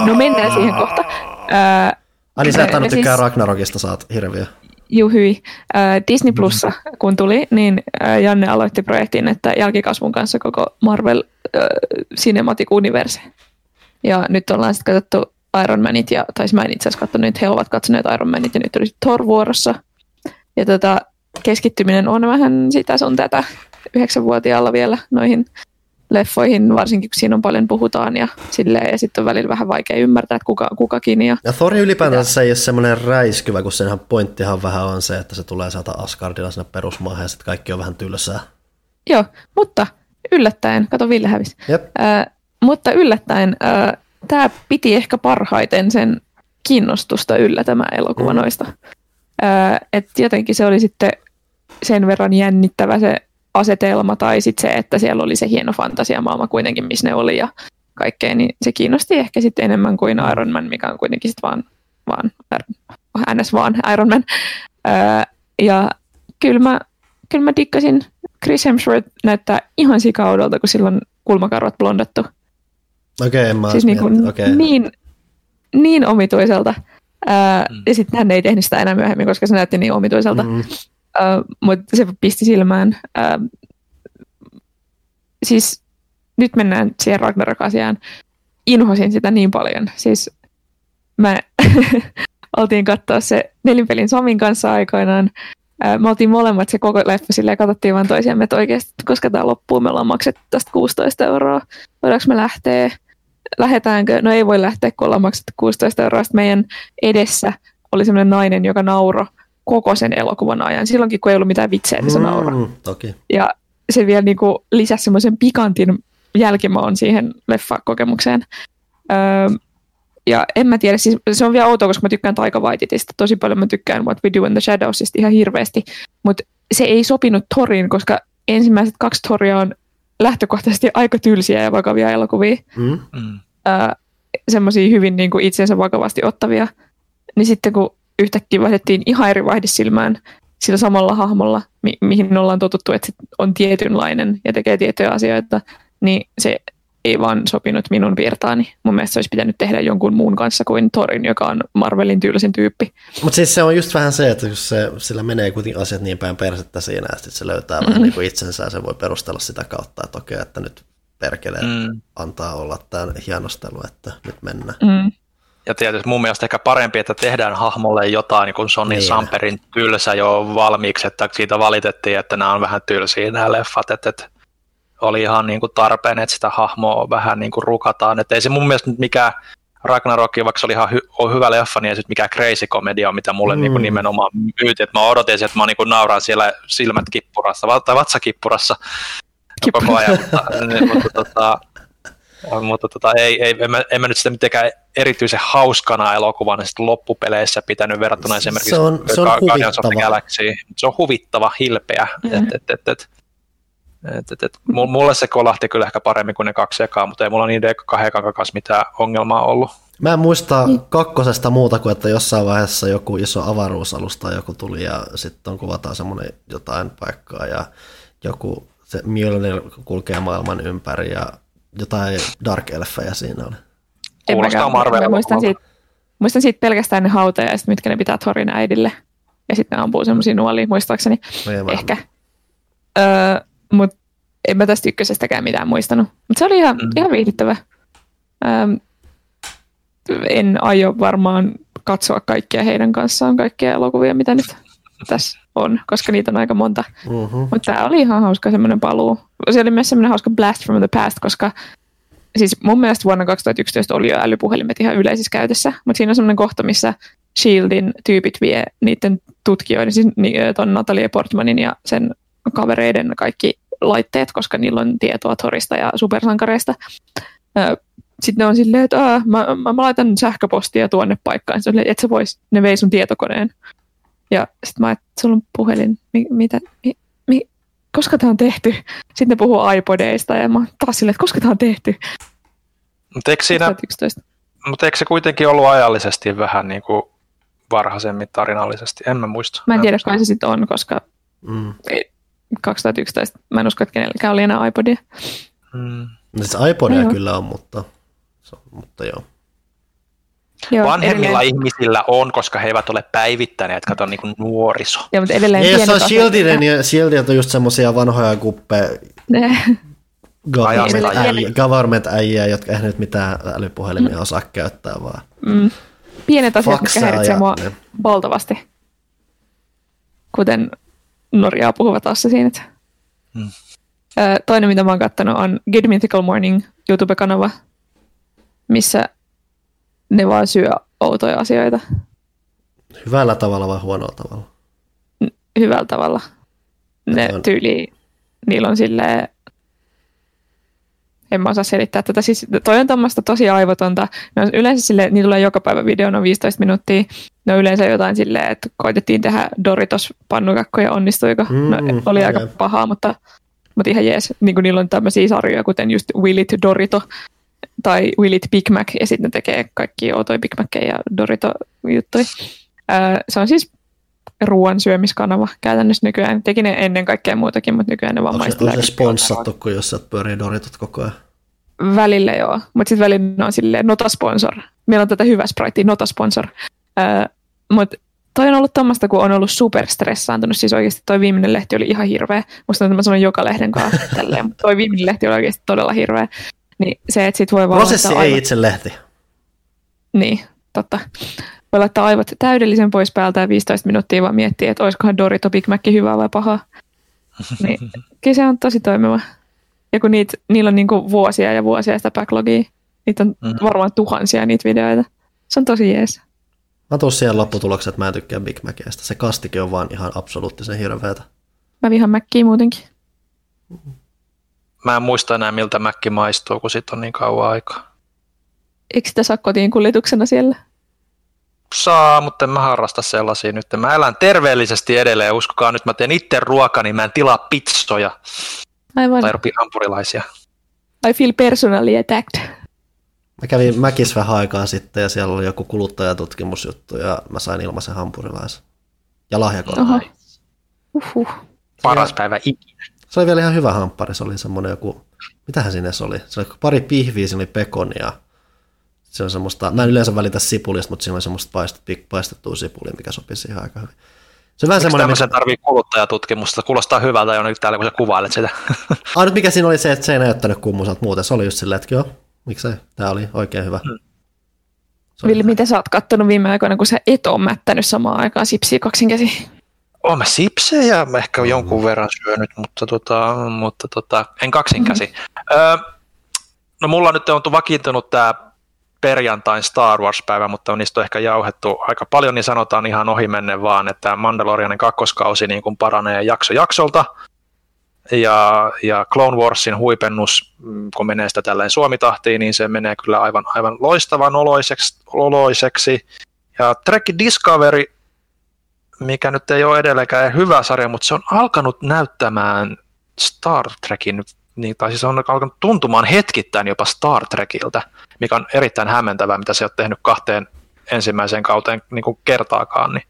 no mennään siihen kohta. Äh, Ai niin sä et siis, tykkää Ragnarokista, saat hirviö. Juu, hyi. Äh, Disney Plussa, kun tuli, niin äh, Janne aloitti projektin, että jälkikasvun kanssa koko Marvel äh, Cinematic Universe. Ja nyt ollaan sitten katsottu Iron Manit, ja, tai siis mä en itse asiassa katsonut, että he ovat katsoneet Iron Manit, ja nyt oli Thor vuorossa. Ja tota, keskittyminen on vähän sitä sun tätä yhdeksänvuotiaalla vielä noihin leffoihin, varsinkin kun siinä on paljon puhutaan ja silleen, ja sitten on välillä vähän vaikea ymmärtää, että kuka kukakin. Ja, ja Thor ylipäätänsä se ei ole semmoinen räiskyvä, kun senhän pointtihan vähän on se, että se tulee sieltä Asgardilla sinne perusmaahan ja sitten kaikki on vähän tylsää. Joo, mutta yllättäen, kato Ville hävisi. Jep. Äh, mutta yllättäen äh, tämä piti ehkä parhaiten sen kiinnostusta yllä tämä elokuva mm. noista. Äh, että jotenkin se oli sitten sen verran jännittävä se asetelma tai sitten se, että siellä oli se hieno fantasiamaailma kuitenkin, missä ne oli ja kaikkea, niin se kiinnosti ehkä sitten enemmän kuin Iron Man, mikä on kuitenkin sitten vaan, vaan ns. vaan Iron Man. Öö, ja kyllä mä, kyllä mä dikkasin, Chris Hemsworth näyttää ihan sikaudolta, kun silloin kulmakarvat blondattu. Okei, okay, mä siis niin, kuin okay. niin, niin omituiselta. Öö, mm. Ja sitten hän ei tehnyt sitä enää myöhemmin, koska se näytti niin omituiselta. Mm. Mutta se pisti silmään. Uh, siis nyt mennään siihen Ragnarok-asiaan. Inhosin sitä niin paljon. Siis mä oltiin katsoa se nelinpelin Samin kanssa aikoinaan. Me oltiin molemmat se koko leffa silleen, katsottiin vaan toisiamme, että oikeasti, koska tämä loppuu, me ollaan maksettu tästä 16 euroa. Voidaanko me lähteä? Lähetäänkö? No ei voi lähteä, kun ollaan maksettu 16 euroa. Sitten meidän edessä oli semmoinen nainen, joka nauro koko sen elokuvan ajan, silloinkin kun ei ollut mitään vitsejä, niin se mm, Toki. Ja se vielä niin kuin lisäsi semmoisen pikantin jälkimaon siihen leffakokemukseen. Öö, ja en mä tiedä, siis se on vielä outoa, koska mä tykkään Taika Waititista tosi paljon, mä tykkään What We Do in the Shadowsista ihan hirveästi, mutta se ei sopinut Toriin, koska ensimmäiset kaksi Toria on lähtökohtaisesti aika tylsiä ja vakavia elokuvia. Mm. Öö, semmoisia hyvin niin kuin itsensä vakavasti ottavia. Niin sitten kun yhtäkkiä vaihdettiin ihan eri vaihdesilmään sillä samalla hahmolla, mi- mihin ollaan totuttu, että se on tietynlainen ja tekee tiettyjä asioita, niin se ei vaan sopinut minun virtaani. Mun mielestä se olisi pitänyt tehdä jonkun muun kanssa kuin Torin, joka on Marvelin tyylisin tyyppi. Mutta siis se on just vähän se, että jos se, sillä menee kuitenkin asiat niin päin persettä siinä, että se löytää mm-hmm. vähän niin kuin itsensä ja se voi perustella sitä kautta, että okei, että nyt perkeleen mm. antaa olla tämä hienostelu, että nyt mennään. Mm. Ja tietysti mun mielestä ehkä parempi, että tehdään hahmolle jotain, niin kuin Sonny niin. Samperin tylsä jo valmiiksi, että siitä valitettiin, että nämä on vähän tylsiä nämä leffat, että, että oli ihan niin kuin tarpeen, että sitä hahmoa vähän niin kuin rukataan. Että ei se mun mielestä nyt mikään Ragnarok, vaikka se oli ihan hy- on hyvä leffa, niin ei se mikään crazy komedia, mitä mulle mm. niin kuin nimenomaan myytiin. Että mä odotin, että mä niin kuin nauran siellä silmät kippurassa, tai vatsakippurassa koko ajan. mutta, mutta tota, mutta tota, ei, ei, en, mä, en mä nyt sitä mitenkään erityisen hauskana elokuvana sitten loppupeleissä pitänyt verrattuna esimerkiksi se on, se on Guardians of the Galaxy. Se on huvittava, hilpeä. Mm. Et, et, et, et, et, et, et, mulle se kolahti kyllä ehkä paremmin kuin ne kaksi ekaa, mutta ei mulla niiden kahden kanssa mitään ongelmaa ollut. Mä en muista mm. kakkosesta muuta kuin, että jossain vaiheessa joku iso avaruusalusta joku tuli ja sitten kuvataan semmoinen jotain paikkaa ja joku se Mjölnir kulkee maailman ympäri ja jotain Dark Elfejä siinä oli. Kuulostaa Marvel. Muistan siitä, muistan siitä pelkästään ne hautajaiset, mitkä ne pitää Thorin äidille. Ja sitten ne ampuu semmoisia nuolia, muistaakseni. No Ehkä. Öö, Mutta en mä tästä ykkösestäkään mitään muistanut. Mutta se oli ihan, mm. ihan viihdyttävä. Öö, en aio varmaan katsoa kaikkia heidän kanssaan, kaikkia elokuvia, mitä nyt tässä on, koska niitä on aika monta. Mm-hmm. Mutta tämä oli ihan hauska semmoinen paluu. Se oli myös semmoinen hauska blast from the past, koska siis mun mielestä vuonna 2011 oli jo älypuhelimet ihan yleisissä käytössä, mutta siinä on semmoinen kohta, missä Shieldin tyypit vie niiden tutkijoiden, siis ton Natalie Portmanin ja sen kavereiden kaikki laitteet, koska niillä on tietoa Thorista ja supersankareista. Sitten ne on silleen, että mä, mä, mä, laitan sähköpostia tuonne paikkaan. Sitten että sä vois, ne vei sun tietokoneen. Ja sitten mä että sulla on puhelin. Mi, mitä, mi, mi, koska tämä on tehty? Sitten ne puhuu iPodeista ja mä taas silleen, että koska tämä on tehty? Mutta eikö, siinä, mutta eikö se kuitenkin ollut ajallisesti vähän niin kuin varhaisemmin tarinallisesti? En mä muista. Mä en tiedä, kai se sitten on, koska mm. 2011 mä en usko, että kenelläkään oli enää iPodia. Mm. No siis iPodia no, kyllä on, mutta, mutta joo. Joo, Vanhemmilla edelleen. ihmisillä on, koska he eivät ole päivittäneet, kato niin kuin nuoriso. Joo, mutta edelleen ja se on Shieldinen, ja Shieldit on just semmoisia vanhoja kuppeja, government äijä, jotka ei nyt mitään älypuhelimia mm. osaa käyttää, vaan mm. Pienet asiat, mitkä häiritsee mua ne. valtavasti, kuten Norjaa puhuvat assasiinit. Mm. Toinen, mitä mä oon kattonut, on Good Mythical Morning YouTube-kanava, missä ne vaan syö outoja asioita. Hyvällä tavalla vai huonolla tavalla? Hyvällä tavalla. Ne on... tyyli, niillä on silleen, en mä osaa selittää tätä. Siis toi on tämmöistä tosi aivotonta. Ne on yleensä sille, niin tulee joka päivä videona 15 minuuttia. Ne on yleensä jotain silleen, että koitettiin tehdä Doritos pannukakkoja, onnistuiko? Mm, no, oli aika pahaa, mutta, mutta ihan jees. Niin kuin niillä on tämmöisiä sarjoja, kuten just Willy Dorito tai Will It Big Mac, ja sitten ne tekee kaikki outoja Big Mackeja ja Dorito-juttuja. se on siis ruoan syömiskanava käytännössä nykyään. Teki ne ennen kaikkea muutakin, mutta nykyään ne vaan Onko se, se sponssattu, kun jos sä pyörii Doritot koko ajan? Välillä joo, mutta sitten välillä on silleen nota sponsor. Meillä on tätä hyvä Sprite, nota sponsor. mutta toi on ollut tämmöistä, kun on ollut superstressaantunut. Siis oikeasti toi viimeinen lehti oli ihan hirveä. Musta että mä sanon joka lehden kanssa tälleen, mutta toi viimeinen lehti oli oikeasti todella hirveä. Niin se, että sit voi vaan Prosessi ei aivot... itse lehti. Niin, totta. Voi laittaa aivot täydellisen pois päältä ja 15 minuuttia vaan miettiä, että olisikohan Dorito Big Mac hyvää vai pahaa. Niin, kyllä se on tosi toimiva. Ja kun niitä, niillä on niinku vuosia ja vuosia sitä backlogia, niitä on mm. varmaan tuhansia niitä videoita. Se on tosi jees. Mä tuun siihen lopputulokseen, että mä en tykkää Big Macista. Se kastikin on vaan ihan absoluuttisen hirveätä. Mä vihan Mackiä muutenkin. Mä en muista enää, miltä Mäkki maistuu, kun sit on niin kauan aikaa. Eikö sitä saa kotiin kuljetuksena siellä? Saa, mutta en mä harrasta sellaisia nyt. Mä elän terveellisesti edelleen. Uskokaa nyt, mä teen itse ruokaa, niin mä en tilaa pizzoja. Aivan. Tai hampurilaisia. I feel personally attacked. Mä kävin Mäkis vähän aikaa sitten ja siellä oli joku kuluttajatutkimusjuttu ja mä sain ilmaisen hampurilaisen. Ja lahjakortin. Uhuh. Paras päivä ikinä. Se oli vielä ihan hyvä hamppari, se oli semmoinen joku, mitähän sinne se oli? Se oli pari pihviä, siinä oli pekonia. Se on semmoista, mä en yleensä välitä sipulista, mutta siinä oli semmoista paistettua, paistettua sipulia, mikä sopii siihen aika hyvin. Se on vähän semmoinen... Tämmöisen mikä... tarvii kuluttajatutkimusta, kuulostaa hyvältä jo nyt täällä, kun sä kuvailet sitä. ah, nyt mikä siinä oli se, että se ei näyttänyt kummusalta muuten, se oli just silleen, että joo, miksei, tämä oli oikein hyvä. Hmm. Villi, mitä sä oot kattonut viime aikoina, kun sä et ole mättänyt samaan aikaan sipsiä kaksin käsi? Oon mä sipsejä ehkä jonkun verran syönyt, mutta, tota, mutta tota, en kaksinkäsi. Mm-hmm. Öö, no mulla nyt on vakiintunut tämä perjantain Star Wars-päivä, mutta niistä on ehkä jauhettu aika paljon, niin sanotaan ihan ohimennen vaan, että Mandalorianin kakkoskausi niin kuin paranee jakso jaksolta, ja, ja Clone Warsin huipennus, mm, kun menee sitä tälleen suomitahtiin, niin se menee kyllä aivan, aivan loistavan oloiseksi, oloiseksi. Ja Trek Discovery mikä nyt ei ole edelleenkään hyvä sarja, mutta se on alkanut näyttämään Star Trekin, niin, tai siis on alkanut tuntumaan hetkittäin jopa Star Trekiltä, mikä on erittäin hämmentävää, mitä se on tehnyt kahteen ensimmäiseen kauteen niin kuin kertaakaan. Niin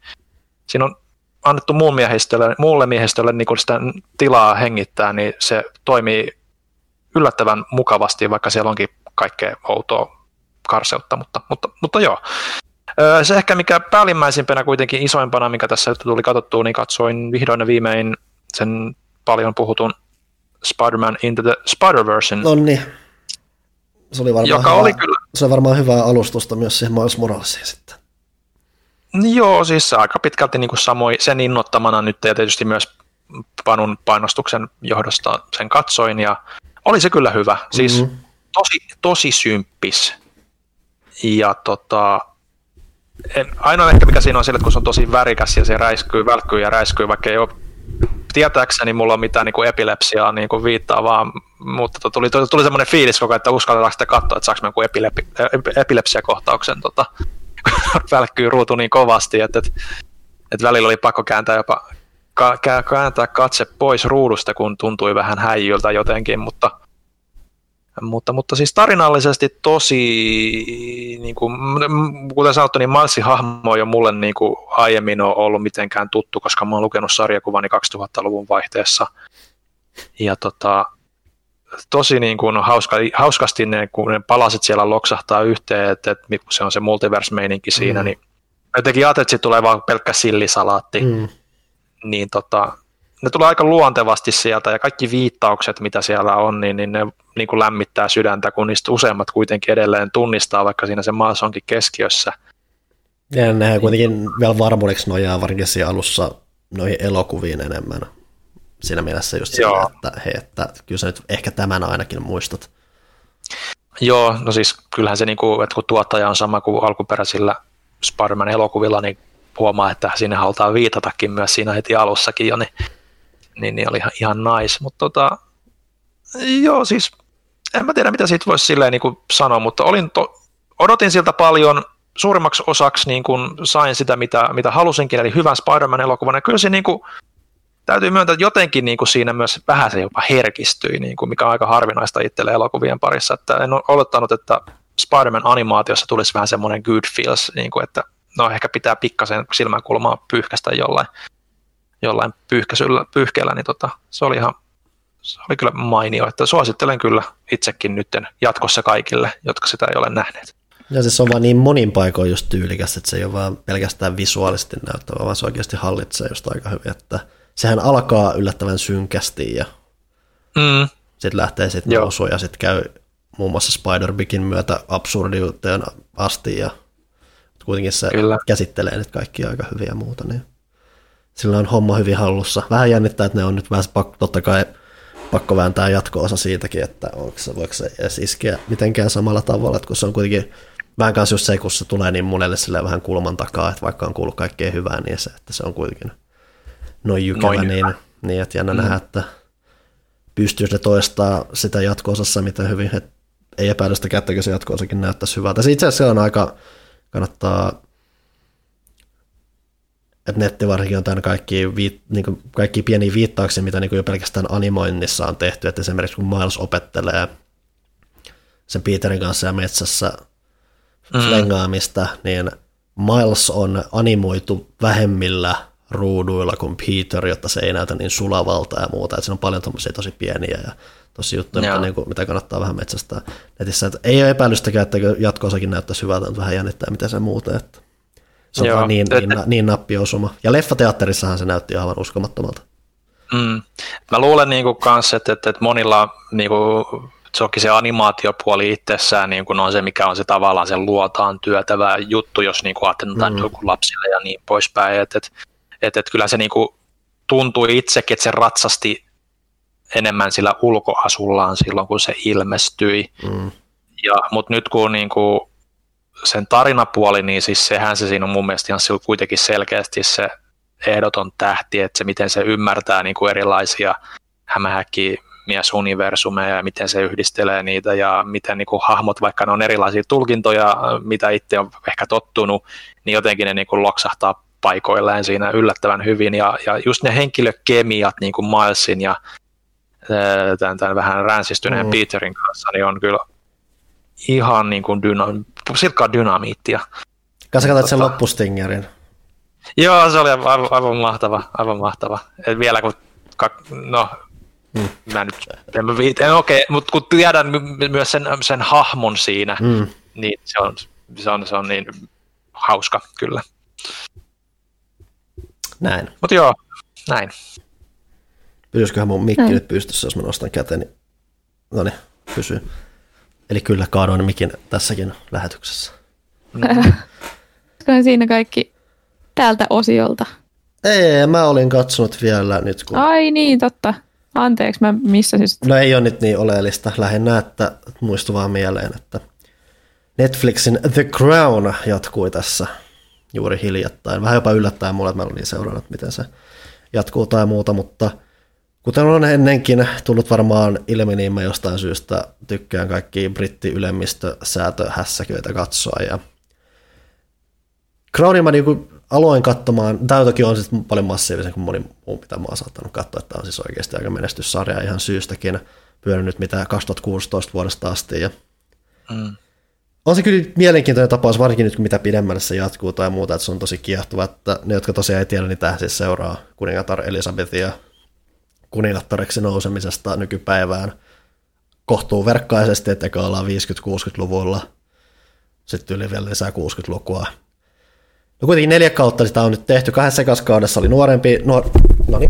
siinä on annettu muun miehistölle, muulle miehistölle niin kuin sitä tilaa hengittää, niin se toimii yllättävän mukavasti, vaikka siellä onkin kaikkea outoa karseutta, mutta, mutta, mutta joo. Se ehkä mikä päällimmäisimpänä kuitenkin isoimpana, mikä tässä tuli katsottua, niin katsoin vihdoin ja viimein sen paljon puhutun Spider-Man Into the Spider-Verse. No niin. Se oli joka oli kyllä, se on varmaan hyvää alustusta myös siihen Miles Moralesiin sitten. Joo, siis aika pitkälti niin kuin samoin sen innottamana nyt ja tietysti myös Panun painostuksen johdosta sen katsoin ja oli se kyllä hyvä. Siis mm-hmm. tosi, tosi symppis. Ja tota, en, ainoa ehkä mikä siinä on sillä, että kun se on tosi värikäs ja se räiskyy, välkkyy ja räiskyy, vaikka ei ole tietääkseni mulla on mitään niin kuin epilepsiaa niin kuin viittaa vaan, mutta tuli, tuli, tuli semmoinen fiilis koko että uskalletaanko sitä katsoa, että saako joku epilepi, epilepsiakohtauksen tota, välkkyy ruutu niin kovasti, että, että, että välillä oli pakko kääntää jopa kääntää katse pois ruudusta, kun tuntui vähän häijyltä jotenkin, mutta, mutta, mutta siis tarinallisesti tosi, niin kuin, kuten sanottu, niin Malsin hahmo ei ole mulle niin kuin aiemmin ole ollut mitenkään tuttu, koska mä oon lukenut sarjakuvani 2000-luvun vaihteessa. Ja tota, tosi niin kuin hauska, hauskasti ne, kun ne palaset siellä loksahtaa yhteen, että, että se on se multiverse-meininki siinä, mm. niin jotenkin ajattelin, että tulee vaan pelkkä sillisalaatti. Mm niin tota, ne tulee aika luontevasti sieltä ja kaikki viittaukset, mitä siellä on, niin, niin ne niin kuin lämmittää sydäntä, kun niistä useimmat kuitenkin edelleen tunnistaa, vaikka siinä se maassa onkin keskiössä. Ja nehän kuitenkin vielä varmuudeksi nojaa varsinkin siinä alussa noihin elokuviin enemmän. Siinä mielessä just siinä, että, hei, että kyllä sä nyt ehkä tämän ainakin muistat. Joo, no siis kyllähän se, niin kuin, että kun tuottaja on sama kuin alkuperäisillä Spider-Man elokuvilla, niin huomaa, että sinne halutaan viitatakin myös siinä heti alussakin jo, niin, niin, niin oli ihan, ihan nice. Mutta tota, joo, siis en mä tiedä, mitä siitä voisi silleen niin kuin sanoa, mutta olin to, odotin siltä paljon, suurimmaksi osaksi niin kuin sain sitä, mitä, mitä halusinkin, eli hyvän Spider-Man-elokuvan, ja kyllä se niin kuin, täytyy myöntää, että jotenkin niin kuin siinä myös vähän se jopa herkistyi, niin kuin mikä on aika harvinaista itselle elokuvien parissa, että en ole olettanut, että Spider-Man-animaatiossa tulisi vähän semmoinen good feels, niin kuin, että no ehkä pitää pikkasen silmäkulmaa pyyhkästä jollain, jollain pyyhkäisyllä, pyyhkeellä, niin tota, se oli ihan se oli kyllä mainio, että suosittelen kyllä itsekin nytten jatkossa kaikille, jotka sitä ei ole nähneet. Ja siis se on vaan niin monin paikoin just tyylikäs, että se ei ole vaan pelkästään visuaalisesti näyttävä, vaan se oikeasti hallitsee just aika hyvin, että sehän alkaa yllättävän synkästi ja mm. sitten lähtee sitten nousuun ja sitten käy muun muassa Spider-Bigin myötä absurdiuteen asti ja kuitenkin se Kyllä. käsittelee nyt kaikki aika hyviä ja muuta, niin sillä on homma hyvin hallussa. Vähän jännittää, että ne on nyt vähän pakko, totta kai pakko vääntää jatko-osa siitäkin, että onko se, voiko se edes iskeä mitenkään samalla tavalla, että kun se on kuitenkin vähän kanssa just se, kun se tulee niin monelle sille vähän kulman takaa, että vaikka on kuullut kaikkea hyvää, niin se, että se on kuitenkin noin jykevä, noin niin, niin, että jännä mm. nähdä, että pystyy se toistaa sitä jatko-osassa miten hyvin, että ei epäile sitä kättäkö se jatko-osakin näyttäisi hyvältä. Se itse asiassa on aika kannattaa, että netti varsinkin on täynnä kaikki, viit, niin kuin kaikki pieniä viittauksia, mitä niin kuin jo pelkästään animoinnissa on tehty, että esimerkiksi kun Miles opettelee sen Peterin kanssa ja metsässä mm. flengaamista, niin Miles on animoitu vähemmillä ruuduilla kuin Peter, jotta se ei näytä niin sulavalta ja muuta. Että siinä on paljon tommosia tosi pieniä ja tosi juttuja, mitä, niin kuin, mitä kannattaa vähän metsästää netissä. Että ei ole epäilystäkään, että jatko-osakin näyttäisi hyvältä, mutta vähän jännittää, miten se muuten. Että se on Joo. niin, niin, niin nappiosuma. Ja leffateatterissahan se näytti aivan uskomattomalta. Mm. Mä luulen niin kuin kanssa, että, että, että monilla niin kuin, se onkin se animaatiopuoli itsessään niin kuin on se, mikä on se tavallaan se luotaan työtävä juttu, jos niin kuin ajatellaan mm. joku lapsille ja niin poispäin. Että, että, että, että kyllä se niin kuin tuntui itsekin, että se ratsasti enemmän sillä ulkoasullaan silloin, kun se ilmestyi. Mm. Ja, mutta nyt kun niin kuin sen tarinapuoli, niin siis sehän se siinä on mun mielestä ihan kuitenkin selkeästi se ehdoton tähti, että se miten se ymmärtää niin kuin erilaisia hämähäkkiä miesuniversumeja ja miten se yhdistelee niitä ja miten niin kuin hahmot, vaikka ne on erilaisia tulkintoja, mitä itse on ehkä tottunut, niin jotenkin ne niin kuin loksahtaa paikoilleen siinä yllättävän hyvin ja, ja just ne henkilökemiat niin kuin Milesin ja tämän, tämän vähän ränsistyneen mm. Peterin kanssa, niin on kyllä ihan niin kuin dyna- silkkaa dynamiittia. Kanssa katsoit sen tota- loppustingerin. Joo, se oli aivan, aivan mahtava, aivan mahtava. Et vielä kun, no, mm. mä nyt, en mä viit, en, okei, okay, mutta kun tiedän myös sen, sen hahmon siinä, mm. niin se on, se on, se on niin hauska kyllä. Näin. Mutta joo, näin. Pysyisiköhän mun mikki nyt pystyssä, jos mä nostan käteni? No niin, pysyy. Eli kyllä kaadoin mikin tässäkin lähetyksessä. Olisikohan siinä kaikki tältä osiolta? Ei, mä olin katsonut vielä nyt, kun... Ai niin, totta. Anteeksi, mä missasin sitä. No ei ole nyt niin oleellista. Lähinnä, että muistu vaan mieleen, että Netflixin The Crown jatkui tässä juuri hiljattain. Vähän jopa yllättäen mulle, että mä olin niin seurannut, miten se jatkuu tai muuta, mutta kuten on ennenkin tullut varmaan ilmi, niin mä jostain syystä tykkään kaikki britti-ylemmistösäätöhässäköitä katsoa ja Crownin mä niinku aloin katsomaan, tämä toki on sitten paljon massiivisen kuin moni muu, mitä mä oon saattanut katsoa, että on siis oikeasti aika menestyssarja ihan syystäkin, pyörinyt mitä 2016 vuodesta asti ja mm. On se kyllä mielenkiintoinen tapaus, varsinkin nyt kun mitä pidemmälle se jatkuu tai muuta, että se on tosi kiehtova, että ne, jotka tosiaan ei tiedä, niin tämä siis seuraa kuningatar Elisabethia kuningattareksi nousemisesta nykypäivään kohtuu verkkaisesti, että ollaan 50-60-luvulla, sitten yli vielä lisää 60-lukua, No kuitenkin neljä kautta sitä on nyt tehty. Kahdessa kaudessa oli nuorempi, nuor... no niin,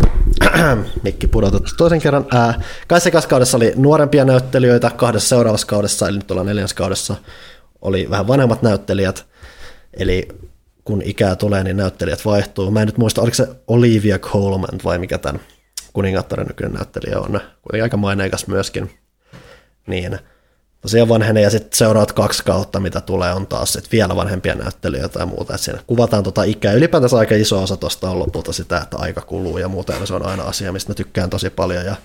mikki pudotettu toisen kerran. Ää, kahdessa kaudessa oli nuorempia näyttelijöitä, kahdessa seuraavassa kaudessa, eli nyt ollaan neljännessä kaudessa, oli vähän vanhemmat näyttelijät. Eli kun ikää tulee, niin näyttelijät vaihtuu. Mä en nyt muista, oliko se Olivia Colman vai mikä tämän kuningattaren nykyinen näyttelijä on. Kuitenkin aika maineikas myöskin. Niin tosiaan vanhenee ja sitten seuraavat kaksi kautta, mitä tulee, on taas sit vielä vanhempia näyttelijöitä ja muuta. Et siinä kuvataan tota ikää. Ylipäätänsä aika iso osa tuosta on lopulta sitä, että aika kuluu ja muuta, ja se on aina asia, mistä mä tykkään tosi paljon. Ja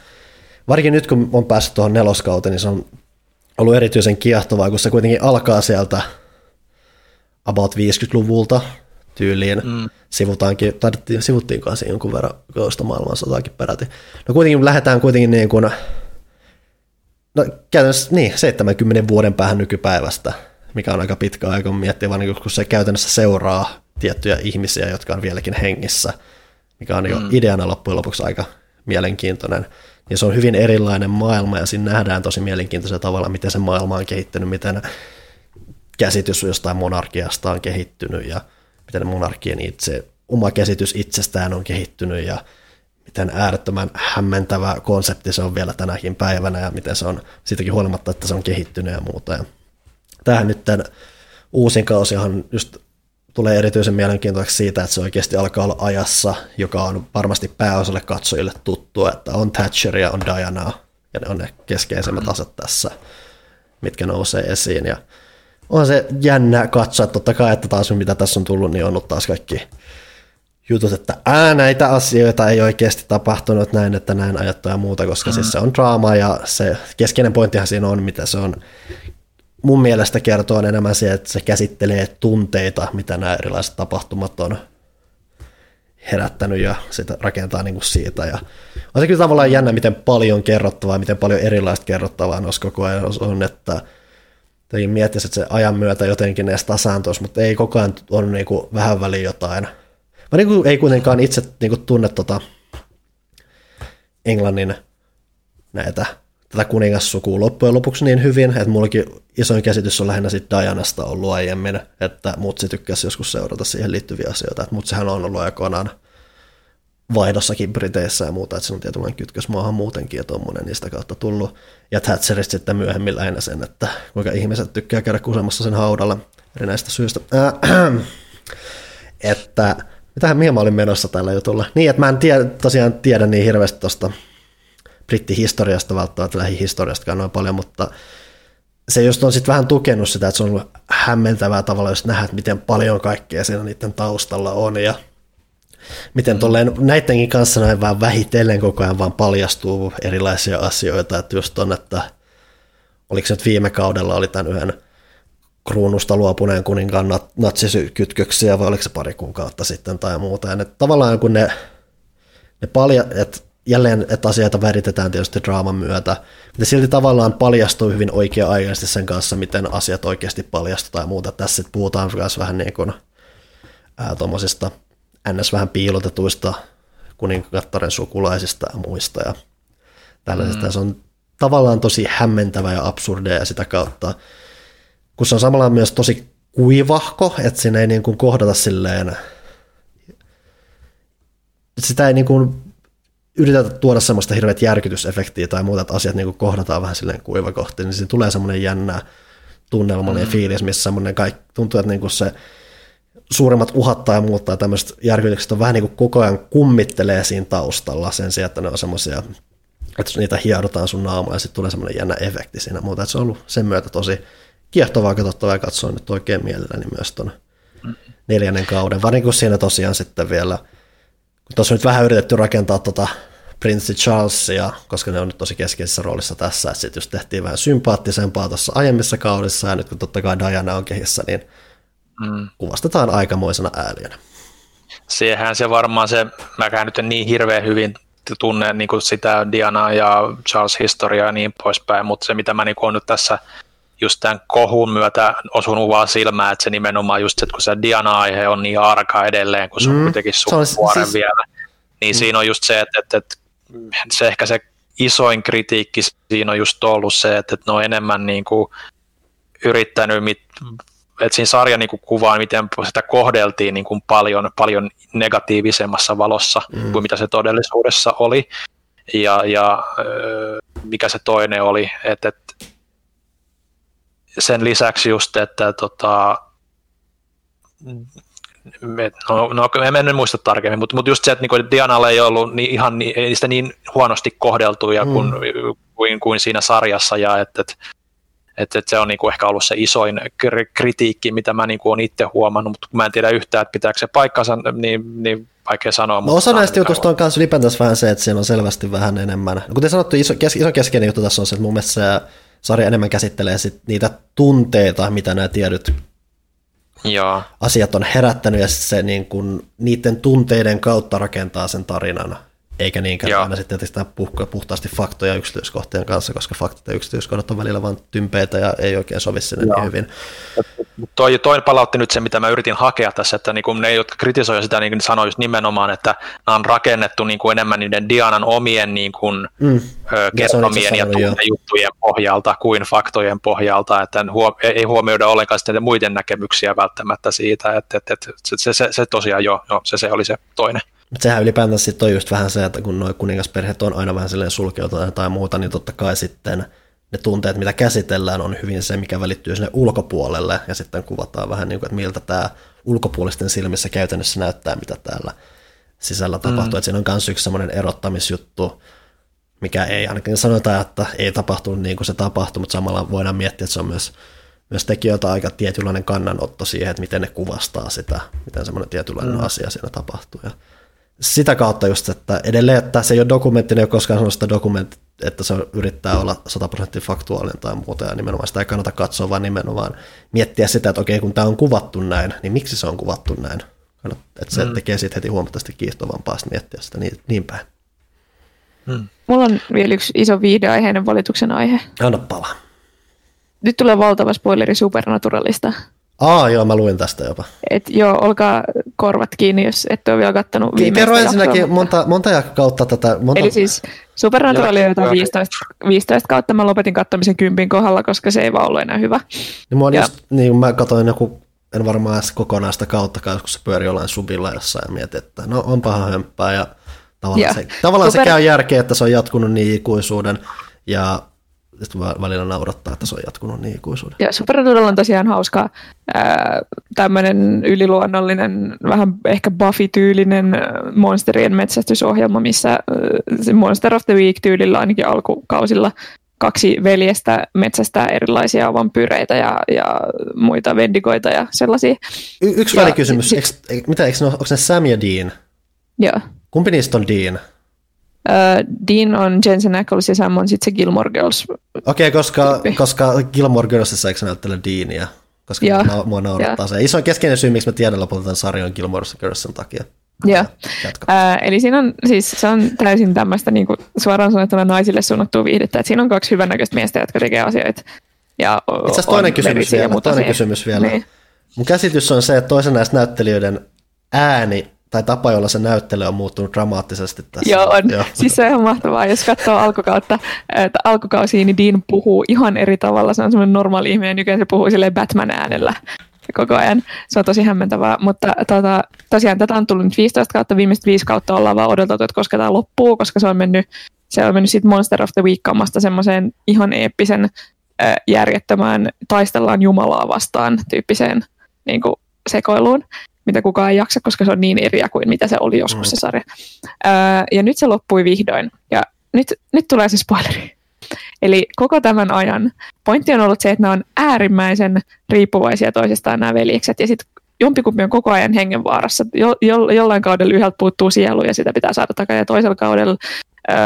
varsinkin nyt, kun on päässyt tuohon neloskauteen, niin se on ollut erityisen kiehtovaa, kun se kuitenkin alkaa sieltä about 50-luvulta tyyliin. Mm. Sivutaankin, taidettiin, sivuttiinkaan siinä jonkun verran toista maailmansotaakin peräti. No kuitenkin lähdetään kuitenkin niin kuin No käytännössä niin, 70 vuoden päähän nykypäivästä, mikä on aika pitkä aika miettiä, vaan niin kun se käytännössä seuraa tiettyjä ihmisiä, jotka on vieläkin hengissä, mikä on niin mm. ideana loppujen lopuksi aika mielenkiintoinen. Ja se on hyvin erilainen maailma ja siinä nähdään tosi mielenkiintoisella tavalla, miten se maailma on kehittynyt, miten käsitys jostain monarkiasta on kehittynyt ja miten monarkien itse, oma käsitys itsestään on kehittynyt ja miten äärettömän hämmentävä konsepti se on vielä tänäkin päivänä ja miten se on siitäkin huolimatta, että se on kehittynyt ja muuta. Ja tämähän nyt tämän uusin kausihan just tulee erityisen mielenkiintoiseksi siitä, että se oikeasti alkaa olla ajassa, joka on varmasti pääosalle katsojille tuttu, että on Thatcher ja on Diana ja ne on ne keskeisimmät aset tässä, mitkä nousee esiin. Ja on se jännä katsoa, totta kai, että taas mitä tässä on tullut, niin on ollut taas kaikki jutut, että ää, näitä asioita ei oikeasti tapahtunut näin, että näin ajattu ja muuta, koska mm. siis se on draama ja se keskeinen pointtihan siinä on, mitä se on mun mielestä kertoo enemmän se, että se käsittelee tunteita, mitä nämä erilaiset tapahtumat on herättänyt ja sitä rakentaa niin kuin siitä. Ja on se kyllä tavallaan jännä, miten paljon kerrottavaa, miten paljon erilaista kerrottavaa noissa koko ajan on, että miettisi, että se ajan myötä jotenkin edes tasaantuisi, mutta ei koko ajan on niin kuin vähän väliin jotain – Mä niin kuin, ei kuitenkaan itse niin kuin tunne tota Englannin näitä, tätä kuningassukua loppujen lopuksi niin hyvin, että mullakin isoin käsitys on lähinnä sitten Dianasta ollut aiemmin, että mutsi tykkäsi joskus seurata siihen liittyviä asioita, että mutsihan on ollut aikoinaan vaihdossakin Briteissä ja muuta, että se on tietynlainen kytkös maahan muutenkin ja tuommoinen niistä kautta tullut. Ja Thatcherista sitten myöhemmin lähinnä sen, että kuinka ihmiset tykkää käydä kusemassa sen haudalla eri näistä syistä. Äh, että Mitähän mihin mä olin menossa tällä jutulla? Niin, että mä en tiedä, tosiaan tiedä niin hirveästi tuosta brittihistoriasta välttämättä, lähihistoriastakaan noin paljon, mutta se just on sitten vähän tukenut sitä, että se on ollut hämmentävää tavalla just nähdä, että miten paljon kaikkea siinä niiden taustalla on ja miten tolleen näidenkin kanssa näin vaan vähitellen koko ajan vaan paljastuu erilaisia asioita, että just on, että oliko se nyt viime kaudella oli tämän yhden kruunusta luopuneen kuninkaan natsikytköksiä, vai oliko se pari kuukautta sitten tai muuta. Ja ne, tavallaan kun ne, ne palja, et jälleen, että asioita väritetään tietysti draaman myötä, mutta silti tavallaan paljastuu hyvin oikea-aikaisesti sen kanssa, miten asiat oikeasti paljastutaan ja muuta. Tässä sitten puhutaan myös vähän niin kuin tuommoisista ns. vähän piilotetuista kuningattaren sukulaisista ja muista ja tällaisista. Mm. Se on tavallaan tosi hämmentävä ja absurdeja ja sitä kautta kun se on samalla myös tosi kuivahko, että siinä ei niin kuin kohdata silleen, sitä ei niin kuin yritetä tuoda semmoista hirveät järkytysefektiä tai muuta, että asiat niin kuin kohdataan vähän silleen kuivakohti, niin siinä tulee semmoinen jännä tunnelmallinen mm. fiilis, missä semmoinen kaikki, tuntuu, että niin kuin se suurimmat uhat tai muut tai tämmöiset järkytykset on vähän niin kuin koko ajan kummittelee siinä taustalla sen sijaan, että ne on semmoisia, että niitä hierotaan sun naamaa ja sitten tulee semmoinen jännä efekti siinä muuta. Että se on ollut sen myötä tosi kiehtovaa katsottavaa ja katsoa nyt oikein mielelläni myös tuon neljännen kauden. Varsinkin siinä tosiaan sitten vielä, kun tuossa on nyt vähän yritetty rakentaa tota Prince Charlesia, koska ne on nyt tosi keskeisessä roolissa tässä, että sitten just tehtiin vähän sympaattisempaa tuossa aiemmissa kaudissa, ja nyt kun totta kai Diana on kehissä, niin mm. kuvastetaan aikamoisena ääliönä. Siihen se varmaan se, mäkään nyt en niin hirveän hyvin tunne niin kuin sitä Diana ja Charles historiaa ja niin poispäin, mutta se mitä mä niin kuin nyt tässä just tämän kohun myötä osunut vaan silmään, että se nimenomaan just se, että kun se Diana-aihe on niin arka edelleen, kun se on mm. kuitenkin sukupuolen siis... vielä, niin mm. siinä on just se, että, että, että se ehkä se isoin kritiikki siinä on just ollut se, että, että ne on enemmän niin kuin yrittänyt mit, että siinä sarja niin kuvaa, miten sitä kohdeltiin niin kuin paljon, paljon negatiivisemmassa valossa mm. kuin mitä se todellisuudessa oli. Ja, ja mikä se toinen oli, että, että sen lisäksi just, että tota, no, no en, en muista tarkemmin, mutta, mutta just se, että niin Dianalle ei ollut niin, ihan niin, ei sitä niin huonosti kohdeltuja mm. kuin, kuin, kuin, siinä sarjassa ja että, että että, että se on niin kuin ehkä ollut se isoin kritiikki, mitä mä niin kuin olen itse huomannut, mutta mä en tiedä yhtään, että pitääkö se paikkansa, niin, niin vaikea sanoa. No osa näistä jutuista on myös ylipäätänsä vähän se, että siellä on selvästi vähän enemmän. No, kuten sanottu, iso, kes, iso keskeinen juttu tässä on se, että mun mielestä se sarja enemmän käsittelee sit niitä tunteita, mitä nämä tiedyt Joo. asiat on herättänyt, ja se niin kun, niiden tunteiden kautta rakentaa sen tarinan eikä niinkään Joo. aina sitten tietysti puhtaasti faktoja yksityiskohtien kanssa, koska faktat ja yksityiskohdat on välillä vain tympeitä ja ei oikein sovi sinne niin Joo. niin hyvin. Toi, toi palautti nyt se, mitä mä yritin hakea tässä, että niin kuin ne, jotka kritisoivat sitä, niin sanoi just nimenomaan, että nämä on rakennettu niin kuin enemmän niiden Dianan omien niin kuin, mm. kertomien ja juttujen pohjalta kuin faktojen pohjalta, että ei huomioida ollenkaan sitten muiden näkemyksiä välttämättä siitä, että, että, että se, se, se, se tosiaan jo, jo se, se oli se toinen. Mutta sehän ylipäätään sitten on just vähän se, että kun nuo kuningasperheet on aina vähän silleen sulkeutuneet tai muuta, niin totta kai sitten ne tunteet, mitä käsitellään, on hyvin se, mikä välittyy sinne ulkopuolelle, ja sitten kuvataan vähän niin kuin, että miltä tämä ulkopuolisten silmissä käytännössä näyttää, mitä täällä sisällä tapahtuu. Mm. Että siinä on myös yksi semmoinen erottamisjuttu, mikä ei ainakin sanota, että ei tapahtunut niin kuin se tapahtui, mutta samalla voidaan miettiä, että se on myös, myös tekijöiltä aika tietynlainen kannanotto siihen, että miten ne kuvastaa sitä, miten semmoinen tietynlainen mm. asia siinä tapahtuu. Ja sitä kautta just, että edelleen, että se ei ole dokumentti, niin ei ole koskaan sellaista dokumentti, että se yrittää olla 100 prosenttia faktuaalinen tai muuta, ja nimenomaan sitä ei kannata katsoa, vaan nimenomaan miettiä sitä, että okei, kun tämä on kuvattu näin, niin miksi se on kuvattu näin? Että se mm. tekee siitä heti huomattavasti kiihtovampaa miettiä sitä niin, niin päin. Mm. Mulla on vielä yksi iso viihdeaiheinen valituksen aihe. Anna palaa. Nyt tulee valtava spoileri Supernaturalista. Aa, joo, mä luin tästä jopa. Et joo, olkaa korvat kiinni, jos ette ole vielä kattonut viimeistä Kerro ensinnäkin jaksoa, monta, monta kautta tätä. Monta... Eli siis Supernatural oli jotain 15, 15 kautta, mä lopetin kattomisen kympin kohdalla, koska se ei vaan ollut enää hyvä. Niin, mä, ja... just, niin mä katsoin joku, en varmaan edes kokonaista kautta, koska se pyöri jollain subilla jossain ja mietin, että no on paha hömppää ja tavallaan, ja. se, tavallaan Super... se käy järkeä, että se on jatkunut niin ikuisuuden ja sitten välillä naurattaa, että se on jatkunut niin ikuisuuden. Ja Supernatural on tosiaan hauska tämmöinen yliluonnollinen, vähän ehkä Buffy-tyylinen monsterien metsästysohjelma, missä se Monster of the Week-tyylillä ainakin alkukausilla kaksi veljestä metsästää erilaisia vampyyreitä ja, ja muita vendigoita ja sellaisia. Y- yksi välikysymys, si- eikö, mitä, eikö ne, onko ne Sam ja Dean? Joo. Kumpi niistä on Dean? Dean on Jensen Ackles ja Sam on sitten se Gilmore Girls. Okei, okay, koska, koska Gilmore Girlsissa eikö näyttele Deania? Koska ja, mua, mua naurattaa ja. se. Iso keskeinen syy, miksi mä tiedän lopulta tämän sarjan Gilmore Girlsin takia. Joo. Äh, eli siinä on, siis se on täysin tämmöistä niin kuin suoraan sanottuna naisille suunnattua viihdettä. Että siinä on kaksi hyvännäköistä miestä, jotka tekee asioita. Ja Itse asiassa toinen kysymys vielä. Toinen kysymys vielä. Niin. Mun käsitys on se, että toisen näistä näyttelijöiden ääni tai tapa, jolla se näyttely on muuttunut dramaattisesti tässä. Joo, on. Joo. siis se on ihan mahtavaa, jos katsoo alkukautta, että alkukausiin niin Dean puhuu ihan eri tavalla, se on semmoinen normaali ihminen, nykyään se puhuu silleen Batman-äänellä. koko ajan. Se on tosi hämmentävää, mutta tota, tosiaan tätä on tullut nyt 15 kautta, viimeiset 5 kautta ollaan vaan odotettu, että koska tämä loppuu, koska se on mennyt, se on mennyt sitten Monster of the Week-kammasta semmoiseen ihan eeppisen äh, järjettömään taistellaan Jumalaa vastaan tyyppiseen niin kuin, sekoiluun, mitä kukaan ei jaksa, koska se on niin eriä kuin mitä se oli joskus mm. se sarja. Öö, ja nyt se loppui vihdoin. Ja nyt, nyt tulee se spoileri. Eli koko tämän ajan pointti on ollut se, että nämä on äärimmäisen riippuvaisia toisistaan nämä veljekset. Ja sitten jompikumpi on koko ajan hengenvaarassa. Jo, jo, jollain kaudella yhdeltä puuttuu sielu ja sitä pitää saada takaisin. Ja toisella kaudella öö,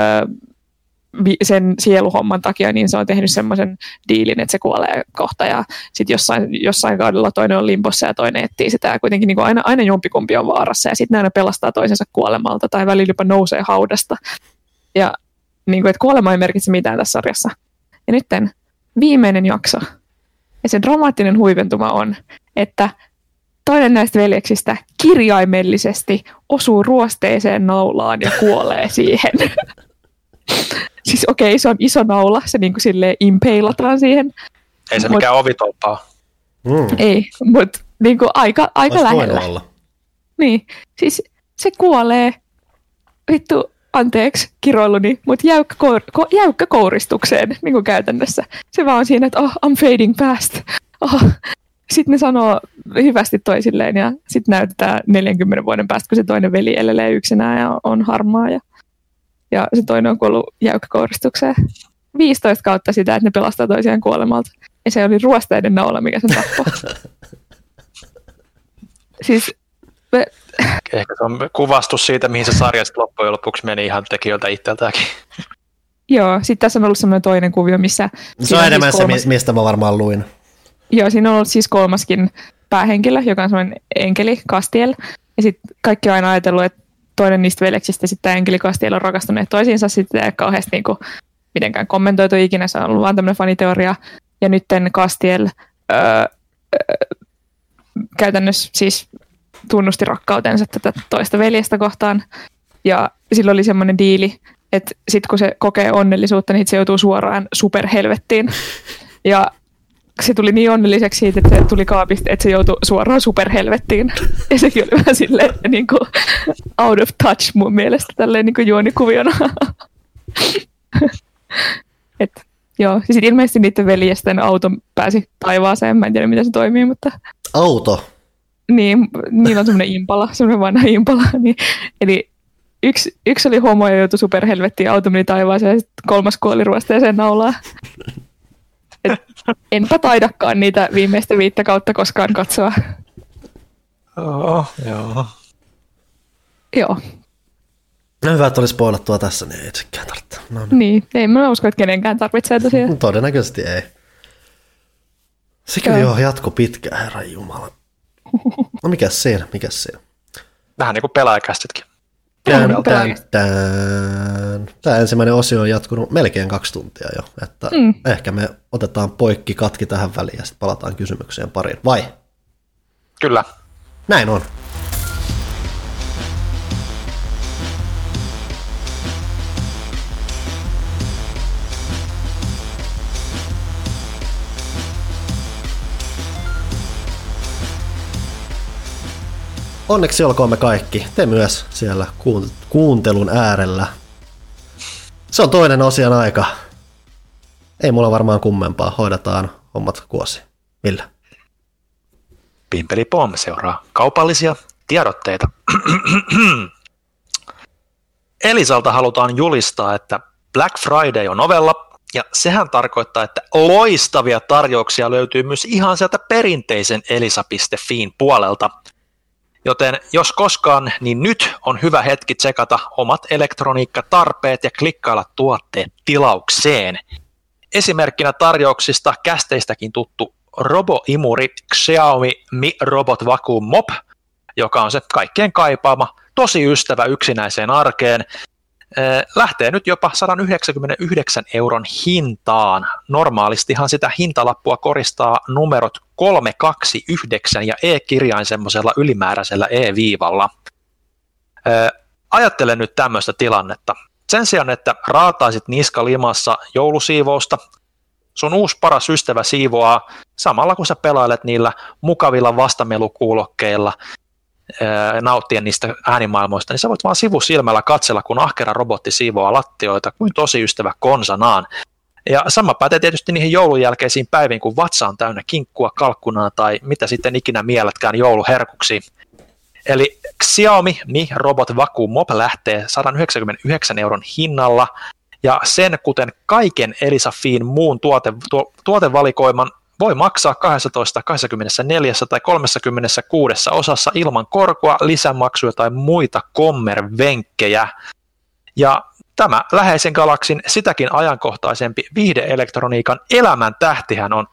sen sieluhomman takia, niin se on tehnyt semmoisen diilin, että se kuolee kohta ja sitten jossain, jossain kaudella toinen on limbossa ja toinen etsii sitä ja kuitenkin niin kuin aina, aina jompikumpi on vaarassa ja sitten aina pelastaa toisensa kuolemalta tai välillä jopa nousee haudasta. Ja niin kuin, että kuolema ei merkitse mitään tässä sarjassa. Ja nyt viimeinen jakso ja se dramaattinen huiventuma on, että toinen näistä veljeksistä kirjaimellisesti osuu ruosteiseen naulaan ja kuolee siihen. Siis okei, okay, se on iso naula, se niin kuin silleen impeilataan siihen. Ei se mut, mikään ovitolpaa. Mm. Ei, mutta niin kuin aika, aika lähellä. Olla. Niin, siis se kuolee, vittu, anteeksi kiroiluni, mutta jäykkä, kour, ko, jäykkä kouristukseen niin kuin käytännössä. Se vaan on siinä, että oh, I'm fading past. Oh. Sitten ne sanoo hyvästi toisilleen ja sitten näytetään 40 vuoden päästä, kun se toinen veli elelee yksinään ja on harmaa. Ja ja se toinen on kuollut jäykkäkouristukseen. 15 kautta sitä, että ne pelastaa toisiaan kuolemalta. Ja se oli ruosteiden naula, mikä sen tappoi. siis me... Ehkä se on kuvastus siitä, mihin se sarja sitten loppujen lopuksi meni ihan tekijöiltä itseltäänkin. Joo, sitten tässä on ollut semmoinen toinen kuvio, missä... Se on enemmän siis kolmas... se, mistä mä varmaan luin. Joo, siinä on ollut siis kolmaskin päähenkilö, joka on semmoinen enkeli, Castiel. Ja sitten kaikki on aina ajatellut, että toinen niistä veljeksistä sitten Enkeli Castiel on rakastuneet toisiinsa sitten ei kauheasti niin kuin, mitenkään kommentoitu ikinä, se on ollut vaan tämmöinen faniteoria. Ja nytten Castiel öö, öö, käytännössä siis tunnusti rakkautensa tätä toista veljestä kohtaan. Ja silloin oli semmoinen diili, että sitten kun se kokee onnellisuutta, niin se joutuu suoraan superhelvettiin. Ja se tuli niin onnelliseksi siitä, että se tuli kaapista, että se joutui suoraan superhelvettiin. Ja sekin oli vähän silleen niin kuin out of touch mun mielestä tälleen niin kuin juonikuviona. Et, joo, ja sitten ilmeisesti niiden veljesten auto pääsi taivaaseen, mä en tiedä miten se toimii, mutta... Auto? Niin, niillä on semmoinen impala, semmoinen vanha impala. Niin, eli yksi, yksi oli homo ja joutui superhelvettiin, auto meni taivaaseen ja kolmas kuoli ruosteeseen naulaan. Et enpä taidakaan niitä viimeistä viittä kautta koskaan katsoa. Oh, joo. Joo. No hyvä, että oli spoilattua tässä, niin ei sekään tarvitse. No, niin. niin, ei mä usko, että kenenkään tarvitsee tosiaan. Todennäköisesti ei. Sekin jo jatko pitkään, herran jumala. No mikä siinä, mikä siinä? Vähän niin kuin pelaajakästitkin. Tän, tän, tän. Tämä ensimmäinen osio on jatkunut melkein kaksi tuntia jo, että mm. ehkä me otetaan poikki katki tähän väliin ja sitten palataan kysymykseen pariin, vai? Kyllä. Näin on. Onneksi olkoon me kaikki, te myös siellä kuuntelun äärellä. Se on toinen osian aika. Ei mulla varmaan kummempaa, hoidetaan hommat kuosi. Millä? Pimpeli Pom seuraa kaupallisia tiedotteita. Elisalta halutaan julistaa, että Black Friday on ovella, ja sehän tarkoittaa, että loistavia tarjouksia löytyy myös ihan sieltä perinteisen elisa.fiin puolelta – Joten jos koskaan, niin nyt on hyvä hetki tsekata omat elektroniikkatarpeet ja klikkailla tuotteet tilaukseen. Esimerkkinä tarjouksista kästeistäkin tuttu roboimuri Xiaomi Mi Robot Vacuum Mop, joka on se kaikkien kaipaama tosi ystävä yksinäiseen arkeen, lähtee nyt jopa 199 euron hintaan. Normaalistihan sitä hintalappua koristaa numerot 329 ja E-kirjain semmoisella ylimääräisellä E-viivalla. Ajattele nyt tämmöistä tilannetta. Sen sijaan, että raataisit niska limassa joulusiivousta, sun uusi paras ystävä siivoaa samalla kun sä pelailet niillä mukavilla vastamelukuulokkeilla nauttien niistä äänimaailmoista, niin sä voit vaan sivusilmällä katsella, kun ahkera robotti siivoaa lattioita kuin tosi ystävä konsanaan. Ja sama pätee tietysti niihin joulun jälkeisiin päiviin, kun vatsa on täynnä kinkkua, kalkkunaa tai mitä sitten ikinä mielletkään jouluherkuksi. Eli Xiaomi Mi Robot Vacuum Mop lähtee 199 euron hinnalla, ja sen, kuten kaiken Elisa Fiin muun tuote, tuo, tuotevalikoiman, voi maksaa 12, 24 tai 36 osassa ilman korkoa, lisämaksuja tai muita kommervenkkejä. Ja tämä läheisen galaksin sitäkin ajankohtaisempi viihdeelektroniikan elämän tähtihän on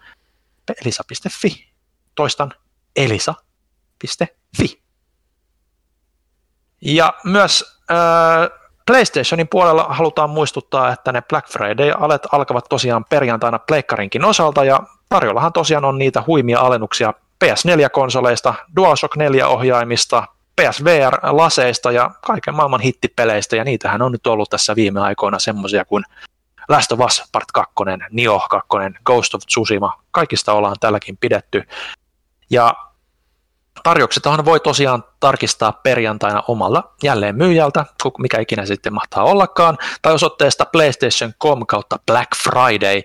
elisa.fi. Toistan elisa.fi. Ja myös äh, PlayStationin puolella halutaan muistuttaa, että ne Black Friday-alet alkavat tosiaan perjantaina Pleikkarinkin osalta, ja tarjollahan tosiaan on niitä huimia alennuksia PS4-konsoleista, DualShock 4-ohjaimista, PSVR-laseista ja kaiken maailman hittipeleistä, ja niitähän on nyt ollut tässä viime aikoina semmoisia kuin Last of Us Part 2, Nioh 2, Ghost of Tsushima, kaikista ollaan tälläkin pidetty. Ja Tarjouksetahan voi tosiaan tarkistaa perjantaina omalla jälleen myyjältä, mikä ikinä sitten mahtaa ollakaan, tai osoitteesta PlayStation.com kautta Black Friday,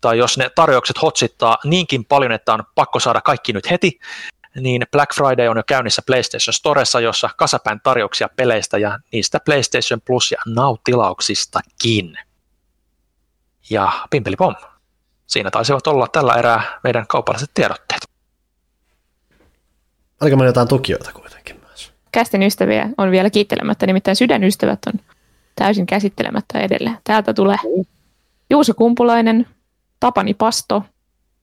tai jos ne tarjoukset hotsittaa niinkin paljon, että on pakko saada kaikki nyt heti, niin Black Friday on jo käynnissä PlayStation Storessa, jossa kasapäin tarjouksia peleistä ja niistä PlayStation Plus ja Now-tilauksistakin. Ja pimpeli pom. Siinä taisivat olla tällä erää meidän kaupalliset tiedotteet. Oliko meillä jotain tukijoita kuitenkin myös? Kästen ystäviä on vielä kiittelemättä, nimittäin sydänystävät on täysin käsittelemättä edelleen. Täältä tulee Juuso Kumpulainen, Tapani Pasto,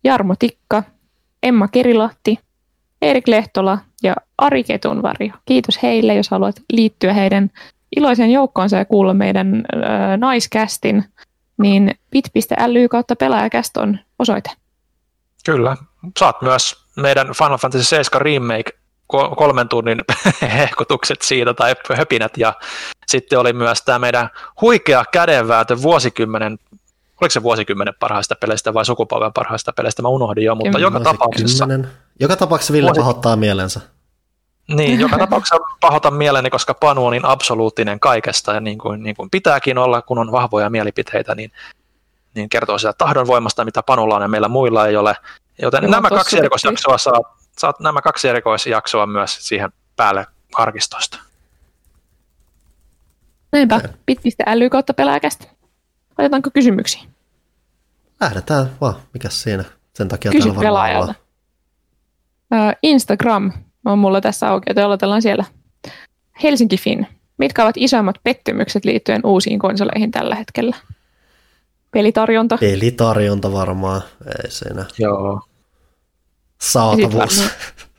Jarmo Tikka, Emma Kerilahti, Erik Lehtola ja Ari Ketunvarjo. Kiitos heille, jos haluat liittyä heidän iloiseen joukkoonsa ja kuulla meidän naiskästin, niin bit.ly kautta pelaajakäst on osoite. Kyllä. Saat myös meidän Final Fantasy 7 remake kolmen tunnin hehkutukset siitä tai höpinät ja sitten oli myös tämä meidän huikea kädenvääntö vuosikymmenen oliko se vuosikymmenen parhaista peleistä vai sukupolven parhaista peleistä, mä unohdin jo, mutta joka tapauksessa... Joka tapauksessa Ville Vuosi... pahoittaa mielensä. Niin, joka tapauksessa pahoitan mieleni, koska Panu on niin absoluuttinen kaikesta ja niin kuin, niin kuin pitääkin olla, kun on vahvoja mielipiteitä, niin, niin kertoo sitä tahdonvoimasta, mitä Panulla on ja meillä muilla ei ole. Joten nämä kaksi erikoisjaksoa saa, saat nämä kaksi erikoisjaksoa myös siihen päälle arkistosta. Näinpä, bit.ly kautta pelaajakästä. Otetaanko kysymyksiä? Lähdetään vaan, mikä siinä? Sen takia Kysy pelaajalta. Instagram on mulla tässä auki, joten aloitellaan siellä. Helsinki Fin. Mitkä ovat isoimmat pettymykset liittyen uusiin konsoleihin tällä hetkellä? Pelitarjonta. Pelitarjonta varmaan, ei siinä. Joo. Saatavuus.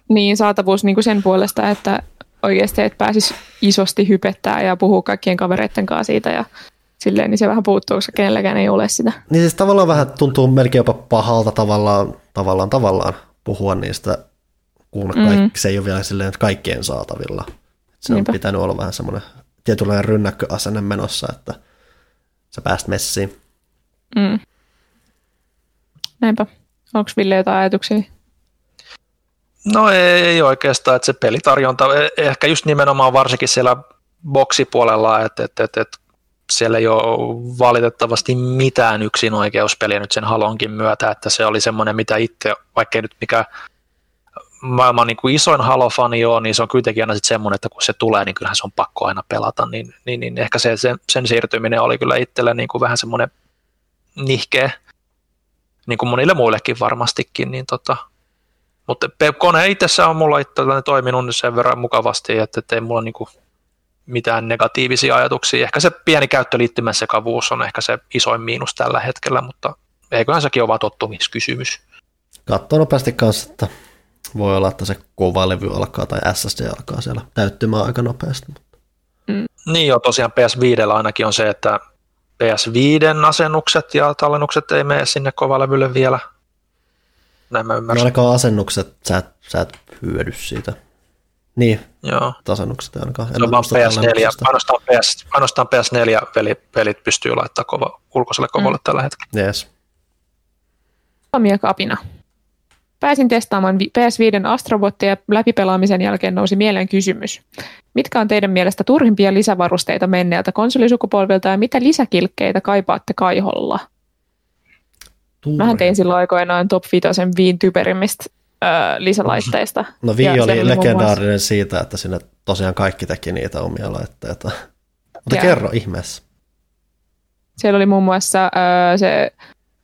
niin, saatavuus niin kuin sen puolesta, että oikeasti et pääsisi isosti hypettää ja puhua kaikkien kavereiden kanssa siitä ja silleen, niin se vähän puuttuu, koska kenelläkään ei ole sitä. Niin siis tavallaan vähän tuntuu melkein jopa pahalta tavallaan, tavallaan, tavallaan puhua niistä, kun mm-hmm. kaikki, se ei ole vielä silleen, että kaikkien saatavilla. Se Niinpä. on pitänyt olla vähän semmoinen tietynlainen rynnäkköasenne menossa, että sä pääst messiin. Mm. Näinpä. Onko Ville jotain ajatuksia? No ei, ei oikeastaan, että se pelitarjonta, e, ehkä just nimenomaan varsinkin siellä boksipuolella, että, että, että, että siellä ei ole valitettavasti mitään yksin oikeuspeliä nyt sen Halonkin myötä, että se oli semmoinen, mitä itse, vaikka nyt mikä maailman niin kuin isoin Halo-fani on, niin se on kuitenkin aina sitten semmoinen, että kun se tulee, niin kyllähän se on pakko aina pelata, niin, niin, niin ehkä se, sen, sen siirtyminen oli kyllä itselle niin kuin vähän semmoinen nihkeä, niin kuin monille muillekin varmastikin, niin tota, mutta kone itsessään on mulla itselläni toiminut sen verran mukavasti, että ei mulla niin kuin mitään negatiivisia ajatuksia. Ehkä se pieni käyttöliittymän sekavuus on ehkä se isoin miinus tällä hetkellä, mutta eiköhän sekin ole vaan tottumiskysymys. Katsoo nopeasti kanssa, että voi olla, että se kova levy alkaa tai SSD alkaa siellä täyttymään aika nopeasti. Mutta. Mm. Niin joo, tosiaan PS5 ainakin on se, että PS5 asennukset ja tallennukset ei mene sinne kovalevylle vielä. Näin mä ymmärsin. No ainakaan asennukset, sä et, sä et hyödy siitä. Niin, Joo. tasannukset ainakaan. Se on vaan PS4, ainoastaan, PS, ainoastaan PS4 pelit, pelit pystyy laittamaan kova, ulkoiselle kovalle mm. tällä hetkellä. Yes. Omia kapina. Pääsin testaamaan vi- PS5 Astrobottia ja läpipelaamisen jälkeen nousi mieleen kysymys. Mitkä on teidän mielestä turhimpia lisävarusteita menneeltä konsolisukupolvilta ja mitä lisäkilkkeitä kaipaatte kaiholla? Mähän tein silloin aikoinaan Top 5 viin typerimmistä ö, lisälaitteista. No Ja Vii se oli legendaarinen siitä, että sinne tosiaan kaikki teki niitä omia laitteita. Mutta Joo. kerro ihmeessä. Siellä oli muun muassa ö, se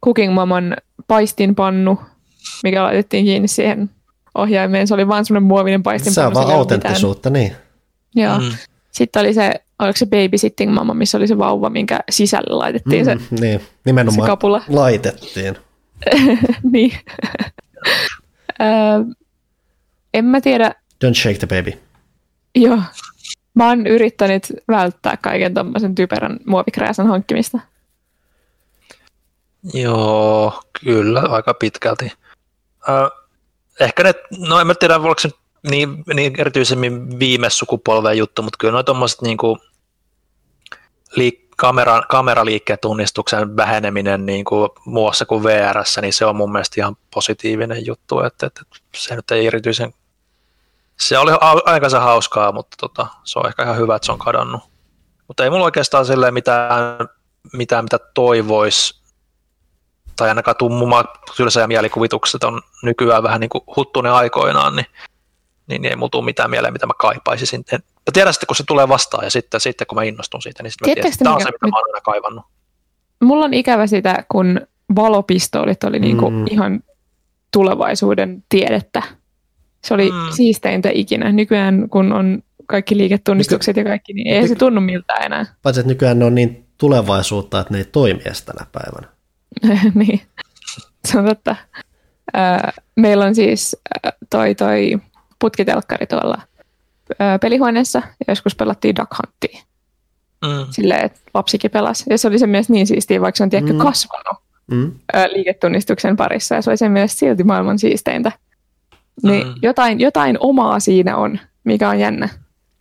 Cooking Maman paistinpannu, mikä laitettiin kiinni siihen ohjaimeen. Se oli vaan semmoinen muovinen paistinpannu. Se on vaan autenttisuutta, niin. Joo. Mm. Sitten oli se, oliko se babysitting mama, missä oli se vauva, minkä sisälle laitettiin se, Mm, niin, nimenomaan se kapula. laitettiin. niin. Öö, en mä tiedä, Don't shake the baby. joo. Mä oon yrittänyt välttää kaiken tommosen typerän muovikrääsän hankkimista. Joo, kyllä, aika pitkälti. Ö, ehkä ne, no en mä tiedä, voiko se niin, niin erityisemmin viime sukupolven juttu, mutta kyllä noin tuommoiset niinku liik- kamera, kameraliikkeen tunnistuksen väheneminen niin kuin muussa kuin VRssä, niin se on mun mielestä ihan positiivinen juttu, että, että se nyt ei erityisen, se oli aikansa hauskaa, mutta tota, se on ehkä ihan hyvä, että se on kadonnut. Mutta ei mulla oikeastaan silleen mitään, mitään mitä toivoisi, tai ainakaan tummuma tylsä ja mielikuvitukset on nykyään vähän niin kuin huttunen aikoinaan, niin, niin ei mulla tule mitään mieleen, mitä mä kaipaisisin. En, mä tiedän sitten, kun se tulee vastaan, ja sitten, sitten kun mä innostun siitä, niin sitten mä tiedän, että tämä on se, mitä mä oon aina kaivannut. Mulla on ikävä sitä, kun valopistoolit oli niinku Mm. ihan tulevaisuuden tiedettä. Se oli Mm. siisteintä ikinä. Nykyään, kun on kaikki liiketunnistukset ja kaikki, niin ei se tunnu miltään enää. Paitsi, että nykyään ne on niin tulevaisuutta, että ne ei toimi edes tänä päivänä. niin, se on totta. Meillä on siis toi, toi putkitelkkari tuolla ö, pelihuoneessa, ja joskus pelattiin Duck Huntia. Mm. Silleen, että lapsikin pelasi. Ja se oli sen mielestä niin siistiä, vaikka se on tiedätkö, Mm. kasvanut Mm? ö, liiketunnistuksen parissa, ja se oli sen mielestä silti maailman siisteintä. Niin Mm. jotain, jotain omaa siinä on, mikä on jännä.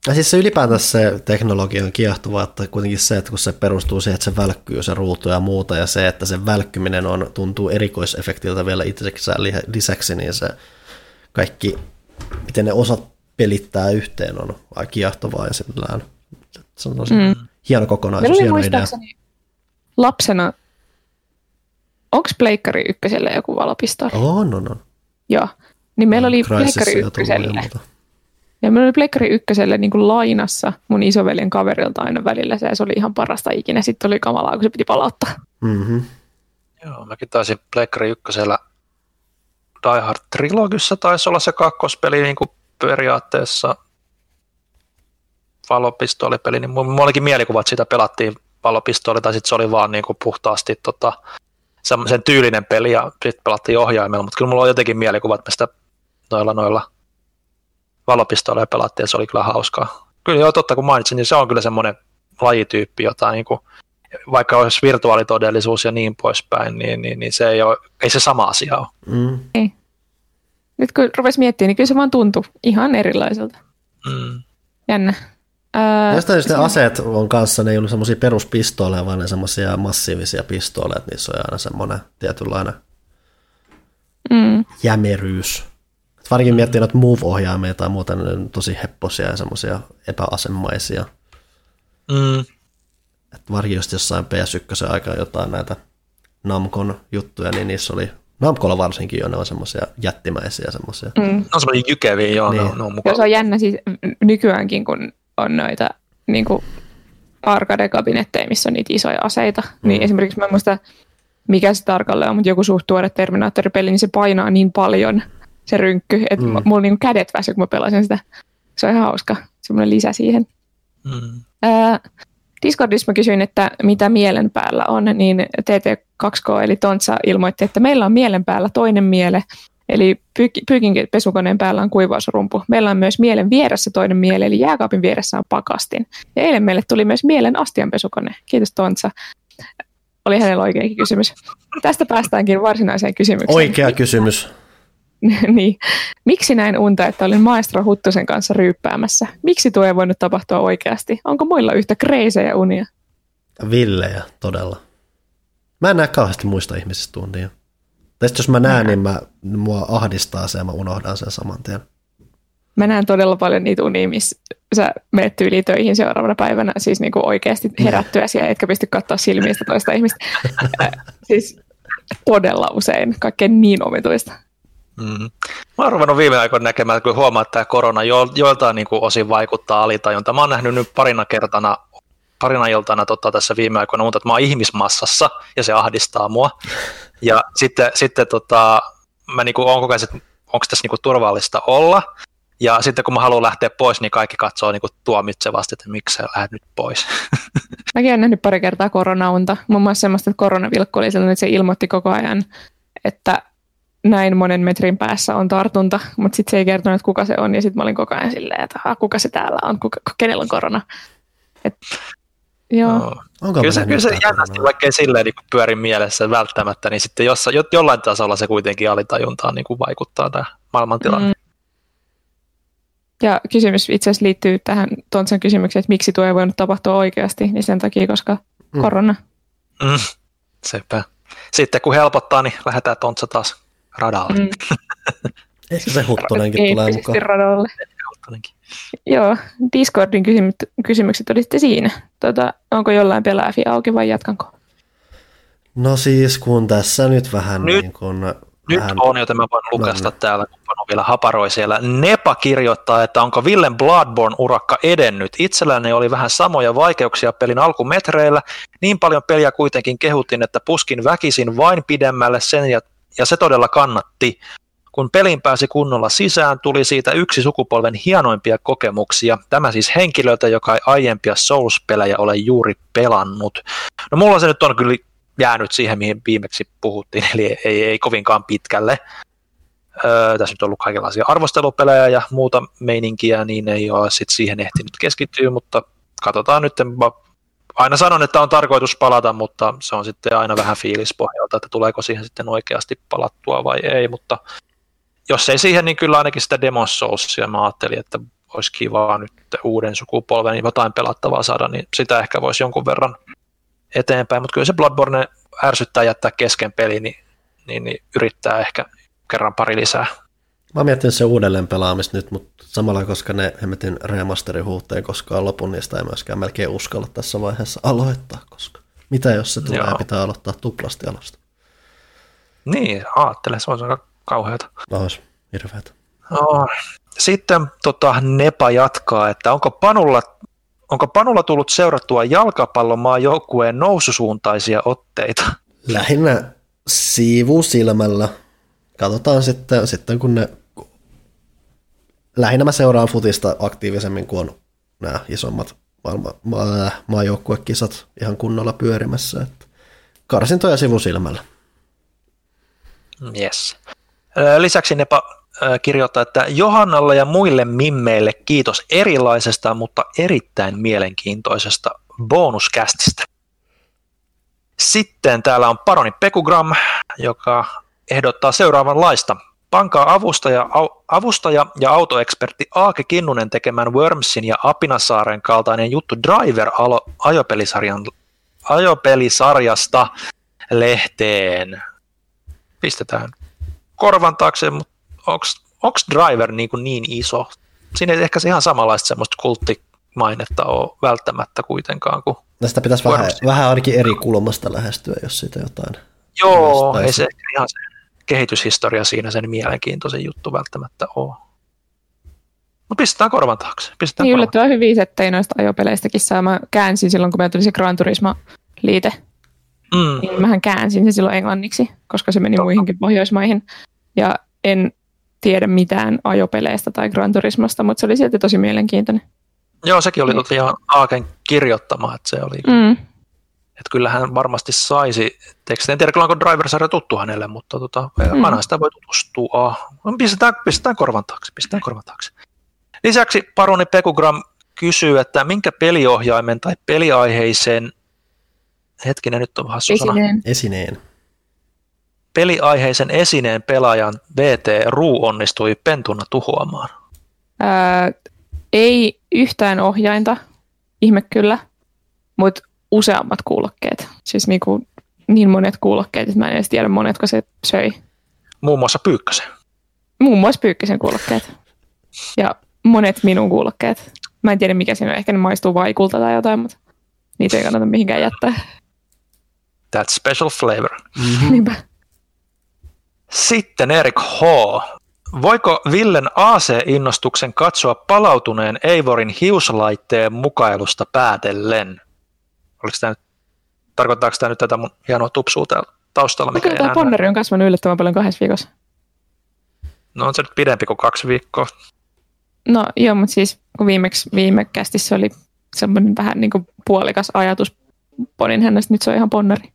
Ja siis se ylipäätään se teknologia on kiehtovaa, että kuitenkin se, että kun se perustuu siihen, että se välkkyy se ruutu ja muuta, ja se, että se välkkyminen on, tuntuu erikoisefektiltä vielä itsessään li- lisäksi, niin se kaikki, miten ne osat pelittää yhteen, on aika kiehtovaa ja sillään, se on tosi mm. Hieno kokonaisuus, oli hieno idea. lapsena, onko Pleikkari ykköselle joku valopistooli? On, on, on. Joo. Niin meillä oli Pleikkari ykköselle. Ja meillä oli Pleikkari ykköselle niin kuin lainassa mun isoveljen kaverilta aina välillä se, ja se oli ihan parasta ikinä. Sitten oli kamalaa, kun se piti palauttaa. Mm-hmm. Joo, mäkin taisin Pleikkari ykkösellä Die Hard Trilogyssa taisi olla se kakkospeli niin kuin periaatteessa valopistoolipeli, niin mulla olikin mielikuva, että sitä pelattiin valopistooli, tai sitten se oli vaan niin kuin puhtaasti tota, sen tyylinen peli, ja sitten pelattiin ohjaimella, mutta kyllä mulla on jotenkin mielikuva, että me sitä noilla noilla valopistooleilla pelattiin, ja se oli kyllä hauskaa. Kyllä joo, totta kun mainitsin, niin se on kyllä semmoinen lajityyppi, jota niin kuin, vaikka olisi virtuaalitodellisuus ja niin poispäin, niin, niin, niin se ei, ole, ei se sama asia ole. Mm. Nyt kun rupesi miettimään, niin kyllä se vaan tuntui ihan erilaiselta. Mm. Jännä. Öö, Jostain just ne aseet on kanssa, ne ei ollut semmoisia peruspistooleja, vaan ne semmoisia massiivisia pistooleja, että niissä on aina semmoinen tietynlainen mm, jämeryys. Varsinkin miettii noita move-ohjaimia tai muuta, ne on tosi hepposia ja semmoisia epäasemaisia. Mm. Et varsinkin just jossain PS1 aikaa jotain näitä Namcon juttuja, niin niissä oli, Namcolla varsinkin jo, ne on semmoisia jättimäisiä semmoisia. mm. Ne on semmoinen jykeviä, joo, niin. ne, Niin. on, ne on mukava. se on jännä siis nykyäänkin, kun on noita niin kuin arcade-kabinetteja, missä on niitä isoja aseita. Mm. Niin esimerkiksi mä en muista, mikä se tarkalleen on, mutta joku suht tuore Terminaattori-peli, niin se painaa niin paljon se rynkky, että Mm. mulla niin kädet väsy, kun mä pelasin sitä. Se on ihan hauska, semmoinen lisä siihen. Mm. Ää, Discordissa mä kysyin, että mitä mielen päällä on, niin TT2K eli Tontsa ilmoitti, että meillä on mielen päällä toinen miele, eli pyy- pyykin pesukoneen päällä on kuivausrumpu. Meillä on myös mielen vieressä toinen miele, eli jääkaapin vieressä on pakastin. Ja eilen meille tuli myös mielen astianpesukone. Kiitos Tontsa. Oli hänellä oikeakin kysymys. Tästä päästäänkin varsinaiseen kysymykseen. Oikea kysymys. niin. Miksi näin unta, että olin maestro Huttusen kanssa ryyppäämässä? Miksi tuo ei voinut tapahtua oikeasti? Onko muilla yhtä kreisejä unia? Villejä, todella. Mä en näe kauheasti muista ihmisistä tuntia. Tai jos mä näen, niin mä, mua ahdistaa se ja mä unohdan sen saman tien. Mä näen todella paljon niitä unia, missä sä menet tyyliin töihin seuraavana päivänä, siis niinku oikeasti herättyä siellä, etkä pysty katsoa silmistä toista ihmistä. siis todella usein, kaikkein niin omituista. Mm. Mä oon ruvennut viime aikoina näkemään, kun huomaa, että tämä korona jo, joiltain niin kuin osin vaikuttaa alitajunta. Mä oon nähnyt nyt parina kertana, parina iltana tota, tässä viime aikoina, mutta että mä oon ihmismassassa ja se ahdistaa mua. Ja sitten, sitten tota, mä niin oon ajan, että onko tässä niin kuin, turvallista olla. Ja sitten kun mä haluan lähteä pois, niin kaikki katsoo niin tuomitsevasti, että miksi sä lähdet nyt pois. Mäkin olen nähnyt pari kertaa koronaunta. Muun muassa semmoista, että koronavilkku oli sellainen, että se ilmoitti koko ajan, että näin monen metrin päässä on tartunta, mutta sitten se ei kertonut, että kuka se on, ja sitten mä olin koko ajan silleen, että kuka se täällä on, kuka, kenellä on korona. Et, joo. No. Onko kyllä se, kyllä se jännästi, vaikka ei silleen niin pyöri mielessä välttämättä, niin sitten jossa, jo, jollain tasolla se kuitenkin alitajuntaan niin kuin vaikuttaa tämä maailmantilanne. Mm. Ja kysymys itse asiassa liittyy tähän Tontsan kysymykseen, että miksi tuo ei voinut tapahtua oikeasti, niin sen takia, koska mm. korona. Mm. Sepä. Sitten kun helpottaa, niin lähdetään Tontsa taas radalle. Mm. Ehkä se Huttonenkin tulee mukaan. radalle. Joo, Discordin kysymykset olitte siinä. Tota, onko jollain pelaafi auki vai jatkanko? No siis kun tässä nyt vähän nyt, niin kun, Nyt vähän... on, joten mä voin lukasta no, täällä, kun Pano vielä haparoi siellä. Nepa kirjoittaa, että onko Villen Bloodborne-urakka edennyt. Itselläni oli vähän samoja vaikeuksia pelin alkumetreillä. Niin paljon peliä kuitenkin kehuttiin, että puskin väkisin vain pidemmälle sen ja ja se todella kannatti. Kun pelin pääsi kunnolla sisään, tuli siitä yksi sukupolven hienoimpia kokemuksia. Tämä siis henkilöltä, joka ei aiempia Souls-pelejä ole juuri pelannut. No mulla se nyt on kyllä jäänyt siihen, mihin viimeksi puhuttiin, eli ei, ei kovinkaan pitkälle. Öö, tässä nyt on ollut kaikenlaisia arvostelupelejä ja muuta meininkiä, niin ei ole sit siihen ehtinyt keskittyä, mutta katsotaan nyt, aina sanon, että on tarkoitus palata, mutta se on sitten aina vähän fiilispohjalta, että tuleeko siihen sitten oikeasti palattua vai ei, mutta jos ei siihen, niin kyllä ainakin sitä Demon Soulsia mä ajattelin, että olisi kiva nyt uuden sukupolven jotain pelattavaa saada, niin sitä ehkä voisi jonkun verran eteenpäin, mutta kyllä se Bloodborne ärsyttää jättää kesken peli, niin, niin, niin yrittää ehkä kerran pari lisää. Mä mietin se uudelleen pelaamista nyt, mutta samalla koska ne hemmetin remasterin huutteen koskaan lopun, niin sitä ei myöskään melkein uskalla tässä vaiheessa aloittaa, koska mitä jos se tulee Joo. pitää aloittaa tuplasti alusta? Niin, ajattele, se on aika kauheata. Olisi hirveätä. No, sitten tota, Nepa jatkaa, että onko Panulla, onko Panulla tullut seurattua jalkapallomaa joukkueen noususuuntaisia otteita? Lähinnä siivusilmällä. Katsotaan sitten, sitten kun ne lähinnä mä seuraan futista aktiivisemmin kuin on nämä isommat maailma, maa, maajoukkuekisat ihan kunnolla pyörimässä. Että karsintoja sivusilmällä. Yes. Lisäksi Nepa kirjoittaa, että Johannalle ja muille mimmeille kiitos erilaisesta, mutta erittäin mielenkiintoisesta bonuskästistä. Sitten täällä on Paroni Pekugram, joka ehdottaa seuraavanlaista. Pankaa avustaja, avustaja ja autoekspertti Aake Kinnunen tekemään Wormsin ja Apinasaaren kaltainen juttu Driver-ajopelisarjan, ajopelisarjasta lehteen. Pistetään korvan taakse, mutta onko Driver niin, kuin niin iso? Siinä ei ehkä se ihan samanlaista semmoista kulttimainetta ole välttämättä kuitenkaan kuin No sitä pitäisi vähän, vähän ainakin eri kulmasta lähestyä, jos siitä jotain. Joo, ei se ihan se kehityshistoria siinä sen mielenkiintoisen juttu välttämättä ole. No pistetään korvan taakse. Pistetään niin yllättävän hyvin settejä noista ajopeleistäkin saa. Mä käänsin silloin, kun meillä tuli se Gran Turismo-liite. Mm. Niin mähän käänsin se silloin englanniksi, koska se meni Totta. muihinkin Pohjoismaihin. Ja en tiedä mitään ajopeleistä tai Gran Turismosta, mutta se oli silti tosi mielenkiintoinen. Joo, sekin oli niin. ihan Aaken kirjoittama, että se oli mm. Että kyllähän varmasti saisi, en tiedä onko driver tuttu hänelle, mutta tota, mm. aina sitä voi tutustua. Pistetään, pistetään korvan taakse, pistetään korvan taakse. Lisäksi Paroni Pekugram kysyy, että minkä peliohjaimen tai peliaiheisen, hetkinen nyt on hassu esineen. sana. Esineen. Peliaiheisen esineen pelaajan VT Ruu onnistui pentuna tuhoamaan. Ää, ei yhtään ohjainta, ihme kyllä, mutta useammat kuulokkeet. Siis niin, kuin, niin monet kuulokkeet, että mä en edes tiedä monetko se söi. muun muassa Pyykkösen. Muun muassa Pyykkösen kuulokkeet. Ja monet minun kuulokkeet. Mä en tiedä mikä siinä on, ehkä ne maistuu vaikulta tai jotain, mutta niitä ei kannata mihinkään jättää. That special flavor. Mm-hmm. Niinpä. Sitten Erik H. Voiko Villen AC-innostuksen katsoa palautuneen Eivorin hiuslaitteen mukailusta päätellen? Oliko tämä nyt, tarkoittaako tämä nyt tätä mun hienoa tupsua täällä taustalla? Mikä tämä ponneri on kasvanut yllättävän paljon kahdessa viikossa. No on se nyt pidempi kuin kaksi viikkoa. No joo, mutta siis kun viimeksi viime kästissä oli semmoinen vähän niin kuin puolikas ajatus ponin hänestä, nyt se on ihan ponneri.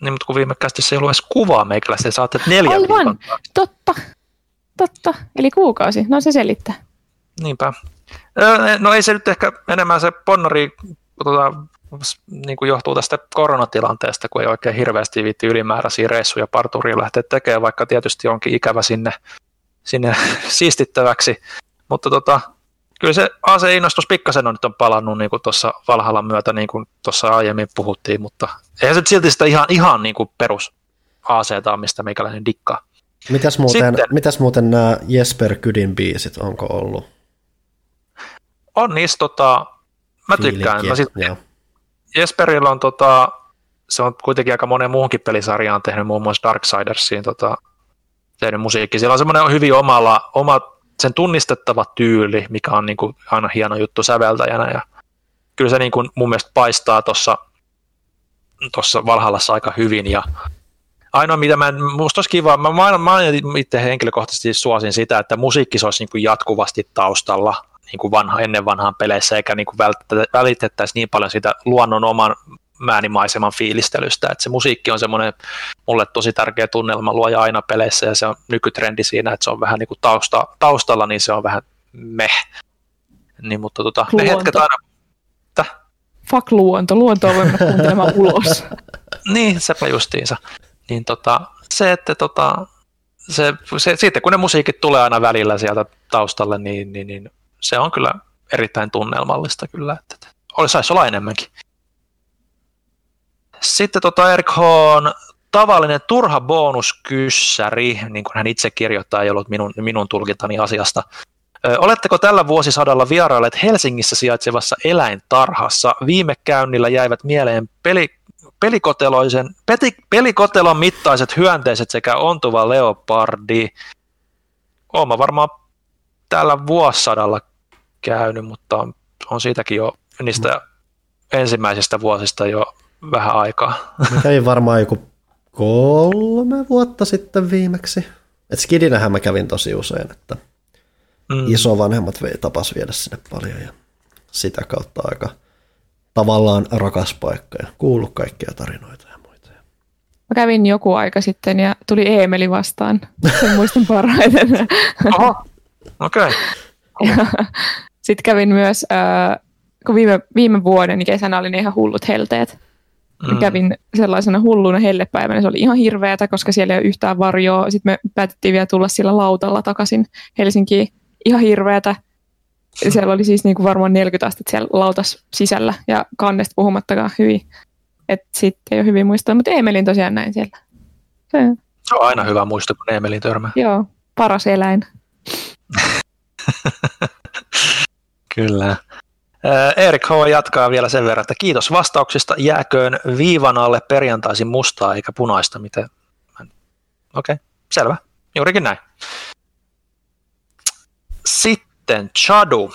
Niin, mutta kun viime kästissä ei ollut edes kuvaa meikäläistä, saatte neljä Aivan, viikon. totta. Totta, eli kuukausi. No se selittää. Niinpä. No ei se nyt ehkä enemmän se ponnari tota, niin kuin johtuu tästä koronatilanteesta, kun ei oikein hirveästi viitti ylimääräisiä reissuja parturiin lähteä tekemään, vaikka tietysti onkin ikävä sinne, sinne siistittäväksi. Mutta tota, kyllä se AC-innostus pikkasen on nyt on palannut niin tuossa Valhallan myötä, niin kuin tuossa aiemmin puhuttiin, mutta eihän se silti sitä ihan, ihan niin kuin perus ac mistä meikäläinen dikkaa. Mitäs muuten, mitäs muuten nämä Jesper Kydin biisit, onko ollut? On niistä, tota, mä tykkään. Mä sit, Jesperillä on, tota, se on kuitenkin aika monen muuhunkin pelisarjaan tehnyt, muun muassa Darksidersiin tota, tehnyt musiikki. Siellä on semmoinen hyvin omalla, oma sen tunnistettava tyyli, mikä on niin kuin aina hieno juttu säveltäjänä. Ja kyllä se niin kuin mun mielestä paistaa tuossa tuossa Valhallassa aika hyvin. Ja ainoa, mitä mä, musta olisi kiva, mä, mä, mä itse henkilökohtaisesti suosin sitä, että musiikki olisi niin kuin jatkuvasti taustalla niin kuin vanha, ennen vanhaan peleissä, eikä niin kuin välitettäisi niin paljon sitä luonnon oman määnimaiseman fiilistelystä, että se musiikki on semmoinen mulle tosi tärkeä tunnelma luoja aina peleissä ja se on nykytrendi siinä, että se on vähän niin kuin tausta, taustalla, niin se on vähän meh. Niin, mutta tota, ne hetket aina... Täh? Fuck luonto, luontoa voi mennä kuuntelemaan ulos. niin, sepä justiinsa. Niin tota, se, että tota, se, se, sitten kun ne musiikit tulee aina välillä sieltä taustalle, niin, niin, niin se on kyllä erittäin tunnelmallista kyllä, että saisi olla enemmänkin. Sitten tota Erik H. on tavallinen turha bonuskyssäri, niin kuin hän itse kirjoittaa, ei ollut minun, minun tulkintani asiasta. Ö, oletteko tällä vuosisadalla vierailleet Helsingissä sijaitsevassa eläintarhassa? Viime käynnillä jäivät mieleen peli, pelikoteloisen, peti, pelikotelon mittaiset hyönteiset sekä ontuva leopardi. Olen varmaan tällä vuosisadalla käynyt, mutta on, on siitäkin jo niistä ensimmäisistä vuosista jo vähän aikaa. Mä kävin varmaan joku kolme vuotta sitten viimeksi. Et Skidinähän mä kävin tosi usein, että mm. isovanhemmat vei, tapas viedä sinne paljon ja sitä kautta aika tavallaan rakas paikka ja kuullut kaikkia tarinoita ja muita. Mä kävin joku aika sitten ja tuli Eemeli vastaan. Sen muistan parhaiten. Okei. Okay. Sitten kävin myös, äh, kun viime, viime vuoden kesänä oli ne ihan hullut helteet. Mm. Kävin sellaisena hulluna hellepäivänä, se oli ihan hirveätä, koska siellä ei ole yhtään varjoa. Sitten me päätettiin vielä tulla sillä lautalla takaisin Helsinkiin. Ihan hirveätä. Siellä oli siis niinku varmaan 40 astetta siellä lautas sisällä ja kannesta puhumattakaan hyvin. Et sitten ei ole hyvin muistaa, mutta Emelin tosiaan näin siellä. Se, se on aina hyvä muisto, kun Emelin törmää. Joo, paras eläin. Kyllä. Erik H. jatkaa vielä sen verran, että kiitos vastauksista. Jääköön viivan alle perjantaisin mustaa eikä punaista. Miten? Okei, okay, selvä. Juurikin näin. Sitten Chadu.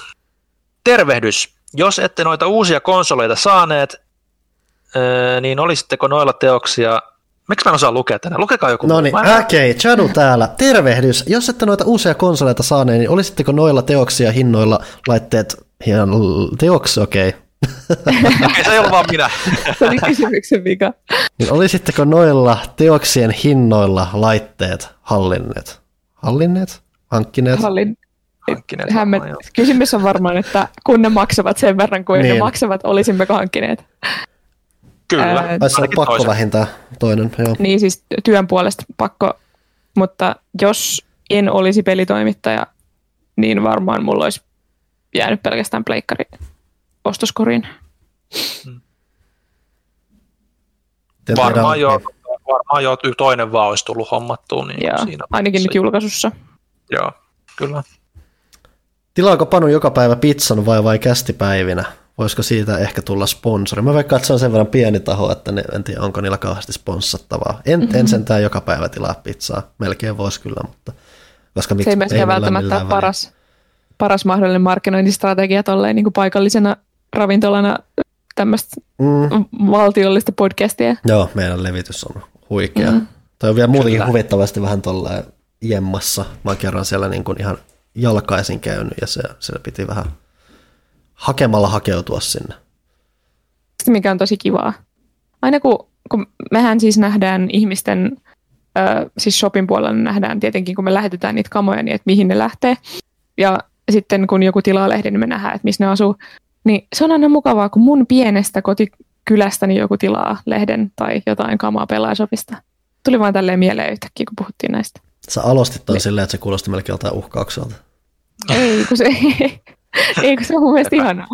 Tervehdys. Jos ette noita uusia konsoleita saaneet, niin olisitteko noilla teoksia Miksi mä en osaa lukea tänne? Lukekaa joku. No niin, okei, okay, Chadu täällä. Tervehdys. Jos ette noita uusia konsoleita saaneet, niin olisitteko noilla teoksia hinnoilla laitteet Hien teoksi, okei. Okay. se ei ollut vaan minä. se oli kysymyksen vika. Niin olisitteko noilla teoksien hinnoilla laitteet hallinneet? Hallinneet? Hankkineet? Hallin... Hankkineet. Hämmet... Kysymys on varmaan, että kun ne maksavat sen verran kuin niin. ne maksavat, olisimmeko hankkineet? Kyllä. Taisi olla pakko vähintään toinen. Joo. Niin siis työn puolesta pakko, mutta jos en olisi pelitoimittaja, niin varmaan mulla olisi jäänyt pelkästään pleikkari ostoskoriin. Hmm. Varmaan joo. varmaan jo toinen vaan olisi tullut hommattua. Niin Joo, siinä ainakin nyt julkaisussa. Joo, kyllä. Tilaako Panu joka päivä pizzan vai vai kästipäivinä? Voisiko siitä ehkä tulla sponsori? Mä vaikka se on sen verran pieni taho, että ne, en tiedä onko niillä kauheasti sponssattavaa. En, mm-hmm. en sentään joka päivä tilaa pizzaa. Melkein voisi kyllä, mutta koska se ei myöskään välttämättä ole paras, paras mahdollinen markkinointistrategia tolleen niin kuin paikallisena ravintolana tämmöistä mm. valtiollista podcastia. Joo, meidän levitys on huikea. Mm. Toi on vielä muutenkin Kyllä. huvittavasti vähän tolleen jemmassa. Mä kerran siellä niin kuin ihan jalkaisin käynyt ja se, se piti vähän hakemalla hakeutua sinne. Mikä on tosi kivaa. Aina kun, kun mehän siis nähdään ihmisten, äh, siis shopin puolella nähdään tietenkin, kun me lähetetään niitä kamoja, niin että mihin ne lähtee. Ja sitten kun joku tilaa lehden, niin me nähdään, että missä ne asuu. Niin se on aina mukavaa, kun mun pienestä kotikylästäni joku tilaa lehden tai jotain kamaa pelaajasopista. Tuli vaan tälleen mieleen yhtäkkiä, kun puhuttiin näistä. Sä alostit toi niin. silleen, että se kuulosti melkein jotain uhkaukselta. Ei, kun se, ei, kun se on mun mielestä ihanaa.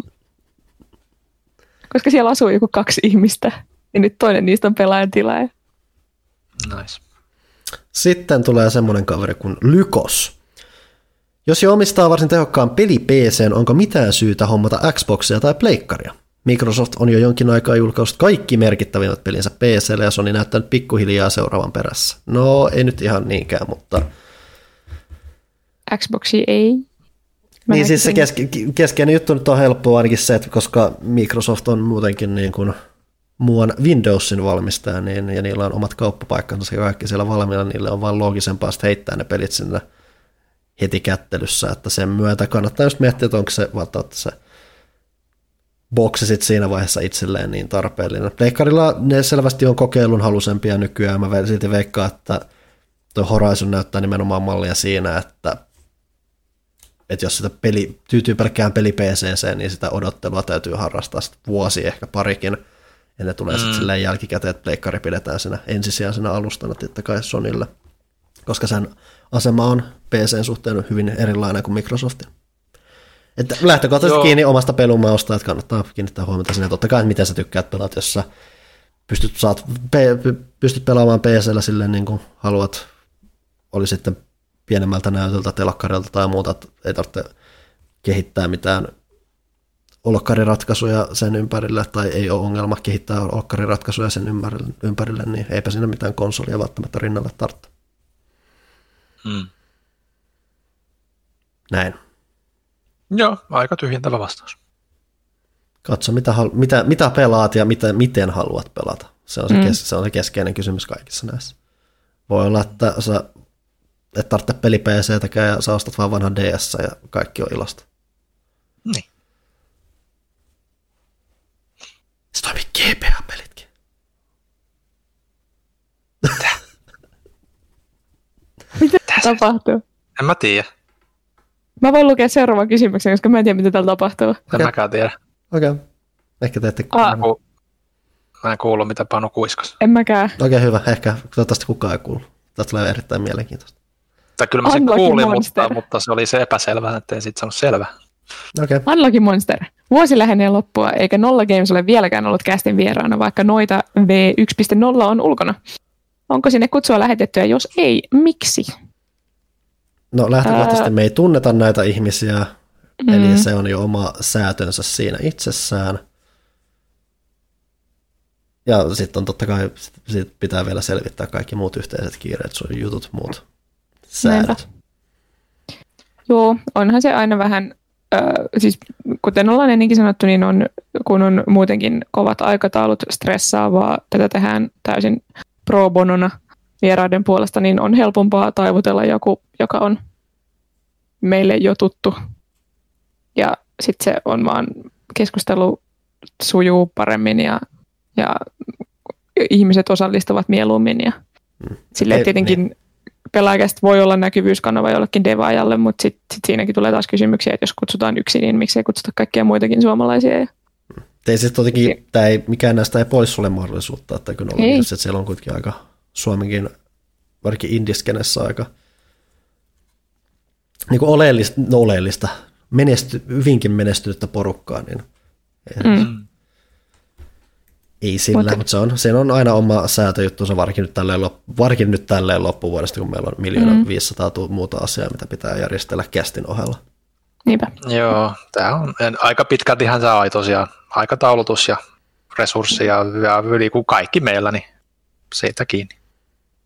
Koska siellä asuu joku kaksi ihmistä, ja nyt toinen niistä on pelaajan tilaaja. Nice. Sitten tulee semmoinen kaveri kuin Lykos. Jos jo omistaa varsin tehokkaan peli PC, onko mitään syytä hommata Xboxia tai Pleikkaria? Microsoft on jo jonkin aikaa julkaissut kaikki merkittävimmät pelinsä PClle ja Sony näyttänyt pikkuhiljaa seuraavan perässä. No, ei nyt ihan niinkään, mutta... Xboxi ei. Mä niin siis se keske, keskeinen juttu nyt on helppoa ainakin se, että koska Microsoft on muutenkin niin kuin muun Windowsin valmistaja, niin, ja niillä on omat kauppapaikkansa ja kaikki siellä valmiina, niille on vaan loogisempaa heittää ne pelit sinne heti kättelyssä, että sen myötä kannattaa just miettiä, että onko se välttämättä se boksi sit siinä vaiheessa itselleen niin tarpeellinen. Pleikkarilla ne selvästi on kokeilun halusempia nykyään, mä silti veikkaan, että tuo Horizon näyttää nimenomaan mallia siinä, että, että jos sitä peli, tyytyy pelkkään peli PCC, niin sitä odottelua täytyy harrastaa sit vuosi, ehkä parikin, ja ne tulee mm. sitten silleen jälkikäteen, että pleikkari pidetään siinä ensisijaisena alustana tiettä kai Sonille, koska sen asema on PCn suhteen hyvin erilainen kuin Microsoftin. Että lähtökohtaisesti kiinni omasta pelumausta, että kannattaa kiinnittää huomiota sinne. Totta kai, miten sä tykkäät pelata, jos sä pystyt, saat, pystyt pelaamaan PCllä silleen niin kuin haluat, oli sitten pienemmältä näytöltä, telakkarilta tai muuta, että ei tarvitse kehittää mitään olokkariratkaisuja sen ympärille, tai ei ole ongelma kehittää olokkariratkaisuja sen ympärille, ympärille niin eipä siinä mitään konsolia välttämättä rinnalle tarvitse. Hmm. Näin. Joo, aika tyhjentävä vastaus. Katso, mitä, mitä, mitä pelaat ja mitä, miten haluat pelata. Se on se, mm. kes, se on se keskeinen kysymys kaikissa näissä. Voi olla, että sä et tarvitse peli PCtäkään ja sä ostat vaan vanhan DS ja kaikki on ilosta. Niin. Se toimii GPA-pelitkin. Mitä? Mitä tapahtuu? En mä tiedä. Mä voin lukea seuraavan kysymyksen, koska mä en tiedä, mitä täällä tapahtuu. En mäkään tiedä. Okei. Okay. Ehkä te ette ah. Ku... Mä en kuullut, mitä Panu kuiskas. En mäkään. Okei, okay, hyvä. Ehkä toivottavasti kukaan ei kuulu. Tästä tulee erittäin mielenkiintoista. Tai kyllä mä sen Unlucky kuulin, mutta, mutta, se oli se epäselvä, että en sitten sanonut selvä. Okay. Unlucky Monster. Vuosi lähenee loppua, eikä Nolla Games ole vieläkään ollut kästin vieraana, vaikka noita V1.0 on ulkona. Onko sinne kutsua lähetettyä? Jos ei, miksi? No lähtökohtaisesti Ää... me ei tunneta näitä ihmisiä, mm. eli se on jo oma säätönsä siinä itsessään. Ja sitten on totta kai, sit pitää vielä selvittää kaikki muut yhteiset kiireet, sun jutut, muut säädöt. Joo, onhan se aina vähän, äh, siis kuten ollaan ennenkin sanottu, niin on, kun on muutenkin kovat aikataulut stressaavaa, tätä tehdään täysin pro bonona vieraiden puolesta, niin on helpompaa taivutella joku, joka on meille jo tuttu. Ja sitten se on vaan, keskustelu sujuu paremmin ja, ja ihmiset osallistuvat mieluummin. Ja mm. Silleen tietenkin niin. Pelaajakästä voi olla näkyvyyskanava jollekin devaajalle, mutta sitten sit siinäkin tulee taas kysymyksiä, että jos kutsutaan yksin, niin miksei kutsuta kaikkia muitakin suomalaisia. Ja... Ei siis tietenkin, tämä ei, mikään näistä ei pois sulle mahdollisuutta, että kun on, että siellä on kuitenkin aika Suomenkin, varsinkin indiskenessä aika niin kuin oleellista, no oleellista menesty, hyvinkin menestynyttä porukkaa, niin mm. Ei sillä, mutta, mutta se on, siinä on aina oma säätöjuttunsa, varsinkin nyt tälleen, varsinkin nyt tälleen loppuvuodesta, kun meillä on miljoona mm. 500 muuta asiaa, mitä pitää järjestellä kästin ohella. Niinpä. Joo, tämä on aika pitkältihän tämä on tosiaan aikataulutus ja resursseja ja yli kuin kaikki meillä, niin siitä kiinni.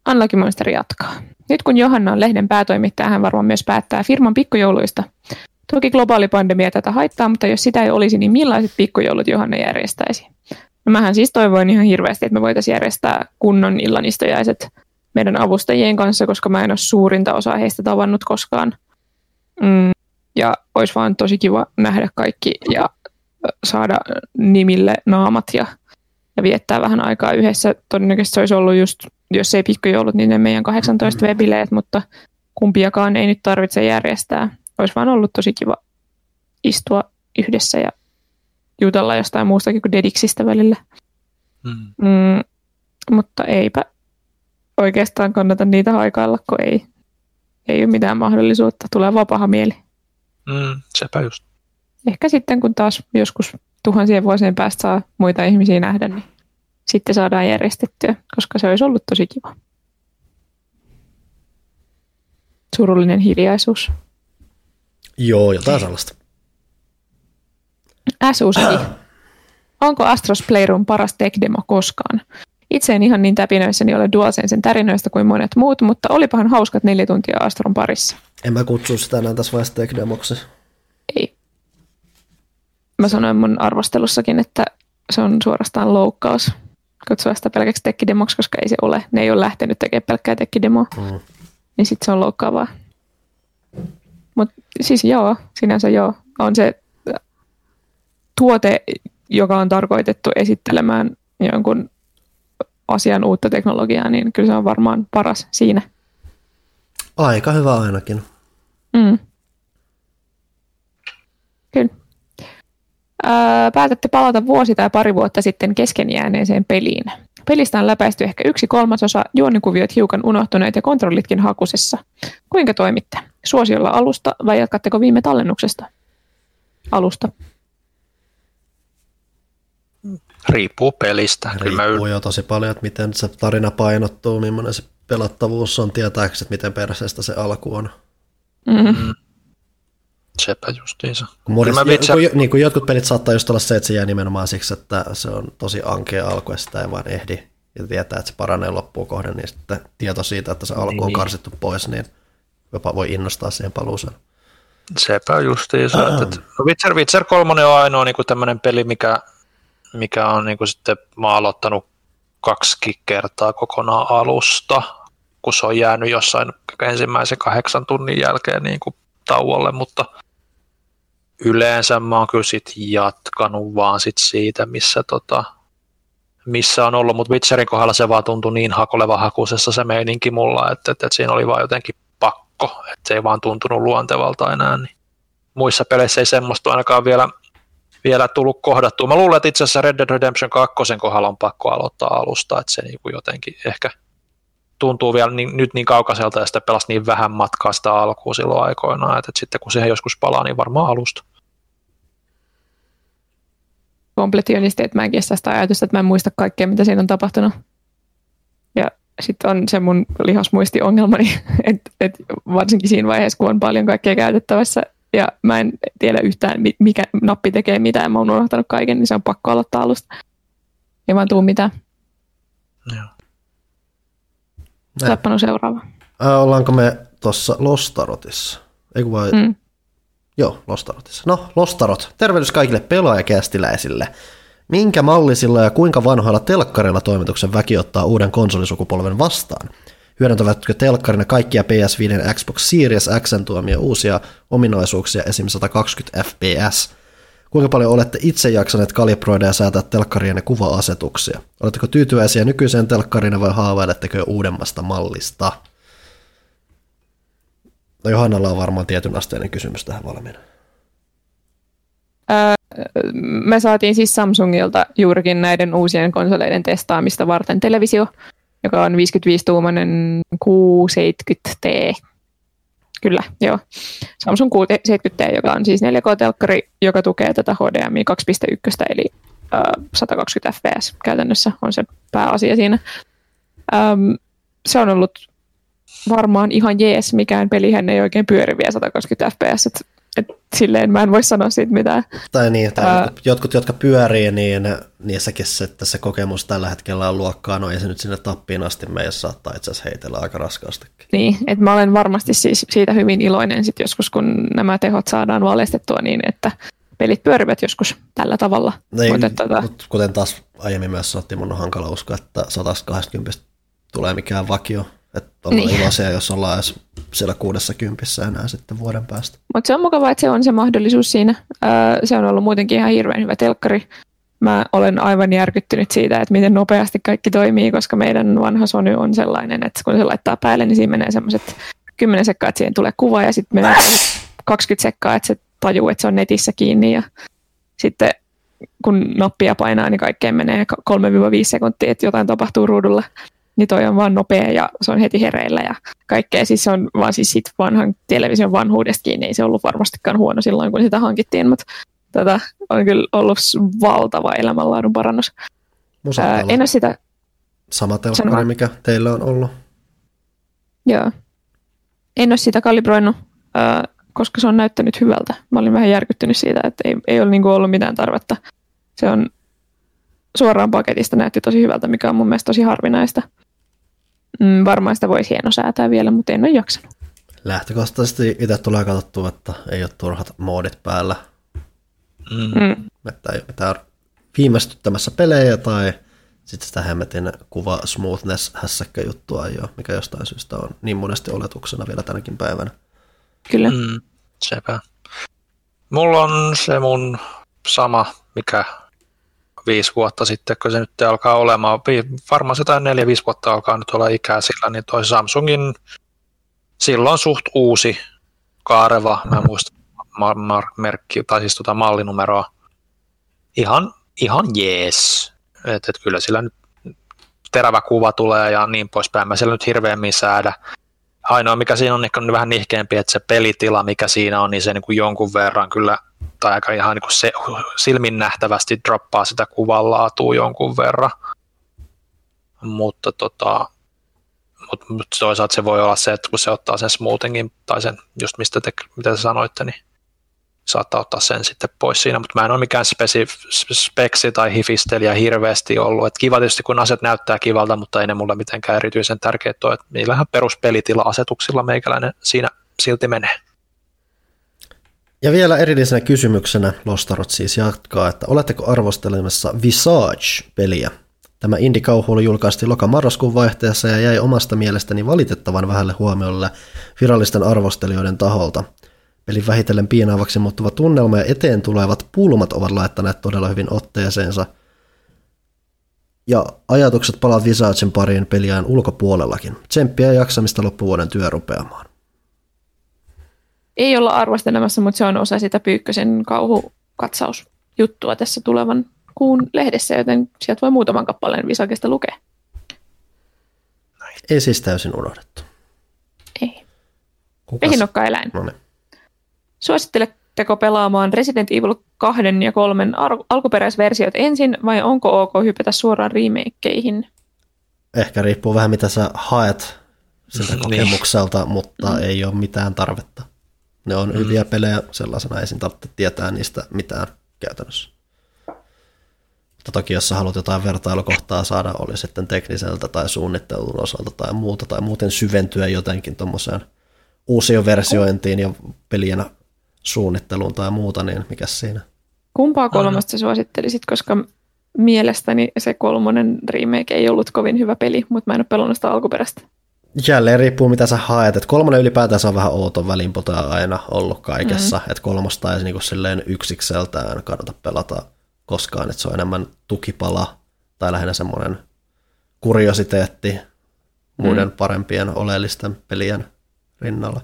Anlakin Monster jatkaa. Nyt kun Johanna on lehden päätoimittaja, hän varmaan myös päättää firman pikkujouluista. Toki globaali pandemia tätä haittaa, mutta jos sitä ei olisi, niin millaiset pikkujoulut Johanna järjestäisi? No mähän siis toivoin ihan hirveästi, että me voitaisiin järjestää kunnon illanistojaiset meidän avustajien kanssa, koska mä en ole suurinta osaa heistä tavannut koskaan. Mm, ja olisi vaan tosi kiva nähdä kaikki ja saada nimille naamat ja, ja viettää vähän aikaa yhdessä. Todennäköisesti se olisi ollut just, jos ei pikkujoulut, niin ne meidän 18 webileet, mutta kumpiakaan ei nyt tarvitse järjestää. Olisi vaan ollut tosi kiva istua yhdessä ja jutella jostain muustakin kuin dediksistä välillä. Mm. Mm, mutta eipä oikeastaan kannata niitä haikailla, kun ei, ei ole mitään mahdollisuutta. Tulee vaan paha mieli. Mm, sepä just. Ehkä sitten, kun taas joskus tuhansien vuosien päästä saa muita ihmisiä nähdä, niin sitten saadaan järjestettyä, koska se olisi ollut tosi kiva. Surullinen hiljaisuus. Joo, jotain sellaista. SUSki. Onko Astros Playroom paras tech-demo koskaan? Itse en ihan niin täpinöissäni ole DualSensen tärinöistä kuin monet muut, mutta olipahan hauskat neljä tuntia Astron parissa. En mä kutsu sitä enää tässä vaiheessa tech-demoksi. Ei. Mä sanoin mun arvostelussakin, että se on suorastaan loukkaus kutsua sitä pelkäksi tech-demoksi, koska ei se ole. Ne ei ole lähtenyt tekemään pelkkää tech-demoa. Mm. Niin sitten se on loukkaavaa. Mutta siis joo, sinänsä joo. On se tuote, joka on tarkoitettu esittelemään jonkun asian uutta teknologiaa, niin kyllä se on varmaan paras siinä. Aika hyvä ainakin. Mm. Kyllä. Öö, päätätte palata vuosi tai pari vuotta sitten kesken jääneeseen peliin. Pelistä on läpäisty ehkä yksi kolmasosa, juonikuviot hiukan unohtuneet ja kontrollitkin hakusessa. Kuinka toimitte? Suosiolla alusta vai jatkatteko viime tallennuksesta? Alusta. Riippuu pelistä. Riippuu jo tosi paljon, että miten se tarina painottuu, millainen se pelattavuus on, että miten perseestä se alku on. Mm-hmm. Mm. Sepä justiinsa. Kun, monesti, vitsa... kun, niin kuin jotkut pelit saattaa just olla se, että se jää nimenomaan siksi, että se on tosi ankea alku ja sitä ei vaan ehdi ja tietää, että se paranee loppuun kohden, niin sitten tieto siitä, että se alku on niin, niin. karsittu pois, niin jopa voi innostaa siihen paluuseen. Sepä justiinsa. että, no Witcher, Witcher 3 on ainoa niin tämmöinen peli, mikä mikä on niin kuin sitten, mä oon aloittanut kaksi kertaa kokonaan alusta, kun se on jäänyt jossain ensimmäisen kahdeksan tunnin jälkeen niin kuin tauolle, mutta yleensä mä oon kyllä sit jatkanut vaan sit siitä, missä, tota, missä on ollut, mutta Witcherin kohdalla se vaan tuntui niin hakoleva hakusessa se meininki mulla, että, että, että siinä oli vaan jotenkin pakko, että se ei vaan tuntunut luontevalta enää. Niin. Muissa peleissä ei semmoista ainakaan vielä vielä tullut kohdattua. Mä luulen, että itse asiassa Red Dead Redemption 2 kohdalla on pakko aloittaa alusta, että se niinku jotenkin ehkä tuntuu vielä niin, nyt niin kaukaiselta ja sitä pelasi niin vähän matkaa sitä alkuun silloin aikoinaan, että, että sitten kun siihen joskus palaa, niin varmaan alusta. Kompletionisti, että mä en kestä sitä ajatusta, että mä en muista kaikkea, mitä siinä on tapahtunut. Ja sitten on se mun lihasmuistiongelmani, että, että varsinkin siinä vaiheessa, kun on paljon kaikkea käytettävässä, ja mä en tiedä yhtään, mikä nappi tekee mitään, mä oon unohtanut kaiken, niin se on pakko aloittaa alusta. Ei vaan tuu mitään. Joo. Sappanu seuraava. Ää, ollaanko me tuossa Lostarotissa? Eikö vai... Mm. Joo, Lostarotissa. No, Lostarot. Tervehdys kaikille pelaajakästiläisille. Minkä mallisilla ja kuinka vanhoilla telkkarilla toimituksen väki ottaa uuden konsolisukupolven vastaan? Hyödyntävätkö telkkarina kaikkia PS5 ja Xbox Series X tuomia uusia ominaisuuksia, esim. 120 fps. Kuinka paljon olette itse jaksaneet kalibroida ja säätää telkkarien ja kuva-asetuksia? Oletteko tyytyväisiä nykyiseen telkkarina vai haaveiletteko uudemmasta mallista? No Johannalla on varmaan tietyn asteinen kysymys tähän valmiina. me saatiin siis Samsungilta juurikin näiden uusien konsoleiden testaamista varten televisio, joka on 55-tuumainen 670T. Kyllä, joo. Samsung 670T, joka on siis 4K-telkkari, joka tukee tätä HDMI 2.1, eli ö, 120 fps käytännössä on se pääasia siinä. Öm, se on ollut varmaan ihan jees, mikään pelihän ei oikein pyöri vielä 120 fps, et, silleen mä en voi sanoa siitä mitään. Tai niin, tai Ää- jotkut, jotka pyörii, niin niissäkin se, että se kokemus tällä hetkellä on luokkaa, no ei se nyt sinne tappiin asti mene, saattaa itse asiassa heitellä aika raskaastikin. Niin, että mä olen varmasti siis siitä hyvin iloinen sit joskus, kun nämä tehot saadaan valeistettua niin, että pelit pyörivät joskus tällä tavalla. Ei, Mutta tota, mut kuten taas aiemmin myös sanottiin, mun on hankala uskoa, että 180 tulee mikään vakio. Että ollaan Niin. iloisia, jos ollaan edes siellä 60 enää sitten vuoden päästä. Mutta se on mukavaa, että se on se mahdollisuus siinä. Öö, se on ollut muutenkin ihan hirveän hyvä telkkari. Mä olen aivan järkyttynyt siitä, että miten nopeasti kaikki toimii, koska meidän vanha Sony on sellainen, että kun se laittaa päälle, niin siinä menee semmoiset 10 sekkaa, että siihen tulee kuva ja sitten menee 20 sekkaa, että se tajuu, että se on netissä kiinni ja sitten kun nappia painaa, niin kaikkeen menee 3-5 sekuntia, että jotain tapahtuu ruudulla. Niin toi on vaan nopea ja se on heti hereillä ja kaikkea. Siis se on vaan siis sit vanhan television vanhuudesta kiinni. Ei se ollut varmastikaan huono silloin, kun sitä hankittiin, mutta tätä on kyllä ollut valtava elämänlaadun parannus. Ää, en ole sitä, sama telkkari, mikä teillä on ollut. joo, en ole sitä kalibroinut, ää, koska se on näyttänyt hyvältä. Mä olin vähän järkyttynyt siitä, että ei, ei ole niinku ollut mitään tarvetta. Se on suoraan paketista näytti tosi hyvältä, mikä on mun mielestä tosi harvinaista. Mm, varmaan sitä voisi hieno säätää vielä, mutta en ole jaksanut. Lähtökohtaisesti itse tulee katsottua, että ei ole turhat moodit päällä. Mm. Mm. Että ei ole mitään pelejä tai sitten sitä hemmetin kuva smoothness hässäkkä juttua jo, mikä jostain syystä on niin monesti oletuksena vielä tänäkin päivänä. Kyllä. Mm, sepä. Mulla on se mun sama, mikä viisi vuotta sitten, kun se nyt alkaa olemaan, varmaan se tai neljä, viisi vuotta alkaa nyt olla ikää sillä, niin toi Samsungin silloin suht uusi kaareva, mä en muista ma- ma- merkki, tai siis tota mallinumeroa, ihan, ihan jees. Et, et kyllä sillä nyt terävä kuva tulee ja niin poispäin. Mä siellä nyt hirveämmin säädä. Ainoa, mikä siinä on ehkä vähän nihkeämpi, että se pelitila, mikä siinä on, niin se niin kuin jonkun verran kyllä, tai aika ihan niin kuin se, silmin nähtävästi droppaa sitä kuvan laatua jonkun verran. Mutta tota, mut, mut toisaalta se voi olla se, että kun se ottaa sen smoothingin, tai sen, just mistä te, mitä te sanoitte, niin saattaa ottaa sen sitten pois siinä, mutta mä en ole mikään spesi, speksi tai hifistelijä hirveästi ollut. Et kiva tietysti, kun asiat näyttää kivalta, mutta ei ne mulle mitenkään erityisen tärkeät ole. Et niillähän peruspelitila-asetuksilla meikäläinen siinä silti menee. Ja vielä erillisenä kysymyksenä Lostarot siis jatkaa, että oletteko arvostelemassa Visage-peliä? Tämä indie-kauhuilu julkaistiin loka-marraskuun vaihteessa ja jäi omasta mielestäni valitettavan vähälle huomiolle virallisten arvostelijoiden taholta. Pelin vähitellen piinaavaksi muuttuva tunnelma ja eteen tulevat pulmat ovat laittaneet todella hyvin otteeseensa. Ja ajatukset palaat Visagen pariin peliään ulkopuolellakin. Tsemppiä ja jaksamista loppuvuoden työrupeamaan. Ei olla arvostelemassa, mutta se on osa sitä Pyykkösen kauhukatsausjuttua tässä tulevan kuun lehdessä, joten sieltä voi muutaman kappaleen Visakesta lukea. Ei siis täysin unohdettu. Ei. Kukas? Pehinokka eläin. No niin. Suositteletteko pelaamaan Resident Evil 2 ja 3 ar- alkuperäisversiot ensin vai onko ok hypätä suoraan remakeihin? Ehkä riippuu vähän mitä sä haet siltä Niin. kokemukselta, mutta mm. ei ole mitään tarvetta. Ne on mm. hyviä pelejä sellaisena, ei siinä tarvitse tietää niistä mitään käytännössä. Mutta toki jos sä haluat jotain vertailukohtaa saada, oli sitten tekniseltä tai suunnittelun osalta tai muuta, tai muuten syventyä jotenkin tuommoiseen uusioversiointiin ja pelien suunnitteluun tai muuta, niin mikä siinä? Kumpaa kolmasta suosittelisit, koska mielestäni se kolmonen remake ei ollut kovin hyvä peli, mutta mä en ole pelannut sitä alkuperäistä. Jälleen riippuu mitä sä haet. Et kolmonen ylipäätään on vähän outo välinpota aina ollut kaikessa. Mm. Että kolmosta ei niinku silleen yksikseltään kannata pelata koskaan. Että se on enemmän tukipala tai lähinnä semmoinen kuriositeetti muiden mm. parempien oleellisten pelien rinnalla.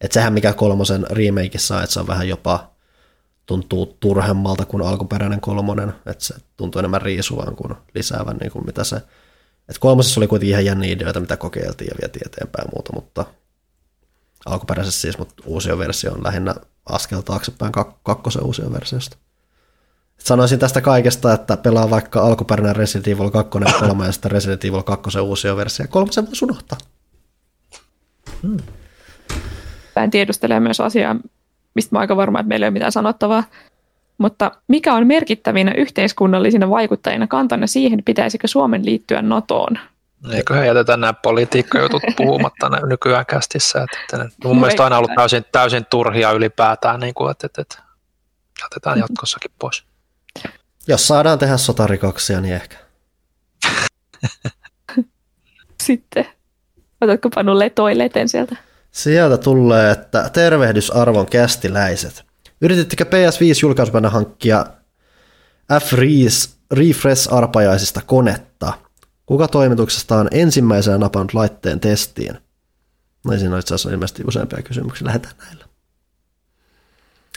Et sehän mikä kolmosen remakeissa on, että se on vähän jopa tuntuu turhemmalta kuin alkuperäinen kolmonen, että se tuntuu enemmän riisuvan kuin lisäävän, niin kuin mitä se et kolmosessa oli kuitenkin ihan jänniä ideoita, mitä kokeiltiin ja vietiin eteenpäin ja muuta, mutta alkuperäisessä siis, mutta uusi versio on lähinnä askel taaksepäin kak- kakkosen uusioversiosta. Sanoisin tästä kaikesta, että pelaa vaikka alkuperäinen Resident Evil 2 ja 3 ja sitten Resident Evil 2 uusia versio. Kolmosen voisi unohtaa. Tämä tiedustelee myös asiaa, mistä mä aika varma, että meillä ei ole mitään sanottavaa. Mutta mikä on merkittävinä yhteiskunnallisina vaikuttajina kantanne siihen, pitäisikö Suomen liittyä NATOon? Eiköhän jätetä nämä politiikkajutut puhumatta nykyään kästissä. Että, että mun no mielestä on aina ollut täysin, täysin turhia ylipäätään, niin kuin, että, että, että jätetään jatkossakin pois. Jos saadaan tehdä sotarikoksia, niin ehkä. Sitten. Otatko Panu letoileten sieltä? Sieltä tulee, että tervehdysarvon kästiläiset. Yritittekö PS5-julkaisupäivänä hankkia F-Refresh-arpajaisista konetta? Kuka toimituksesta on ensimmäisenä napannut laitteen testiin? No siinä on itse asiassa ilmeisesti useampia kysymyksiä. Lähdetään näillä.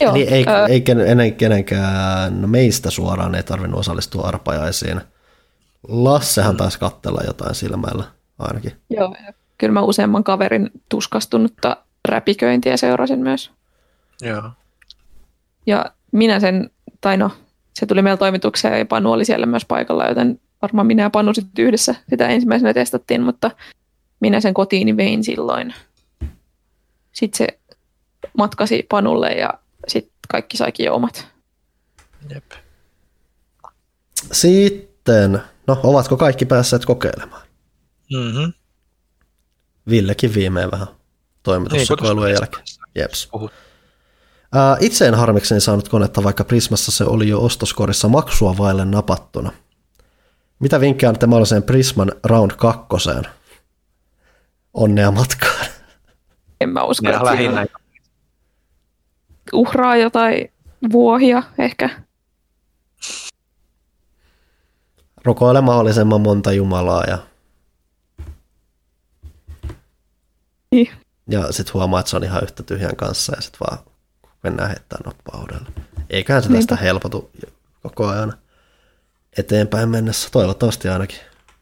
Joo, Eli ei, ää... ei ken, kenenkään meistä suoraan ei tarvinnut osallistua arpajaisiin. Lassehan taisi katsella jotain silmällä ainakin. Joo, kyllä mä useamman kaverin tuskastunutta räpiköintiä seurasin myös. Joo. Ja minä sen, tai no, se tuli meillä toimitukseen ja Panu oli siellä myös paikalla, joten varmaan minä ja Panu sitten yhdessä sitä ensimmäisenä testattiin, mutta minä sen kotiini vein silloin. Sitten se matkasi Panulle ja sitten kaikki saikin joumat. Jep. Sitten, no ovatko kaikki päässeet kokeilemaan? Mm-hmm. Villekin viimein vähän toimitussekoilujen niin, jälkeen. Jeps. Puhut. Itse en harmikseni saanut konetta, vaikka Prismassa se oli jo ostoskorissa maksua vaille napattuna. Mitä vinkkejä annatte mahdolliseen Prisman Round 2? Onnea matkaan. En mä usko, että lähinnä. uhraa jotain vuohia ehkä. Rukoile mahdollisimman monta Jumalaa ja niin. Ja sitten huomaa, että se on ihan yhtä tyhjän kanssa ja sitten vaan mennään heittämään noppaudella. Eiköhän se tästä helpotu koko ajan eteenpäin mennessä. Toivottavasti ainakin.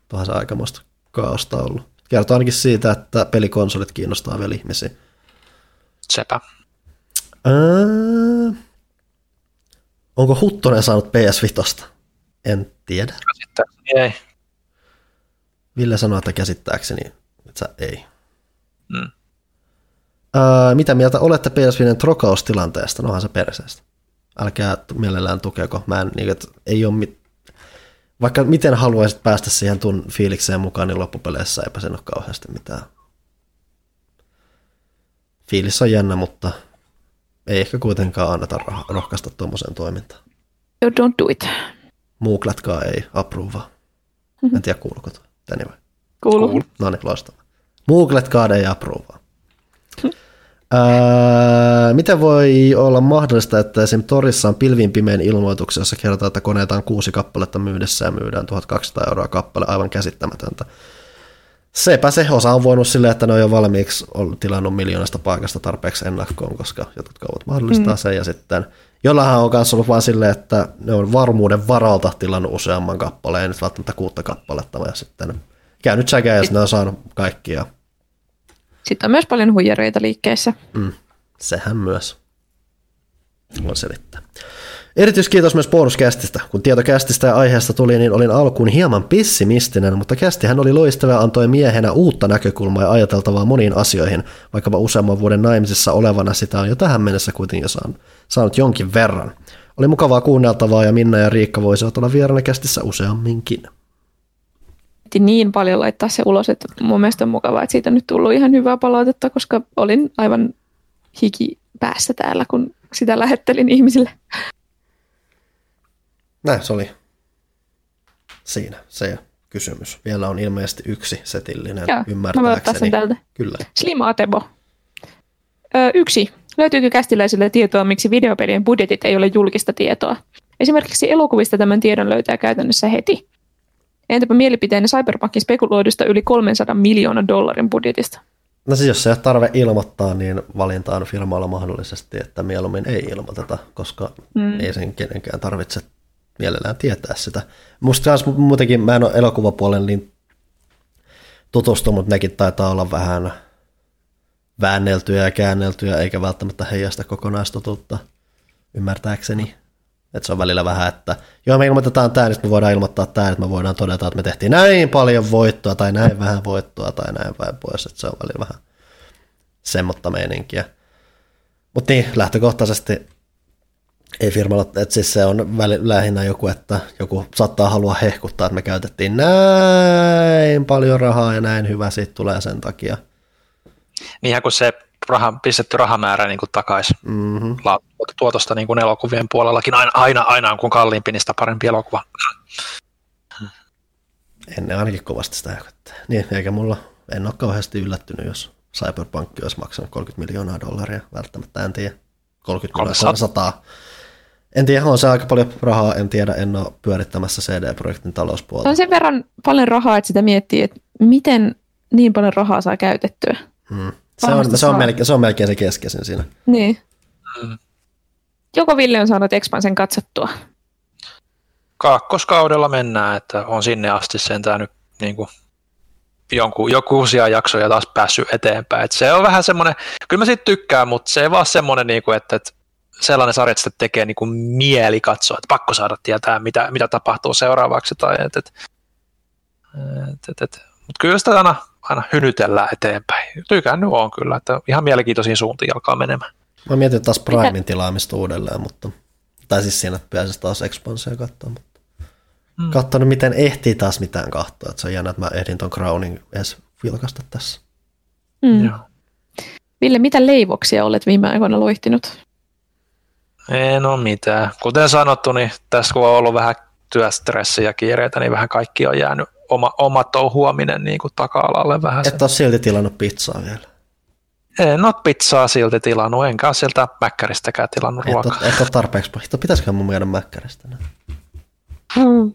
Tuohan se aikamoista kaaosta ollut. Kertoo ainakin siitä, että pelikonsolit kiinnostaa vielä ihmisiä. Sepä. Öö, onko Huttonen saanut PS Vitosta? En tiedä. Käsittääkseni ei. Ville sanoi, että käsittääkseni, että ei. Mm. Öö, mitä mieltä olette PS5 trokaustilanteesta? Nohan se perseestä. Älkää mielellään tukeko. Mä en, niin, että ei ole mit... Vaikka miten haluaisit päästä siihen tun fiilikseen mukaan, niin loppupeleissä eipä sen ole kauheasti mitään. Fiilis on jännä, mutta ei ehkä kuitenkaan anneta rohkaista tuommoiseen toimintaan. So don't do it. Muuklatkaa ei appruvaa. Mm-hmm. En tiedä kuuluuko tuo. Anyway. Kuuluu. Cool. No niin, loistavaa. Muukletkaa ei appruvaa. Öö, miten voi olla mahdollista, että esim. Torissa on pilvin pimeän ilmoituksia, jossa kerrotaan, että koneita on kuusi kappaletta myydessä ja myydään 1200 euroa kappale, aivan käsittämätöntä. Sepä se osa on voinut silleen, että ne on jo valmiiksi tilannut miljoonasta paikasta tarpeeksi ennakkoon, koska jotkut kaupat mahdollistaa mm. sen ja sitten jollahan on myös ollut vain silleen, että ne on varmuuden varalta tilannut useamman kappaleen, ei nyt välttämättä kuutta kappaletta, ja sitten käynyt säkeä ja ne on saanut kaikkia sitten on myös paljon huijareita liikkeessä. Mm, sehän myös on selittää. Erityiskiitos myös bonuskästistä. Kun tieto kästistä ja aiheesta tuli, niin olin alkuun hieman pessimistinen, mutta kästihän oli loistava ja antoi miehenä uutta näkökulmaa ja ajateltavaa moniin asioihin, vaikkapa useamman vuoden naimisissa olevana sitä on jo tähän mennessä kuitenkin saanut, saanut jonkin verran. Oli mukavaa kuunneltavaa ja Minna ja Riikka voisivat olla vieraana kästissä useamminkin niin paljon laittaa se ulos, että mun mielestä on mukavaa, että siitä on nyt tullut ihan hyvää palautetta, koska olin aivan hiki päässä täällä, kun sitä lähettelin ihmisille. Näin se oli siinä se kysymys. Vielä on ilmeisesti yksi setillinen Joo, ymmärtääkseni. Mä tältä. Kyllä. Slim Atebo. Ö, yksi. Löytyykö kästiläisille tietoa, miksi videopelien budjetit ei ole julkista tietoa? Esimerkiksi elokuvista tämän tiedon löytää käytännössä heti. Entäpä mielipiteenne Cyberpunkin spekuloidusta yli 300 miljoonan dollarin budjetista? No siis jos se ei ole tarve ilmoittaa, niin valinta on firmalla mahdollisesti, että mieluummin ei ilmoiteta, koska mm. ei sen kenenkään tarvitse mielellään tietää sitä. Musta muutenkin, mä en ole elokuvapuolen niin tutustunut, mutta nekin taitaa olla vähän väänneltyjä ja käänneltyjä, eikä välttämättä heijasta kokonaistotuutta, ymmärtääkseni. Että se on välillä vähän, että joo me ilmoitetaan tämä, niin me voidaan ilmoittaa tämä, että me voidaan todeta, että me tehtiin näin paljon voittoa tai näin vähän voittoa tai näin päin pois, että se on välillä vähän semmoista meininkiä. Mutta niin, lähtökohtaisesti ei firmalla, että siis se on lähinnä joku, että joku saattaa halua hehkuttaa, että me käytettiin näin paljon rahaa ja näin hyvä siitä tulee sen takia. Niinhän kun se raha, pistetty rahamäärä niin kuin takaisin mm-hmm. tuotosta niin kuin elokuvien puolellakin. Aina, aina, aina kun kalliimpi, niin sitä parempi elokuva. Ennen ainakin kovasti sitä Niin, eikä mulla, en ole kauheasti yllättynyt, jos Cyberpunk olisi maksanut 30 miljoonaa dollaria, välttämättä en tiedä. 30 miljoonaa, 100. En tiedä, on se aika paljon rahaa, en tiedä, en ole pyörittämässä CD-projektin talouspuolta. Se on sen verran paljon rahaa, että sitä miettii, että miten niin paljon rahaa saa käytettyä. Hmm. Se on, se, on melkein, se on melkein se keskeisin siinä. Niin. Hmm. Joko Ville on saanut Expansen katsottua? Kaakkoskaudella mennään, että on sinne asti sentään nyt niin kuin jonkun, joku uusia jaksoja taas päässyt eteenpäin. Et se on vähän semmoinen, kyllä mä siitä tykkään, mutta se ei vaan semmoinen, niin kuin, että, että sellainen sarja, että sitä tekee niin kuin mieli katsoa, että pakko saada tietää, mitä, mitä tapahtuu seuraavaksi. Tai, et, et, et, et, et. Mutta kyllä sitä aina, aina hynytellään eteenpäin. Tykännyt on kyllä, että ihan mielenkiintoisiin suuntiin alkaa menemään. Mä mietin taas Primein tilaamista uudelleen, mutta, tai siis siinä pääsisi taas Expansia katsoa, mutta mm. katsonut miten ehtii taas mitään katsoa, että se on jännä, että mä ehdin ton Crownin edes vilkasta tässä. Mm. Joo. Ville, mitä leivoksia olet viime aikoina loihtinut? Ei no mitään. Kuten sanottu, niin tässä kun on ollut vähän työstressiä ja kiireitä, niin vähän kaikki on jäänyt oma, oma touhuaminen niin kuin taka-alalle vähän. Et ole silti tilannut pizzaa vielä. En ole pizzaa silti tilannut, enkä ole sieltä mäkkäristäkään tilannut et ruokaa. Et ole tarpeeksi pahittu. Pitäisikö mun myydä mäkkäristä? Mm.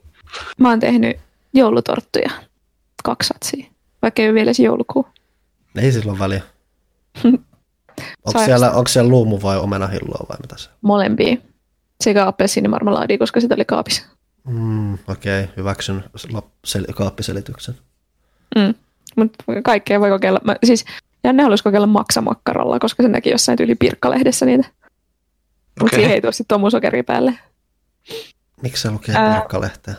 Mä oon tehnyt joulutorttuja. Kaksi satsia. Vaikka ei ole vielä se joulukuu. Ei silloin väliä. Onko siellä, onko siellä luumu vai omenahilloa vai mitä se Molempia. Sekä appelsiinimarmelaadi, koska sitä oli kaapissa. Mm, Okei, okay. hyväksyn sel- kaappiselityksen. Mm. Mutta kaikkea voi kokeilla. Mä, siis Janne haluaisi kokeilla maksamakkaralla, koska se näki jossain tyyli pirkkalehdessä niitä. Mutta okay. siihen ei tuo sitten tomusokeri päälle. Miksi se lukee Ää, pirkkalehteä?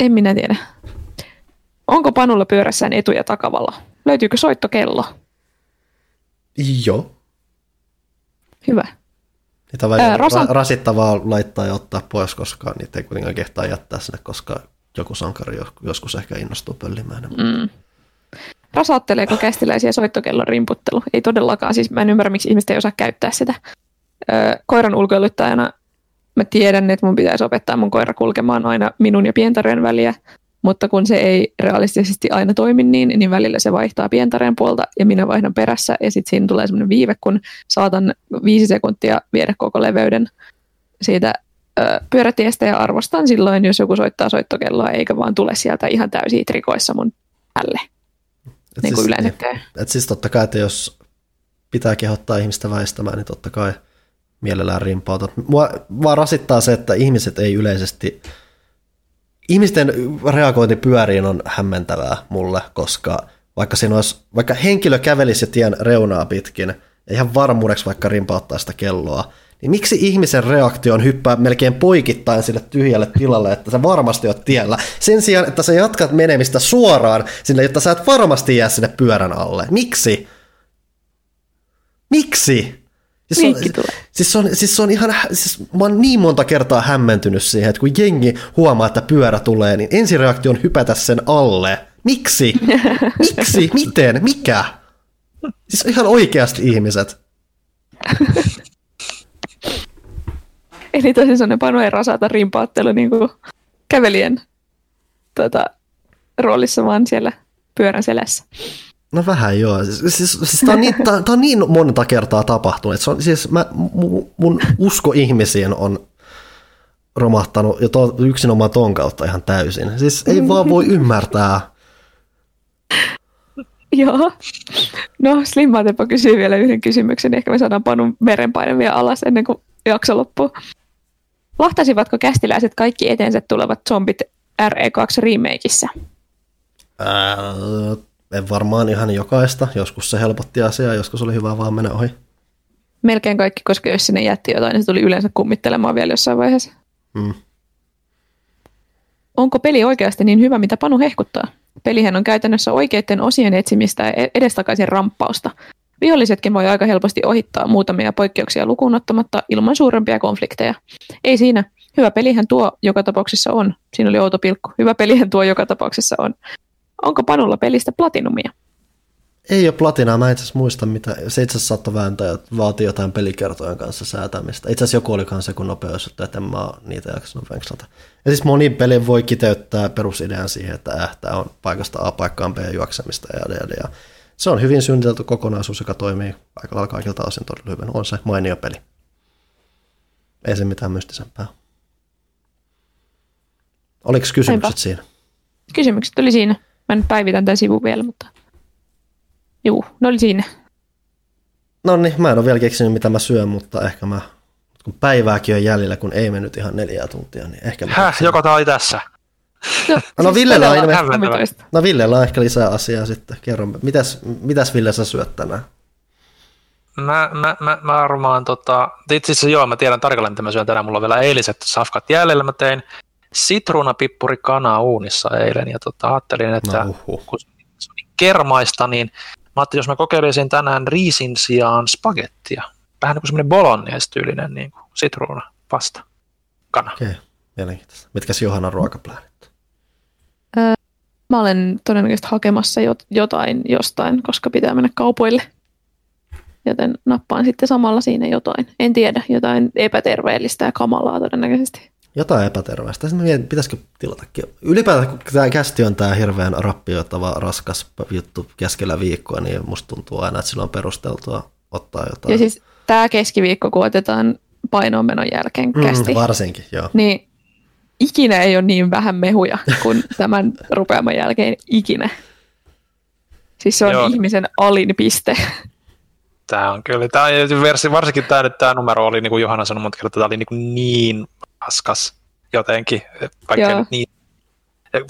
En minä tiedä. Onko Panulla pyörässään etu- ja takavalla? Löytyykö soittokello? Joo. Hyvä. Niitä on Ää, Rosan... rasittavaa laittaa ja ottaa pois, koska niitä ei kuitenkaan kehtaa jättää sinne, koska joku sankari joskus ehkä innostuu pöllimään. Mm. Rasatteleeko kästiläisiä soittokellon rimputtelu? Ei todellakaan. Siis mä en ymmärrä, miksi ihmiset ei osaa käyttää sitä. Öö, koiran ulkoiluttajana mä tiedän, että mun pitäisi opettaa mun koira kulkemaan aina minun ja pientareen väliä, mutta kun se ei realistisesti aina toimi niin, niin välillä se vaihtaa pientareen puolta ja minä vaihdan perässä ja sitten siinä tulee semmoinen viive, kun saatan viisi sekuntia viedä koko leveyden siitä ö, pyörätiestä ja arvostan silloin, jos joku soittaa soittokelloa eikä vaan tule sieltä ihan täysiä trikoissa mun päälle. Et niin kuin siis, yleensä käy. Et siis totta kai, että jos pitää kehottaa ihmistä väistämään, niin totta kai mielellään rimpautat. Mua vaan rasittaa se, että ihmiset ei yleisesti ihmisten reagointi pyöriin on hämmentävää mulle, koska vaikka, siinä olisi, vaikka henkilö kävelisi tien reunaa pitkin, ja ihan varmuudeksi vaikka rimpauttaa sitä kelloa, niin miksi ihmisen reaktio on hyppää melkein poikittain sille tyhjälle tilalle, että sä varmasti oot tiellä, sen sijaan, että sä jatkat menemistä suoraan sinne, jotta sä et varmasti jää sinne pyörän alle. Miksi? Miksi? Siis on, siis, on, siis on ihan, siis mä oon niin monta kertaa hämmentynyt siihen, että kun jengi huomaa, että pyörä tulee, niin ensireaktio on hypätä sen alle. Miksi? Miksi? Miten? Mikä? Siis ihan oikeasti ihmiset. Eli tosi sellainen Panu ei rasata rimpaattelu niin kuin kävelien tota, roolissa, vaan siellä pyörän selässä. No vähän joo. Siis, siis, siis tämä, on niin, tämä, tämä on niin monta kertaa tapahtunut. Se on, siis mä, mun usko ihmisiin on romahtanut jo to, yksinomaan ton kautta ihan täysin. Siis ei vaan voi ymmärtää. Joo. No Slimmatepa kysyy vielä yhden kysymyksen. Ehkä me saadaan Panun verenpaine vielä alas ennen kuin jakso loppuu. Lahtasivatko kästiläiset kaikki eteensä tulevat zombit RE2 remakeissa? Ää, en varmaan ihan jokaista. Joskus se helpotti asiaa, joskus oli hyvä vaan mennä ohi. Melkein kaikki, koska jos sinne jätti jotain, niin se tuli yleensä kummittelemaan vielä jossain vaiheessa. Mm. Onko peli oikeasti niin hyvä, mitä Panu hehkuttaa? Pelihän on käytännössä oikeiden osien etsimistä ja edestakaisin ramppausta. Vihollisetkin voi aika helposti ohittaa muutamia poikkeuksia lukuun ottamatta ilman suurempia konflikteja. Ei siinä. Hyvä pelihän tuo joka tapauksessa on. Siinä oli outo pilkku. Hyvä pelihän tuo joka tapauksessa on. Onko Panulla pelistä platinumia? Ei ole platinaa, mä itse asiassa muista, mitä, se itse asiassa saattoi vääntää vaatii jotain pelikertojen kanssa säätämistä. Itse asiassa joku oli kanssa kun nopeus, että en mä niitä jaksanut venkslata. Ja siis moni peli voi kiteyttää perusidean siihen, että äh, tää on paikasta A paikkaan B juoksemista ja, ja, ja. Se on hyvin suunniteltu kokonaisuus, joka toimii aika lailla kaikilta osin todella hyvin. On se mainio peli. Ei se mitään mystisempää. Oliko kysymykset Niinpä. siinä? Kysymykset oli siinä. Mä nyt päivitän tämän sivun vielä, mutta... Juu, ne oli siinä. No niin, mä en ole vielä keksinyt mitä mä syön, mutta ehkä mä, kun päivääkin on jäljellä, kun ei mennyt ihan neljää tuntia, niin ehkä mä Häh, keksin. joko tää oli tässä? No, No, Villellä on todella ilmeisesti- hämmentävistä. No Villellä on ehkä lisää asiaa sitten. Kerro, mitäs, mitäs Ville sä syöt tänään? Mä, mä, mä, mä varmaan, tota, itse asiassa joo, mä tiedän tarkalleen, mitä mä syön tänään. Mulla on vielä eiliset safkat jäljellä. Mä tein sitruunapippuri kanaa uunissa eilen ja tota, ajattelin, että No, uhuh. kun se on niin kermaista, niin mä ajattelin, jos mä kokeilisin tänään riisin sijaan spagettia. Vähän niin kuin semmoinen bolognese-tyylinen niin kuin sitruuna pasta kana. Okei, mielenkiintoista. Mitkäs Johannan ruokapläänit? Mä olen todennäköisesti hakemassa jot- jotain jostain, koska pitää mennä kaupoille. Joten nappaan sitten samalla siinä jotain. En tiedä, jotain epäterveellistä ja kamalaa todennäköisesti. Jotain epäterveistä. Sitten mietin, pitäisikö tilatakin. Ylipäätään, kun tämä kästi on tämä hirveän rappioittava, raskas juttu keskellä viikkoa, niin musta tuntuu aina, että sillä on perusteltua ottaa jotain. Ja siis tämä keskiviikko, kun otetaan painoonmenon jälkeen kästi, mm, varsinkin, joo. niin ikinä ei ole niin vähän mehuja kuin tämän rupeaman jälkeen ikinä. Siis se on Joo. ihmisen alin piste. Tämä on kyllä, tämä, versi, varsinkin tämä, tämä numero oli, niin kuin Johanna sanoi monta kertaa, tämä oli niin, kuin niin raskas jotenkin, vaikka nyt niin,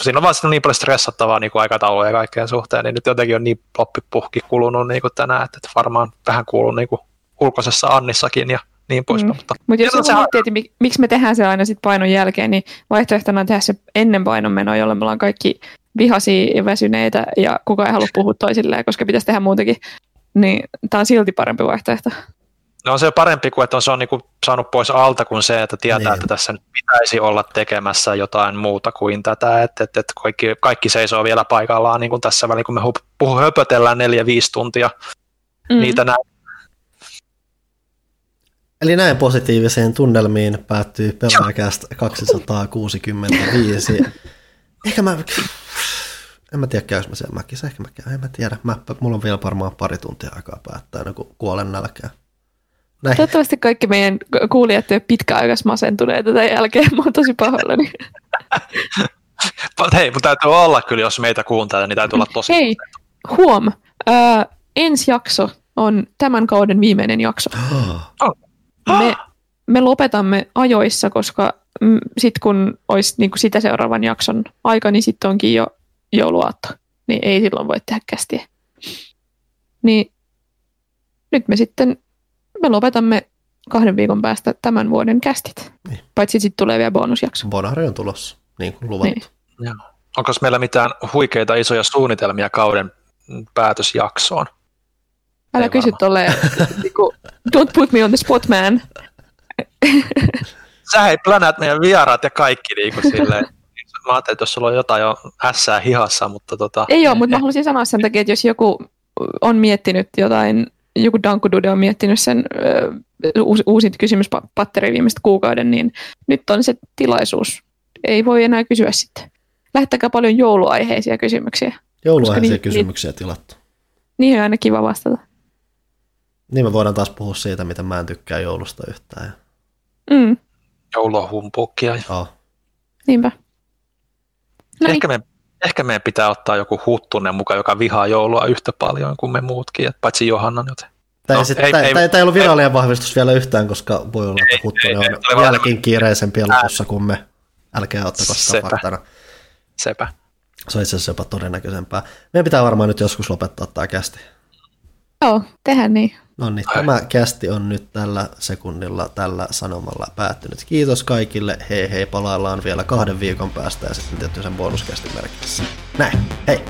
siinä on vaan niin paljon stressattavaa niin aikatauluja ja kaikkeen suhteen, niin nyt jotenkin on niin loppipuhki kulunut niin kuin tänään, että varmaan vähän kuuluu niin kuin ulkoisessa Annissakin ja niin poispäin. Mm. Mutta Mutta jos joku se- miettii, että mik- miksi me tehdään se aina sit painon jälkeen, niin vaihtoehtona on tehdä se ennen painonmenoa, jolloin me ollaan kaikki vihaisia ja väsyneitä ja kukaan ei halua puhua toisilleen, koska pitäisi tehdä muutakin. Niin tämä on silti parempi vaihtoehto. No on se parempi kuin, että on, se on niin kuin saanut pois alta kuin se, että tietää, Niin. että tässä nyt pitäisi olla tekemässä jotain muuta kuin tätä, että, että, että kaikki, kaikki seisoo vielä paikallaan niin kuin tässä väliin, kun me hup- puhu, höpötellään neljä-viisi tuntia Mm. niitä näin. Eli näin positiivisiin tunnelmiin päättyy pelaajakästä 265. Ehkä mä, en mä tiedä käys mä siellä mäkissä, ehkä mä käyn, en mä tiedä. Mä, mulla on vielä varmaan pari tuntia aikaa päättää kuin kuolen nälkään. Näin. Toivottavasti kaikki meidän kuulijat eivät pitkäaikas masentuneita tämän jälkeen. Mä oon tosi pahoillani. Mutta hei, mutta täytyy olla kyllä, jos meitä kuuntelee, niin täytyy olla tosi. Hei, huom. Ö, ensi jakso on tämän kauden viimeinen jakso. Me, me lopetamme ajoissa, koska mm, sitten kun olisi niin kuin sitä seuraavan jakson aika, niin sitten onkin jo jouluaatto. Niin ei silloin voi tehdä kästiä. Niin nyt me sitten, me lopetamme kahden viikon päästä tämän vuoden kästit. Niin. Paitsi sitten tulee vielä bonusjakso. Bonari on tulossa, niin kuin luvattu. Niin. Onko meillä mitään huikeita isoja suunnitelmia kauden päätösjaksoon? Älä Ei kysy tolleen, niinku, don't put me on the spot man. Sä hei plänät meidän vieraat ja kaikki niin kuin silleen. Mä ajattelin, että jos sulla on jotain jo ässää hihassa, mutta tota, Ei ole, mutta mä haluaisin sanoa sen takia, että jos joku on miettinyt jotain, joku Dankudude on miettinyt sen ö, uusi, uusin kysymyspatteri viimeistä kuukauden, niin nyt on se tilaisuus. Ei voi enää kysyä sitten. Lähettäkää paljon jouluaiheisia kysymyksiä. Jouluaiheisia niin- kysymyksiä tilattu. Niihin on aina kiva vastata. Niin me voidaan taas puhua siitä, miten mä en tykkää joulusta yhtään. Mm, jouluhumpuukia. Oh. niinpä. No Ehkä, me, ehkä meidän pitää ottaa joku huttunen mukaan, joka vihaa joulua yhtä paljon kuin me muutkin, et paitsi Johannan joten. Tämä, No, sit, ei- ei, ei- ei, ollut virallinen vahvistus vielä yhtään, koska voi olla, että Huttunen ei, on vieläkin kiireisempi lopussa kuin me. Älkää ottako sitä Sepä. faktana. Sepä. Se on itse asiassa jopa todennäköisempää. Meidän pitää varmaan nyt joskus lopettaa tämä kästi. Joo, tehdään niin. No niin, tämä kästi on nyt tällä sekunnilla, tällä sanomalla päättynyt. Kiitos kaikille, hei hei, palaillaan vielä kahden viikon päästä ja sitten tietysti sen bonuskästin merkissä. Näin, hei!